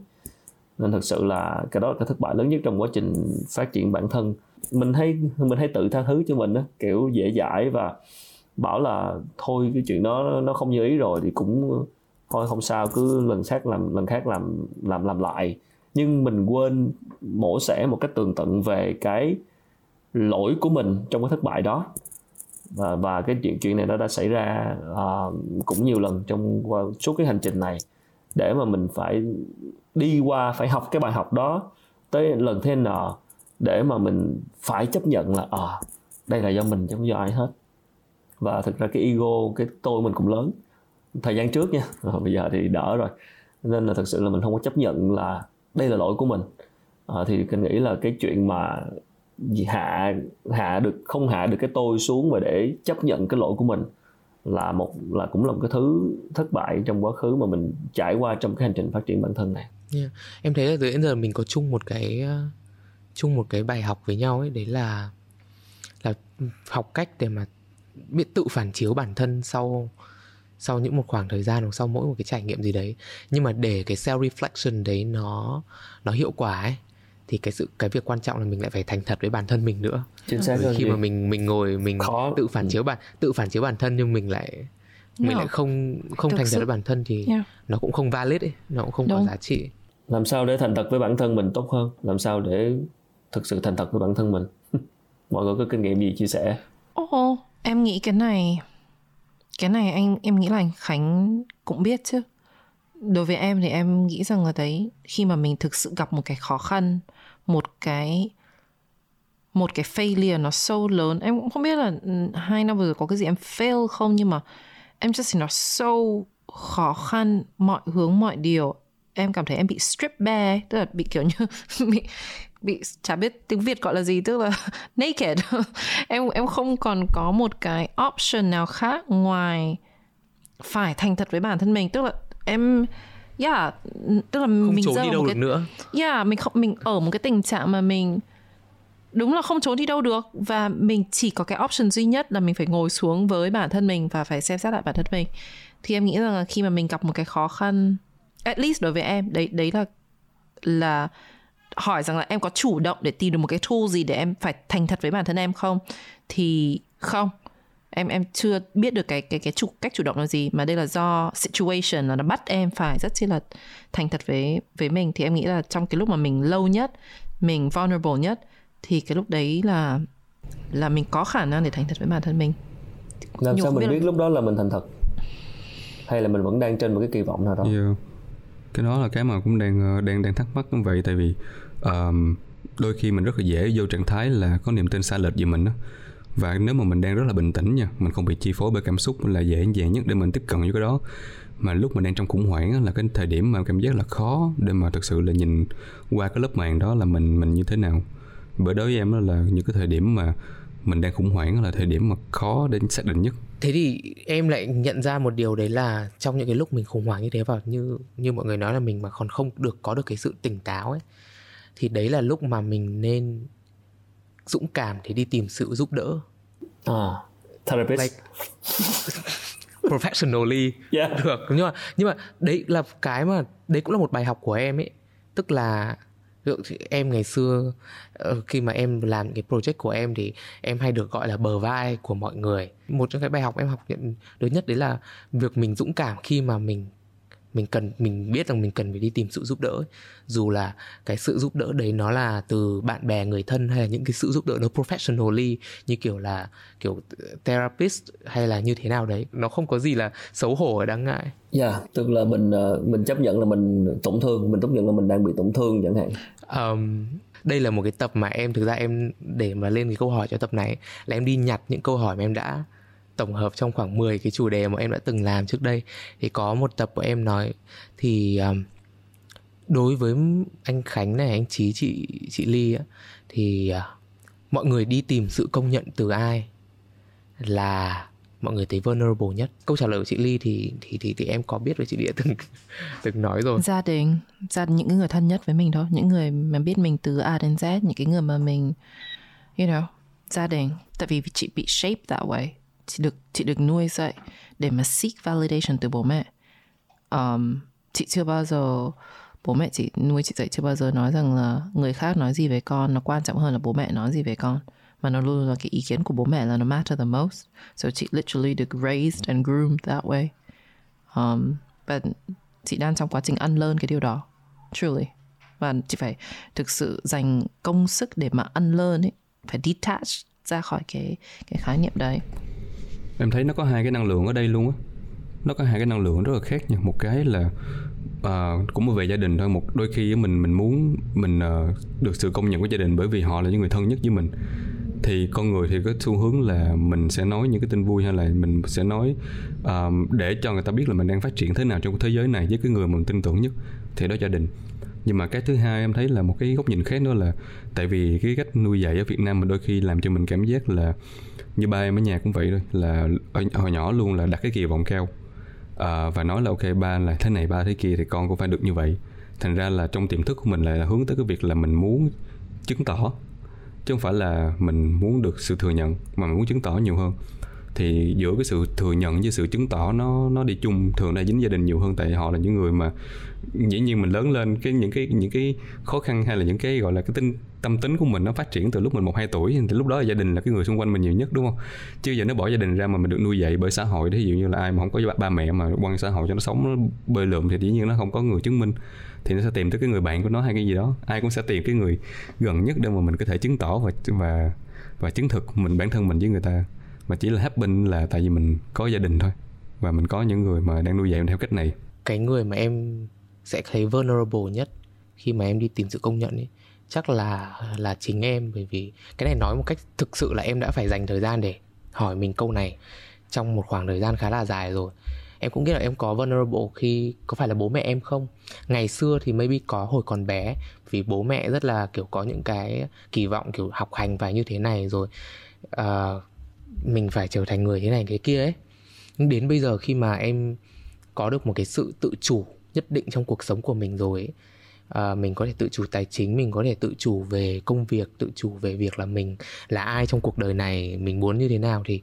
nên thực sự là cái đó là cái thất bại lớn nhất trong quá trình phát triển bản thân. Mình hay mình hay tự tha thứ cho mình á kiểu dễ dãi và bảo là thôi cái chuyện đó nó không như ý rồi thì cũng thôi không sao cứ lần khác làm lần khác làm làm làm lại. Nhưng mình quên mổ xẻ một cách tường tận về cái lỗi của mình trong cái thất bại đó. Và và cái chuyện chuyện này nó đã xảy ra uh, cũng nhiều lần trong qua suốt cái hành trình này để mà mình phải đi qua phải học cái bài học đó tới lần thứ n để mà mình phải chấp nhận là à đây là do mình chứ không do ai hết. Và thực ra cái ego cái tôi mình cũng lớn thời gian trước nha à, bây giờ thì đỡ rồi. Nên là thực sự là mình không có chấp nhận là đây là lỗi của mình. À, thì mình nghĩ là cái chuyện mà hạ hạ được không hạ được cái tôi xuống và để chấp nhận cái lỗi của mình là một, là cũng là một cái thứ thất bại trong quá khứ mà mình trải qua trong cái hành trình phát triển bản thân này Yeah. Em thấy là từ đến giờ mình có chung một cái ờ, chung một cái bài học với nhau ấy, đấy là là học cách để mà biết tự phản chiếu bản thân sau sau những một khoảng thời gian hoặc sau mỗi một cái trải nghiệm gì đấy nhưng mà để cái self reflection đấy nó nó hiệu quả ấy thì cái sự cái việc quan trọng là mình lại phải thành thật với bản thân mình nữa chính xác khi Duy. mà mình mình ngồi mình Khó. tự phản chiếu bản tự phản chiếu bản thân nhưng mình lại mình Yeah. lại không không Thực thành thật với bản thân thì Yeah. nó cũng không valid ấy nó cũng không có Đúng. giá trị làm sao để thành thật với bản thân mình tốt hơn làm sao để thực sự thành thật với bản thân mình mọi người có kinh nghiệm gì chia sẻ Ồ, em nghĩ cái này cái này anh em nghĩ là anh Khánh cũng biết chứ. Đối với em thì em nghĩ rằng là đấy khi mà mình thực sự gặp một cái khó khăn, một cái một cái failure nó sâu lớn, em cũng không biết là ừ, hai năm vừa rồi có cái gì em fail không nhưng mà em just thấy nó sâu khó khăn mọi hướng mọi điều. Em cảm thấy em bị strip bare tức là bị kiểu như bị bị chả biết tiếng Việt gọi là gì tức là naked. Em em không còn có một cái option nào khác ngoài phải thành thật với bản thân mình. Tức là em yeah tức là không mình trốn đi đâu một được cái nữa. Yeah mình không mình ở một cái tình trạng mà mình đúng là không trốn đi đâu được và mình chỉ có cái option duy nhất là mình phải ngồi xuống với bản thân mình và phải xem xét lại bản thân mình. Thì em nghĩ rằng là khi mà mình gặp một cái khó khăn at least đối với em đấy đấy là là hỏi rằng là em có chủ động để tìm được một cái tool gì để em phải thành thật với bản thân em không? Thì không em em chưa biết được cái cái cái chủ cách chủ động là gì mà đây là do situation là nó bắt em phải rất chi là thành thật với với mình. Thì em nghĩ là trong cái lúc mà mình lâu nhất mình vulnerable nhất thì cái lúc đấy là là mình có khả năng để thành thật với bản thân mình. Làm Nhưng sao mình biết biết là- lúc đó là mình thành thật? Hay là mình vẫn đang trên một cái kỳ vọng nào đó? Yeah. cái đó là cái mà cũng đang ờ, đang đang thắc mắc như vậy. Tại vì ờm, đôi khi mình rất là dễ vô trạng thái là có niềm tin sai lệch về mình đó và nếu mà mình đang rất là bình tĩnh nha, mình không bị chi phối bởi cảm xúc là dễ dàng nhất để mình tiếp cận với cái đó. Mà lúc mình đang trong khủng hoảng là cái thời điểm mà cảm giác là khó để mà thực sự là nhìn qua cái lớp màng đó là mình mình như thế nào. Bởi đối với em đó là những cái thời điểm mà mình đang khủng hoảng là thời điểm mà khó để xác định nhất. Thế thì em lại nhận ra một điều đấy là trong những cái lúc mình khủng hoảng như thế và như như mọi người nói là mình mà còn không được có được cái sự tỉnh táo ấy, thì đấy là lúc mà mình nên dũng cảm để đi tìm sự giúp đỡ. À therapist. Like professionally Yeah. được. Nhưng mà nhưng mà đấy là cái mà đấy cũng là một bài học của em ấy. Tức là em ngày xưa ờ, khi mà em làm cái project của em thì em hay được gọi là bờ vai của mọi người. Một trong cái bài học em học nhận lớn nhất đấy là việc mình dũng cảm khi mà mình mình cần mình biết rằng mình cần phải đi tìm sự giúp đỡ ấy. dù là cái sự giúp đỡ đấy nó là từ bạn bè người thân hay là những cái sự giúp đỡ nó professionally như kiểu là kiểu therapist hay là như thế nào đấy nó không có gì là xấu hổ và đáng ngại dạ tức là mình ờ, mình chấp nhận là mình tổn thương mình chấp nhận là mình đang bị tổn thương chẳng hạn Ờm, đây là một cái tập mà em thực ra em để mà lên cái câu hỏi cho tập này là em đi nhặt những câu hỏi mà em đã tổng hợp trong khoảng 10 cái chủ đề mà em đã từng làm trước đây. Thì có một tập của em nói thì um, đối với anh Khánh này anh Chí chị chị Ly á, thì uh, mọi người đi tìm sự công nhận từ ai là mọi người thấy vulnerable nhất? Câu trả lời của chị Ly thì thì thì, thì em có biết với chị Địa từng từng nói rồi. Gia đình gia những người thân nhất với mình thôi. Những người mà biết mình từ A đến Z những cái người mà mình you know gia đình. Tại vì chị bị shape that way chị được chị được nuôi dạy để mà seek validation từ bố mẹ. Um, chị chưa bao giờ bố mẹ chị nuôi chị dạy chưa bao giờ nói rằng là người khác nói gì về con nó quan trọng hơn là bố mẹ nói gì về con. Mà nó luôn là cái ý kiến của bố mẹ là nó matter the most. So chị literally được raised and groomed that way. Um, và chị đang trong quá trình ăn lên cái điều đó. Truly. Và chị phải thực sự dành công sức để mà ăn lên ấy phải detach ra khỏi cái cái khái niệm đấy em thấy nó có hai cái năng lượng ở đây luôn á. Nó có hai cái năng lượng rất là khác nha một cái là à, cũng về gia đình thôi. Một đôi khi mình mình muốn mình à, được sự công nhận của gia đình bởi vì họ là những người thân nhất với mình. Thì con người thì có xu hướng là mình sẽ nói những cái tin vui hay là mình sẽ nói ờ, để cho người ta biết là mình đang phát triển thế nào trong thế giới này với cái người mình tin tưởng nhất. Thì đó gia đình. Nhưng mà cái thứ hai em thấy là một cái góc nhìn khác đó là tại vì cái cách nuôi dạy ở Việt Nam mình đôi khi làm cho mình cảm giác là như ba em ở nhà cũng vậy thôi là hồi nhỏ luôn là đặt cái kỳ vọng cao. À, và nói là ok ba là thế này ba thế kia thì con cũng phải được như vậy. Thành ra là trong tiềm thức của mình lại là hướng tới cái việc là mình muốn chứng tỏ chứ không phải là mình muốn được sự thừa nhận mà mình muốn chứng tỏ nhiều hơn. Thì giữa cái sự thừa nhận với sự chứng tỏ nó nó đi chung thường là dính gia đình nhiều hơn tại họ là những người mà dĩ nhiên mình lớn lên cái những cái những cái khó khăn hay là những cái gọi là cái tinh tâm tính của mình nó phát triển từ lúc mình một hai tuổi thì lúc đó là gia đình là cái người xung quanh mình nhiều nhất đúng không? Chứ giờ nó bỏ gia đình ra mà mình được nuôi dạy bởi xã hội ví dụ như là ai mà không có ba, ba mẹ mà quăng xã hội cho nó sống nó bơi lượm thì dĩ nhiên nó không có người chứng minh thì nó sẽ tìm tới cái người bạn của nó hay cái gì đó. Ai cũng sẽ tìm cái người gần nhất để mà mình có thể chứng tỏ và và và chứng thực mình bản thân mình với người ta. Mà chỉ là happy là tại vì mình có gia đình thôi và mình có những người mà đang nuôi dạy mình theo cách này. Cái người mà em sẽ thấy vulnerable nhất khi mà em đi tìm sự công nhận ấy chắc là là chính em bởi vì cái này nói một cách thực sự là em đã phải dành thời gian để hỏi mình câu này trong một khoảng thời gian khá là dài rồi. Em cũng biết là em có vulnerable khi có phải là bố mẹ em không? Ngày xưa thì maybe có hồi còn bé vì bố mẹ rất là kiểu có những cái kỳ vọng kiểu học hành phải như thế này rồi uh, mình phải trở thành người thế này cái kia ấy. Nhưng đến bây giờ khi mà em có được một cái sự tự chủ nhất định trong cuộc sống của mình rồi ấy, à, mình có thể tự chủ tài chính mình có thể tự chủ về công việc tự chủ về việc là mình là ai trong cuộc đời này mình muốn như thế nào thì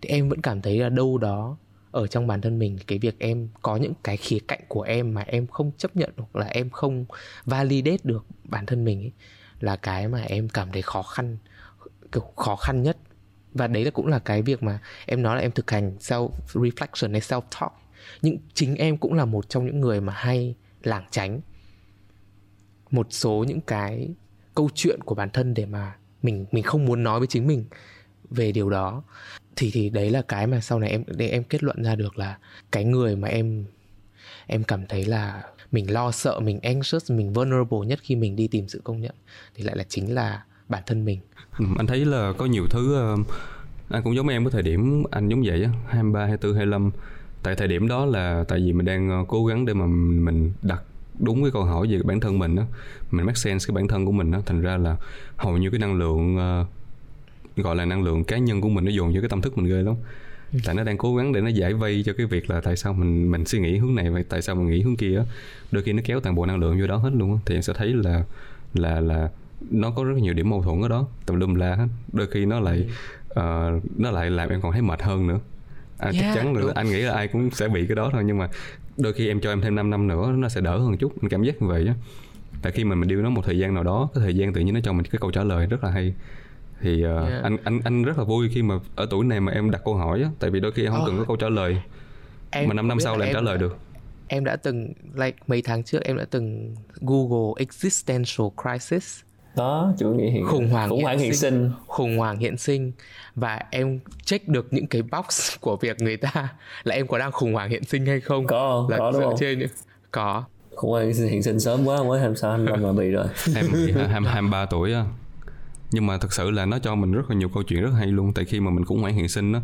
thì em vẫn cảm thấy là đâu đó ở trong bản thân mình cái việc em có những cái khía cạnh của em mà em không chấp nhận hoặc là em không validate được bản thân mình ấy, là cái mà em cảm thấy khó khăn kiểu khó khăn nhất. Và đấy là cũng là cái việc mà em nói là em thực hành self reflection hay self talk nhưng chính em cũng là một trong những người mà hay lảng tránh một số những cái câu chuyện của bản thân để mà mình mình không muốn nói với chính mình về điều đó. Thì thì đấy là cái mà sau này em để em kết luận ra được là cái người mà em em cảm thấy là mình lo sợ mình anxious mình vulnerable nhất khi mình đi tìm sự công nhận thì lại là chính là bản thân mình. Ừ, anh thấy là có nhiều thứ ờ, anh cũng giống em cái thời điểm anh giống vậy á 23, 24, 25 tại thời điểm đó là tại vì mình đang ờ, cố gắng để mà mình đặt đúng cái câu hỏi về bản thân mình đó. Mình make sense cái bản thân của mình đó. Thành ra là hầu như cái năng lượng uh, gọi là năng lượng cá nhân của mình nó dồn cho cái tâm thức mình ghê lắm. Ừ. tại nó đang cố gắng để nó giải vây cho cái việc là tại sao mình mình suy nghĩ hướng này và tại sao mình nghĩ hướng kia á. Đôi khi nó kéo toàn bộ năng lượng vô đó hết luôn á. Thì em sẽ thấy là là là nó có rất nhiều điểm mâu thuẫn ở đó. Tùm lum la hết. Đôi khi nó lại uh, nó lại làm em còn thấy mệt hơn nữa. À, yeah, chắc chắn là anh nghĩ là ai cũng sẽ bị cái đó thôi. Nhưng mà đôi khi em cho em thêm 5 năm nữa nó sẽ đỡ hơn chút. Anh cảm giác như vậy á. Tại khi mà mình điêu nó một thời gian nào đó cái thời gian tự nhiên nó cho mình cái câu trả lời rất là hay. Thì uh, yeah. anh anh anh rất là vui khi mà ở tuổi này mà em đặt câu hỏi á. Tại vì đôi khi em không oh. cần có câu trả lời. Em mà 5 năm sau là em, trả lời được. Em đã từng like mấy tháng trước em đã từng Google existential crisis đó chủ nghĩa hiện khủng hoảng khủng hoảng hiện, hiện sinh. sinh. Khủng hoảng hiện sinh. Và em check được những cái box của việc người ta là em có đang khủng hoảng hiện sinh hay không? Có là có đúng không? trên những có. Khủng hoảng hiện sinh sớm quá mới 26 25 mà bị rồi. Em hai hai ba tuổi á. Nhưng mà thật sự là nó cho mình rất là nhiều câu chuyện rất hay luôn. Tại khi mà mình khủng hoảng hiện sinh đó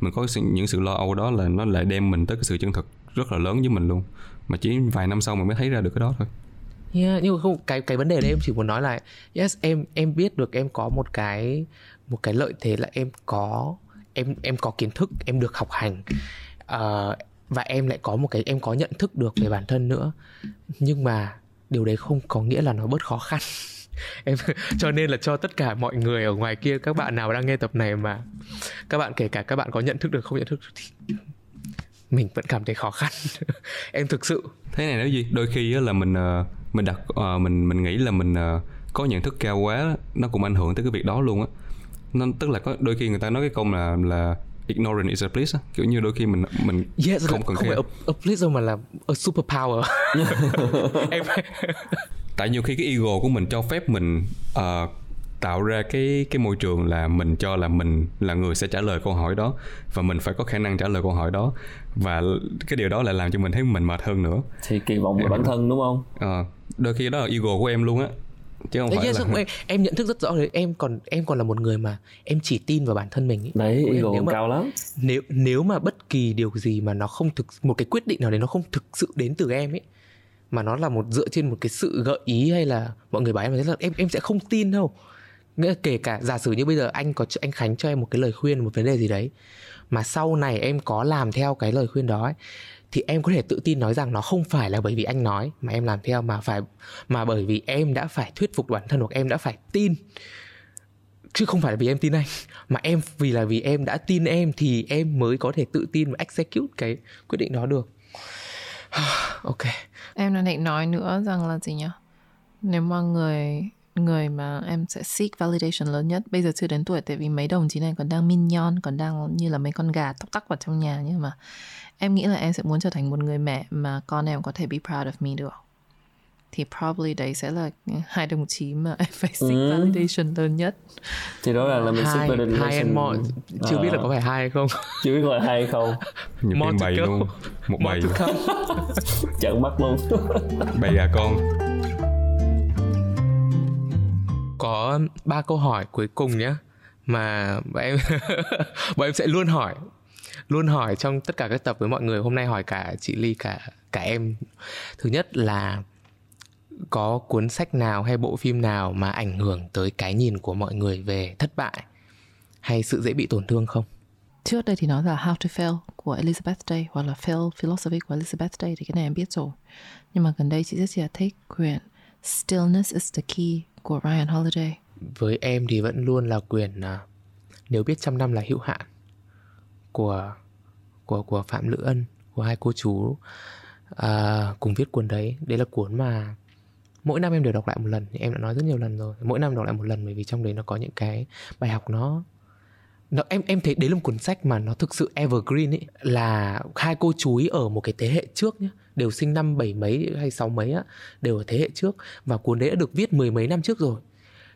mình có những sự lo âu đó là nó lại đem mình tới cái sự chân thực rất là lớn với mình luôn. Mà chỉ vài năm sau mình mới thấy ra được cái đó thôi Yeah, nhưng mà không cái cái vấn đề đấy em chỉ muốn nói là yes em em biết được em có một cái một cái lợi thế là em có em em có kiến thức em được học hành. Uh, và em lại có một cái em có nhận thức được về bản thân nữa. Nhưng mà điều đấy không có nghĩa là nó bớt khó khăn. Em cho nên là cho tất cả mọi người ở ngoài kia các bạn nào đang nghe tập này mà các bạn kể cả các bạn có nhận thức được không nhận thức thì mình vẫn cảm thấy khó khăn. Em thực sự. Thế này nói gì? Đôi khi là mình uh, mình đặt uh, mình mình nghĩ là mình uh, có nhận thức cao quá nó cũng ảnh hưởng tới cái việc đó luôn á. Nó tức là có đôi khi người ta nói cái câu là là ignorant is a bliss kiểu như đôi khi mình mình yes, không cần không phải a, a bliss đâu mà là a superpower. Em tại nhiều khi cái ego của mình cho phép mình uh, tạo ra cái cái môi trường là mình cho là mình là người sẽ trả lời câu hỏi đó và mình phải có khả năng trả lời câu hỏi đó và cái điều đó lại làm cho mình thấy mình mệt hơn nữa. Thì kỳ vọng của bản thân đúng không? À, đôi khi đó là ego của em luôn á chứ không đấy, phải là... em, em nhận thức rất rõ rồi em còn em còn là một người mà em chỉ tin vào bản thân mình ấy. đấy ego nếu mà, cao lắm. nếu nếu mà bất kỳ điều gì mà nó không thực một cái quyết định nào đấy nó không thực sự đến từ em ấy mà nó là một dựa trên một cái sự gợi ý hay là mọi người bảo em là em em sẽ không tin đâu nghĩa là kể cả giả sử như bây giờ anh có anh Khánh cho em một cái lời khuyên một vấn đề gì đấy mà sau này em có làm theo cái lời khuyên đó ấy, thì em có thể tự tin nói rằng nó không phải là bởi vì anh nói mà em làm theo mà phải mà bởi vì em đã phải thuyết phục bản thân hoặc em đã phải tin. Chứ không phải là vì em tin anh mà em vì là vì em đã tin em thì em mới có thể tự tin và execute cái quyết định đó được. Ok. Em đang định nói nữa rằng là gì nhỉ nếu mà người người mà em sẽ seek validation lớn nhất. Bây giờ chưa đến tuổi tại vì mấy đồng chí này còn đang minion còn đang như là mấy con gà tóc tắc vào trong nhà. Nhưng mà em nghĩ là em sẽ muốn trở thành một người mẹ mà con em có thể be proud of me được. Thì probably đấy sẽ là hai đồng chí mà em phải seek ừ. validation lớn nhất. Thì đó là là mình seek validation hai em mọi chưa à. biết là có phải hai hay không. Chưa biết phải hai hay không. Nhiều cái bầy luôn. Một bầy trận mắt luôn. Bầy gà con có ba câu hỏi cuối cùng nhé mà bọn em bọn em sẽ luôn hỏi luôn hỏi trong tất cả các tập với mọi người hôm nay hỏi cả chị ly, cả cả em. Thứ nhất là có cuốn sách nào hay bộ phim nào mà ảnh hưởng tới cái nhìn của mọi người về thất bại hay sự dễ bị tổn thương không? Trước đây thì nói là How to Fail của Elizabeth Day hoặc là Fail Philosophy của Elizabeth Day thì cái này em biết rồi. Nhưng mà gần đây chị rất là thích quyển Stillness is the Key của Ryan Holiday. Với em thì vẫn luôn là quyền uh, nếu biết trăm năm là hữu hạn của của của Phạm Lữ Ân của hai cô chú à, cùng viết cuốn đấy. Đấy là cuốn mà mỗi năm em đều đọc lại một lần. Em đã nói rất nhiều lần rồi. Mỗi năm đọc lại một lần bởi vì trong đấy nó có những cái bài học nó nó em em thấy đấy là một cuốn sách mà nó thực sự evergreen ấy là hai cô chú ý ở một cái thế hệ trước nhé đều sinh năm bảy mấy hay sáu mấy á đều ở thế hệ trước và cuốn đấy đã được viết mười mấy năm trước rồi.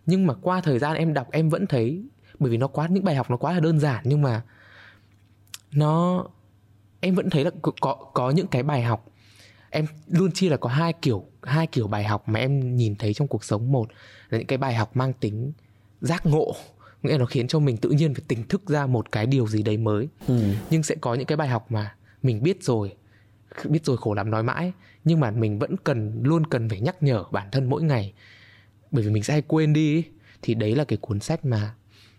Nhưng mà qua thời gian em đọc em vẫn thấy bởi vì nó quá những bài học nó quá là đơn giản nhưng mà nó em vẫn thấy là có có những cái bài học. Em luôn chi là có hai kiểu hai kiểu bài học mà em nhìn thấy trong cuộc sống. Một là những cái bài học mang tính giác ngộ nghĩa là nó khiến cho mình tự nhiên phải tỉnh thức ra một cái điều gì đấy mới. Ừ. nhưng sẽ có những cái bài học mà mình biết rồi biết rồi khổ lắm nói mãi. Nhưng mà mình vẫn cần luôn cần phải nhắc nhở bản thân mỗi ngày. Bởi vì mình sẽ hay quên đi thì đấy là cái cuốn sách mà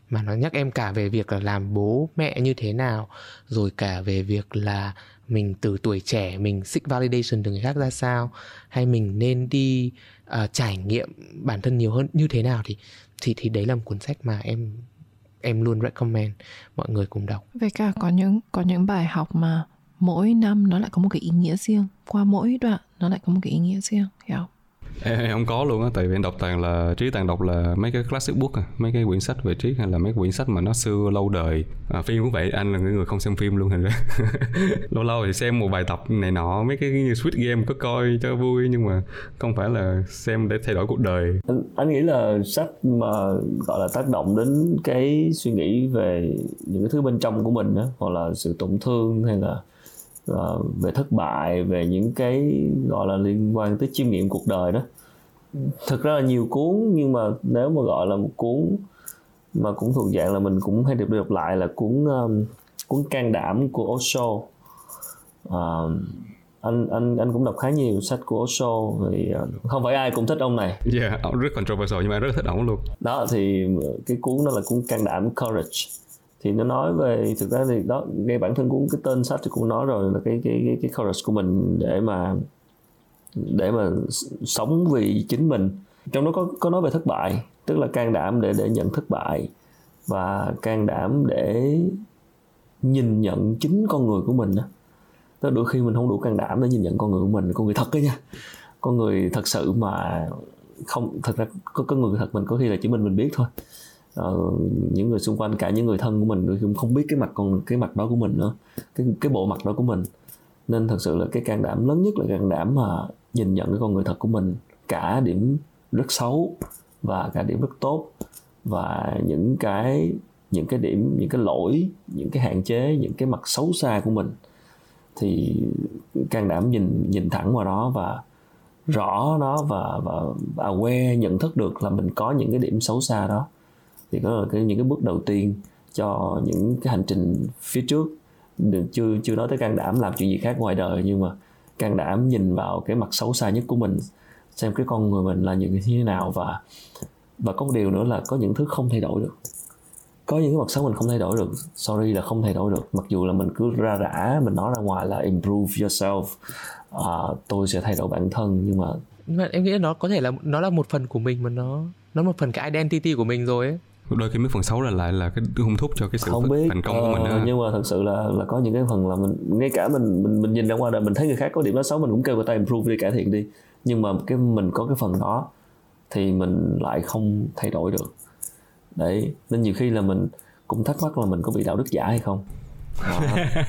mà nó nhắc em cả về việc là làm bố mẹ như thế nào rồi cả về việc là mình từ tuổi trẻ mình seek validation từ người khác ra sao hay mình nên đi uh, trải nghiệm bản thân nhiều hơn như thế nào. Thì thì thì đấy là một cuốn sách mà em em luôn recommend mọi người cùng đọc. Về cả có những có những bài học mà mỗi năm nó lại có một cái ý nghĩa riêng, qua mỗi đoạn nó lại có một cái ý nghĩa riêng, hiểu không? Em, em không có luôn á tại vì em đọc toàn là trí toàn đọc là mấy cái classic book à mấy cái quyển sách về trí hay là mấy quyển sách mà nó xưa lâu đời. À, phim cũng vậy anh là người không xem phim luôn thành ra lâu lâu thì xem một vài tập này nọ mấy cái như Squid Game có coi cho vui nhưng mà không phải là xem để thay đổi cuộc đời. Anh, anh nghĩ là sách mà gọi là tác động đến cái suy nghĩ về những cái thứ bên trong của mình đó hoặc là sự tổn thương hay là uh, về thất bại về những cái gọi là liên quan tới chiêm nghiệm cuộc đời đó thực ra là nhiều cuốn nhưng mà nếu mà gọi là một cuốn mà cũng thuộc dạng là mình cũng hay được đọc lại là cuốn um, cuốn can đảm của Osho uh, anh anh anh cũng đọc khá nhiều sách của Osho thì không phải ai cũng thích ông này. Yeah, ông rất controversial nhưng mà anh rất thích ông luôn. Đó thì cái cuốn đó là cuốn can đảm courage thì nó nói về thực ra thì đó ngay bản thân cũng cái tên sách thì cũng nói rồi là cái cái cái, cái courage của mình để mà để mà sống vì chính mình. Trong đó có có nói về thất bại tức là can đảm để để nhận thất bại và can đảm để nhìn nhận chính con người của mình đó tức đôi khi mình không đủ can đảm để nhìn nhận con người của mình con người thật đó nha. Con người thật sự mà không thật ra có, có người thật mình có khi là chỉ mình mình biết thôi uh, những người xung quanh cả những người thân của mình đôi khi cũng không biết cái mặt con cái mặt đó của mình nữa cái cái bộ mặt đó của mình. Nên thật sự là cái can đảm lớn nhất là can đảm mà nhìn nhận cái con người thật của mình cả điểm rất xấu và cả điểm rất tốt. Và những cái những cái điểm những cái lỗi những cái hạn chế những cái mặt xấu xa của mình thì can đảm nhìn nhìn thẳng vào đó và rõ nó và và aware nhận thức được là mình có những cái điểm xấu xa đó thì đó là cái những cái bước đầu tiên cho những cái hành trình phía trước. Được chưa chưa nói tới can đảm làm chuyện gì khác ngoài đời nhưng mà can đảm nhìn vào cái mặt xấu xa nhất của mình xem cái con người mình là những như thế nào và và có một điều nữa là có những thứ không thay đổi được. Có những cái mặt xấu mình không thay đổi được. Sorry là không thay đổi được. Mặc dù là mình cứ ra rã mình nói ra ngoài là improve yourself à, tôi sẽ thay đổi bản thân nhưng mà nhưng mà em nghĩ nó có thể là nó là một phần của mình mà nó nó một phần cái identity của mình rồi ấy đôi khi mấy phần xấu là lại là cái hung thúc cho cái sự không biết, thành công của mình đó. nhưng mà thật sự là là có những cái phần là mình ngay cả mình mình mình nhìn ra ngoài đời mình thấy người khác có điểm đó xấu mình cũng kêu người ta improve đi cải thiện đi. Nhưng mà cái mình có cái phần đó thì mình lại không thay đổi được. Đấy nên nhiều khi là mình cũng thắc mắc là mình có bị đạo đức giả hay không? Đó.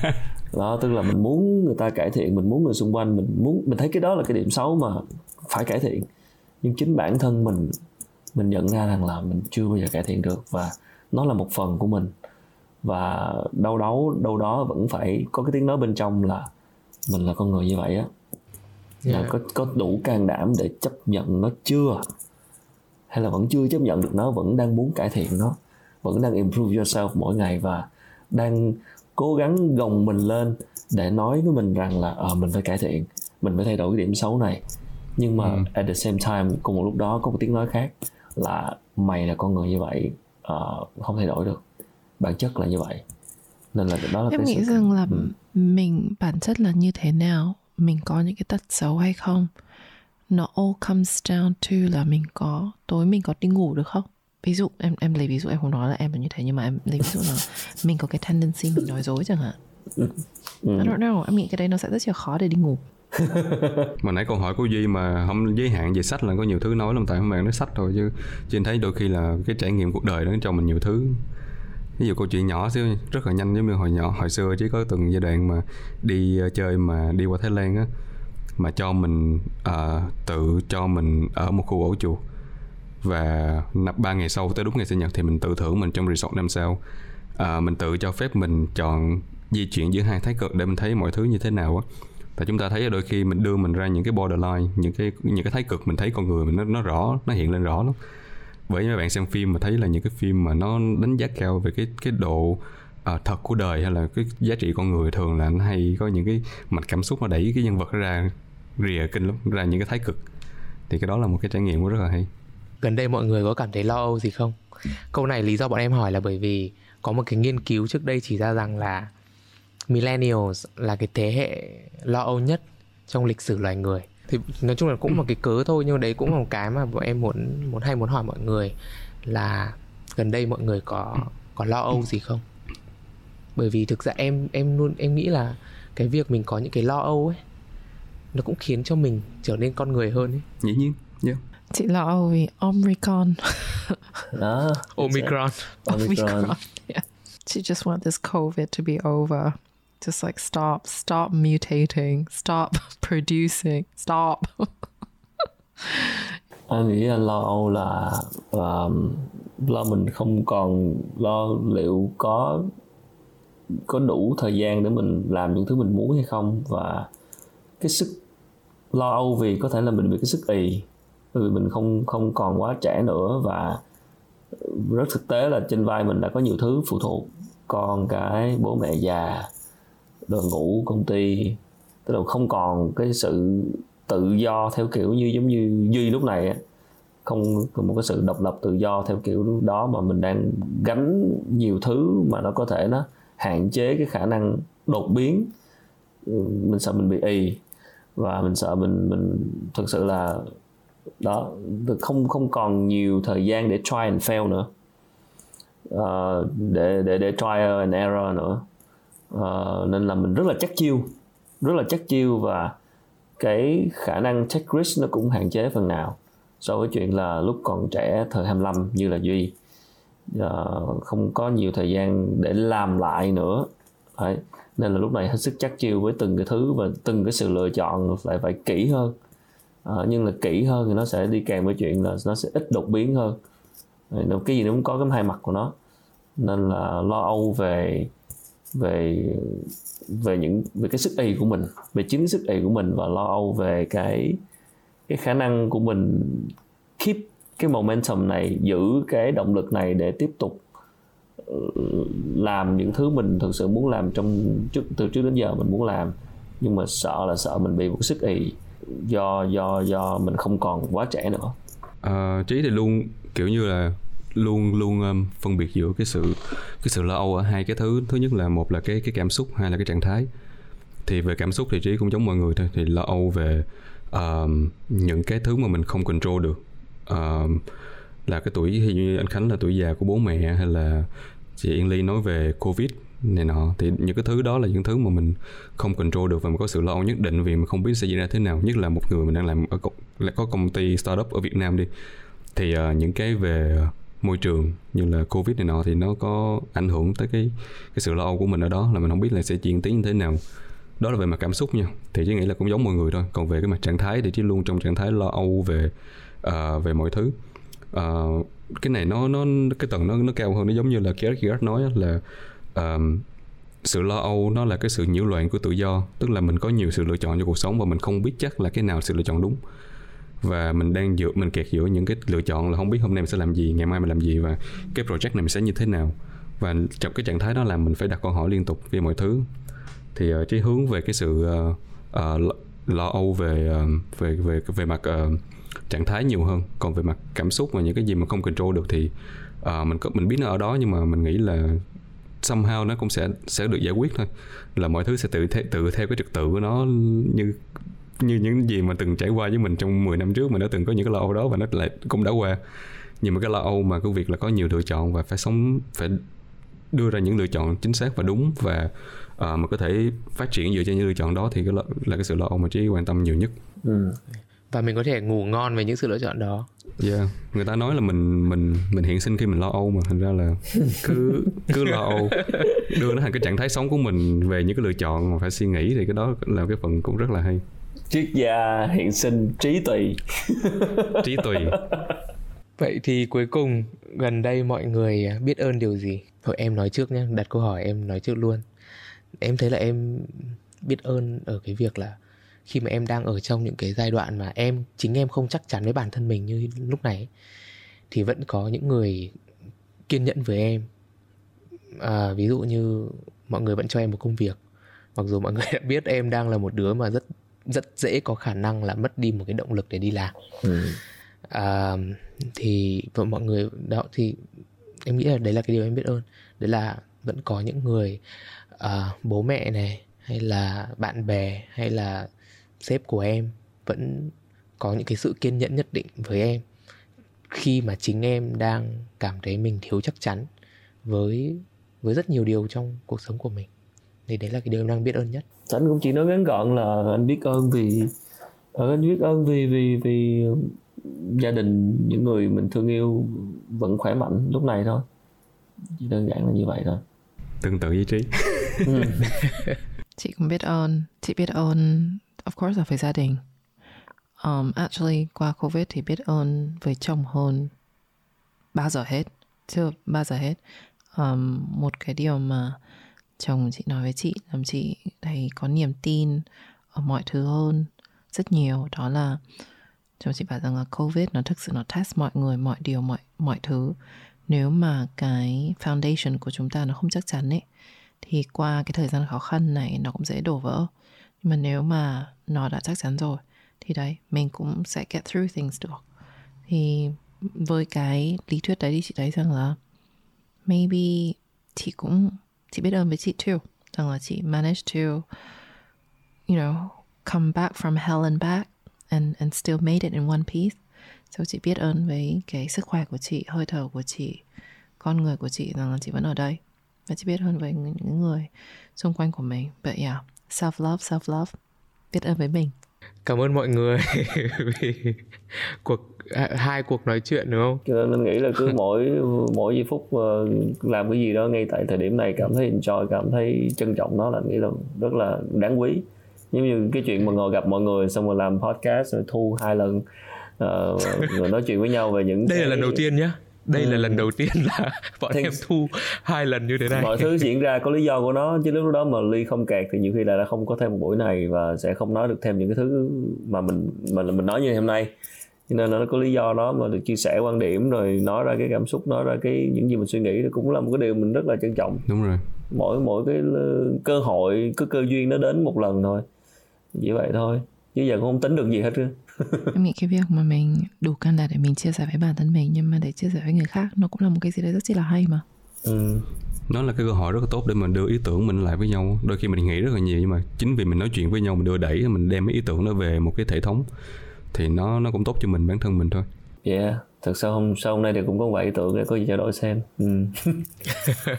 đó tức là mình muốn người ta cải thiện mình muốn người xung quanh mình muốn mình thấy cái đó là cái điểm xấu mà phải cải thiện. Nhưng chính bản thân mình mình nhận ra rằng là mình chưa bao giờ cải thiện được và nó là một phần của mình. Và đâu đó đâu đó vẫn phải có cái tiếng nói bên trong là mình là con người như vậy á. Yeah. là có có đủ can đảm để chấp nhận nó chưa? Hay là vẫn chưa chấp nhận được nó vẫn đang muốn cải thiện nó vẫn đang improve yourself mỗi ngày và đang cố gắng gồng mình lên để nói với mình rằng là ờ à, mình phải cải thiện mình phải thay đổi cái điểm xấu này. Nhưng mà ừ. at the same time cùng một lúc đó có một tiếng nói khác là mày là con người như vậy uh, không thay đổi được. Bản chất là như vậy. Nên là đó là em nghĩ rằng là ừ. mình bản chất là như thế nào? Mình có những cái tật xấu hay không? Nó all comes down to là mình có tối mình có đi ngủ được không? Ví dụ em em lấy ví dụ em không nói là em là như thế nhưng mà em lấy ví dụ là mình có cái tendency mình nói dối chẳng hạn. I don't know em nghĩ cái đấy nó sẽ rất là khó để đi ngủ mà nãy câu hỏi của duy mà không giới hạn về sách là có nhiều thứ nói lắm tại không bạn nói sách thôi chứ trên thấy đôi khi là cái trải nghiệm cuộc đời nó cho mình nhiều thứ. Ví dụ câu chuyện nhỏ xíu rất là nhanh giống như hồi nhỏ hồi xưa chỉ có từng giai đoạn mà đi ờ, chơi mà đi qua thái lan á mà cho mình uh, tự cho mình ở một khu ổ chuột. Và ba ngày sau tới đúng ngày sinh nhật thì mình tự thưởng mình trong resort năm sao. Uh, mình tự cho phép mình chọn di chuyển giữa hai thái cực để mình thấy mọi thứ như thế nào á và chúng ta thấy đôi khi mình đưa mình ra những cái borderline những cái những cái thái cực mình thấy con người mình nó nó rõ nó hiện lên rõ lắm. Bởi mấy bạn xem phim mà thấy là những cái phim mà nó đánh giá cao về cái cái độ à, thật của đời hay là cái giá trị con người thường là nó hay có những cái mạch cảm xúc nó đẩy cái nhân vật ra rìa kinh lắm ra những cái thái cực. Thì cái đó là một cái trải nghiệm cũng rất là hay. Gần đây mọi người có cảm thấy lo âu gì không? Câu này lý do bọn em hỏi là bởi vì có một cái nghiên cứu trước đây chỉ ra rằng là millennials là cái thế hệ lo âu nhất trong lịch sử loài người. Thì nói chung là cũng một cái cớ thôi nhưng đấy cũng là một cái mà bọn em muốn muốn hay muốn hỏi mọi người là gần đây mọi người có có lo âu gì không? Bởi vì thực ra em em luôn em nghĩ là cái việc mình có những cái lo âu ấy nó cũng khiến cho mình trở nên con người hơn ấy. Dĩ nhiên yeah. chị lo âu vì Omicron. Đó Omicron. Omicron yeah. she just want this COVID to be over just like stop stop mutating stop producing stop. Anh nghĩ là lo âu là um, lo mình không còn lo liệu có có đủ thời gian để mình làm những thứ mình muốn hay không. Và cái sức lo âu vì có thể là mình bị cái sức ì vì mình không không còn quá trẻ nữa. Và rất thực tế là trên vai mình đã có nhiều thứ phụ thuộc. Con cái bố mẹ già đội ngũ công ty. Tức là không còn cái sự tự do theo kiểu như giống như duy lúc này không còn một cái sự độc lập tự do theo kiểu đó mà mình đang gánh nhiều thứ mà nó có thể nó hạn chế cái khả năng đột biến. Mình sợ mình bị ì và mình sợ mình mình thực sự là đó không không còn nhiều thời gian để try and fail nữa. Uh, để để để try and error nữa uh, nên là mình rất là chắc chiêu rất là chắc chiêu và cái khả năng take risk nó cũng hạn chế phần nào so với chuyện là lúc còn trẻ thời 25 như là duy. Uh, không có nhiều thời gian để làm lại nữa. Đấy. nên là lúc này hết sức chắc chiêu với từng cái thứ và từng cái sự lựa chọn lại phải kỹ hơn. Uh, nhưng là kỹ hơn thì nó sẽ đi kèm với chuyện là nó sẽ ít đột biến hơn. Đấy, cái gì nó cũng có cái hai mặt của nó. Nên là lo âu về về về những về cái sức y của mình về chính sức y của mình và lo âu về cái cái khả năng của mình keep cái momentum này giữ cái động lực này để tiếp tục ừ, làm những thứ mình thực sự muốn làm trong trước từ trước đến giờ mình muốn làm. Nhưng mà sợ là sợ mình bị một sức ì do do do mình không còn quá trẻ nữa. À, trí thì luôn kiểu như là luôn luôn um, phân biệt giữa cái sự cái sự lo âu ở hai cái thứ. Thứ nhất là một là cái cái cảm xúc hai là cái trạng thái. Thì về cảm xúc thì trí cũng giống mọi người thôi. Thì lo âu về uh, những cái thứ mà mình không control được. Uh, là cái tuổi như anh Khánh là tuổi già của bố mẹ hay là chị Yên Ly nói về Covid này nọ. Thì những cái thứ đó là những thứ mà mình không control được và mình có sự lo âu nhất định vì mình không biết sẽ diễn ra thế nào. Nhất là một người mình đang làm ở có công ty startup ở Việt Nam đi. Thì uh, những cái về môi trường như là covid này nọ thì nó có ảnh hưởng tới cái cái sự lo âu của mình ở đó là mình không biết là sẽ diễn tiến như thế nào. Đó là về mặt cảm xúc nha. Thì chỉ nghĩ là cũng giống mọi người thôi. Còn về cái mặt trạng thái thì chỉ luôn trong trạng thái lo âu về uh, về mọi thứ. Uh, cái này nó nó cái tầng nó nó cao hơn. Nó giống như là Kierkegaard nói là uh, sự lo âu nó là cái sự nhiễu loạn của tự do. Tức là mình có nhiều sự lựa chọn cho cuộc sống và mình không biết chắc là cái nào sự lựa chọn đúng và mình đang dựa mình kẹt giữa những cái lựa chọn là không biết hôm nay mình sẽ làm gì ngày mai mình làm gì và cái project này mình sẽ như thế nào. Và trong cái trạng thái đó là mình phải đặt câu hỏi liên tục về mọi thứ. Thì uh, cái hướng về cái sự uh, uh, lo âu về uh, về về về mặt uh, trạng thái nhiều hơn. Còn về mặt cảm xúc và những cái gì mà không control được thì uh, mình có mình biết nó ở đó nhưng mà mình nghĩ là somehow nó cũng sẽ sẽ được giải quyết thôi. Là mọi thứ sẽ tự theo, tự theo cái trật tự của nó như như những gì mà từng trải qua với mình trong 10 năm trước mà nó từng có những cái lo âu đó và nó lại cũng đã qua. Nhưng mà cái lo âu mà cái việc là có nhiều lựa chọn và phải sống phải đưa ra những lựa chọn chính xác và đúng và uh, mà có thể phát triển dựa trên những lựa chọn đó thì cái là, là cái sự lo âu mà trí quan tâm nhiều nhất. Ừ. và mình có thể ngủ ngon về những sự lựa chọn đó. Yeah. Người ta nói là mình mình mình hiện sinh khi mình lo âu mà thành ra là cứ cứ lo âu. Đưa nó thành cái trạng thái sống của mình về những cái lựa chọn mà phải suy nghĩ thì cái đó là cái phần cũng rất là hay triết gia hiện sinh trí tùy. Trí tùy. Vậy thì cuối cùng gần đây mọi người biết ơn điều gì? Thôi em nói trước nhé đặt câu hỏi em nói trước luôn. Em thấy là em biết ơn ở cái việc là khi mà em đang ở trong những cái giai đoạn mà em chính em không chắc chắn với bản thân mình như lúc này thì vẫn có những người kiên nhẫn với em. À, ví dụ như mọi người vẫn cho em một công việc. Mặc dù mọi người đã biết em đang là một đứa mà rất rất dễ có khả năng là mất đi một cái động lực để đi làm. Ừ. à, thì mọi người đó thì em nghĩ là đấy là cái điều em biết ơn. Đấy là vẫn có những người uh, bố mẹ này hay là bạn bè hay là sếp của em vẫn có những cái sự kiên nhẫn nhất định với em. Khi mà chính em đang cảm thấy mình thiếu chắc chắn với với rất nhiều điều trong cuộc sống của mình thì đấy là cái điều em đang biết ơn nhất. Anh cũng chỉ nói ngắn gọn là anh biết ơn vì ờ, anh biết ơn vì vì vì gia đình những người mình thương yêu vẫn khỏe mạnh lúc này thôi. Chỉ đơn giản là như vậy thôi. Tương tự với trí. Ừ. chị cũng biết ơn. Chị biết ơn of course là với gia đình. Um, actually qua covid thì biết ơn với chồng hơn bao giờ hết. Chưa bao giờ hết. Um, một cái điều mà chồng chị nói với chị làm chị thấy có niềm tin ở mọi thứ hơn, rất nhiều. Đó là chồng chị bảo rằng là covid nó thực sự nó test mọi người, mọi điều, mọi mọi thứ. Nếu mà cái foundation của chúng ta nó không chắc chắn ấy, thì qua cái thời gian khó khăn này nó cũng dễ đổ vỡ. Nhưng mà nếu mà nó đã chắc chắn rồi, thì đấy, mình cũng sẽ get through things được. Thì với cái lý thuyết đấy thì chị thấy rằng là maybe chị cũng chị biết ơn với chị too. Rằng là chị managed to, you know, come back from hell and back and and still made it in one piece. So chị biết ơn với cái sức khỏe của chị, hơi thở của chị, con người của chị, rằng là chị vẫn ở đây. Và chị biết ơn với những người xung quanh của mình. But yeah self love self love biết ơn với mình. Cảm ơn mọi người vì cuộc hai cuộc nói chuyện đúng không? Cho nên mình nghĩ là cứ mỗi mỗi giây phút ờ, làm cái gì đó ngay tại thời điểm này cảm thấy enjoy, cảm thấy trân trọng nó là nghĩ là rất là đáng quý. Giống như cái chuyện mà ngồi gặp mọi người xong rồi làm podcast rồi thu hai lần uh, rồi nói chuyện với nhau về những đây cái... là lần đầu tiên nhá đây ừ. là lần đầu tiên là bọn Thì... em thu hai lần như thế này mọi thứ diễn ra có lý do của nó chứ lúc đó mà ly không kẹt thì nhiều khi là không có thêm một buổi này và sẽ không nói được thêm những cái thứ mà mình mà mình nói như hôm nay cho nên là nó có lý do đó mà được chia sẻ quan điểm rồi nói ra cái cảm xúc nói ra cái những gì mình suy nghĩ cũng là một cái điều mình rất là trân trọng. Đúng rồi. Mỗi mỗi cái cơ hội cái cơ duyên nó đến một lần thôi. Chỉ vậy thôi. Chứ giờ cũng không tính được gì hết trơn em nghĩ cái việc mà mình đủ can đảm để mình chia sẻ với bản thân mình nhưng mà để chia sẻ với người khác nó cũng là một cái gì đấy rất là hay mà. Ừ. nó là cái cơ hội rất là tốt để mình đưa ý tưởng mình lại với nhau. Đôi khi mình nghĩ rất là nhiều nhưng mà chính vì mình nói chuyện với nhau mình đưa đẩy mình đem cái ý tưởng nó về một cái hệ thống thì nó nó cũng tốt cho mình bản thân mình thôi yeah thật sao hôm sau hôm nay thì cũng có vài ý tưởng để có gì trao đổi xem ừ.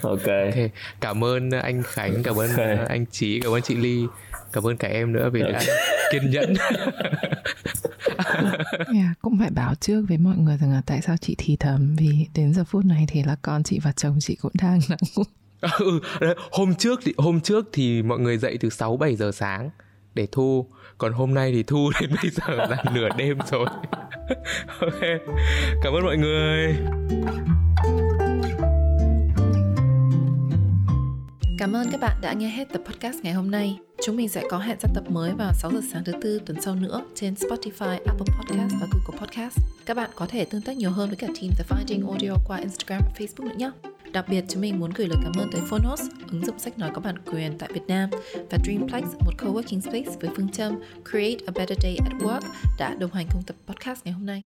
okay. ok cảm ơn anh khánh cảm ơn okay. anh trí cảm ơn chị ly cảm ơn cả em nữa vì đã kiên nhẫn yeah, cũng phải báo trước với mọi người rằng là tại sao chị thì thầm vì đến giờ phút này thì là con chị và chồng chị cũng đang nắng ừ, hôm trước thì hôm trước thì mọi người dậy từ 6 7 giờ sáng để thu còn hôm nay thì thu đến bây giờ là nửa đêm rồi ok cảm ơn mọi người Cảm ơn các bạn đã nghe hết tập podcast ngày hôm nay. Chúng mình sẽ có hẹn ra tập mới vào 6 giờ sáng thứ tư tuần sau nữa trên Spotify, Apple Podcast và Google Podcast. Các bạn có thể tương tác nhiều hơn với cả team The Finding Audio qua Instagram và Facebook nữa nhé. Đặc biệt chúng mình muốn gửi lời cảm ơn tới Phonos, ứng dụng sách nói có bản quyền tại Việt Nam và Dreamplex, một co-working space với phương châm Create a Better Day at Work đã đồng hành cùng tập podcast ngày hôm nay.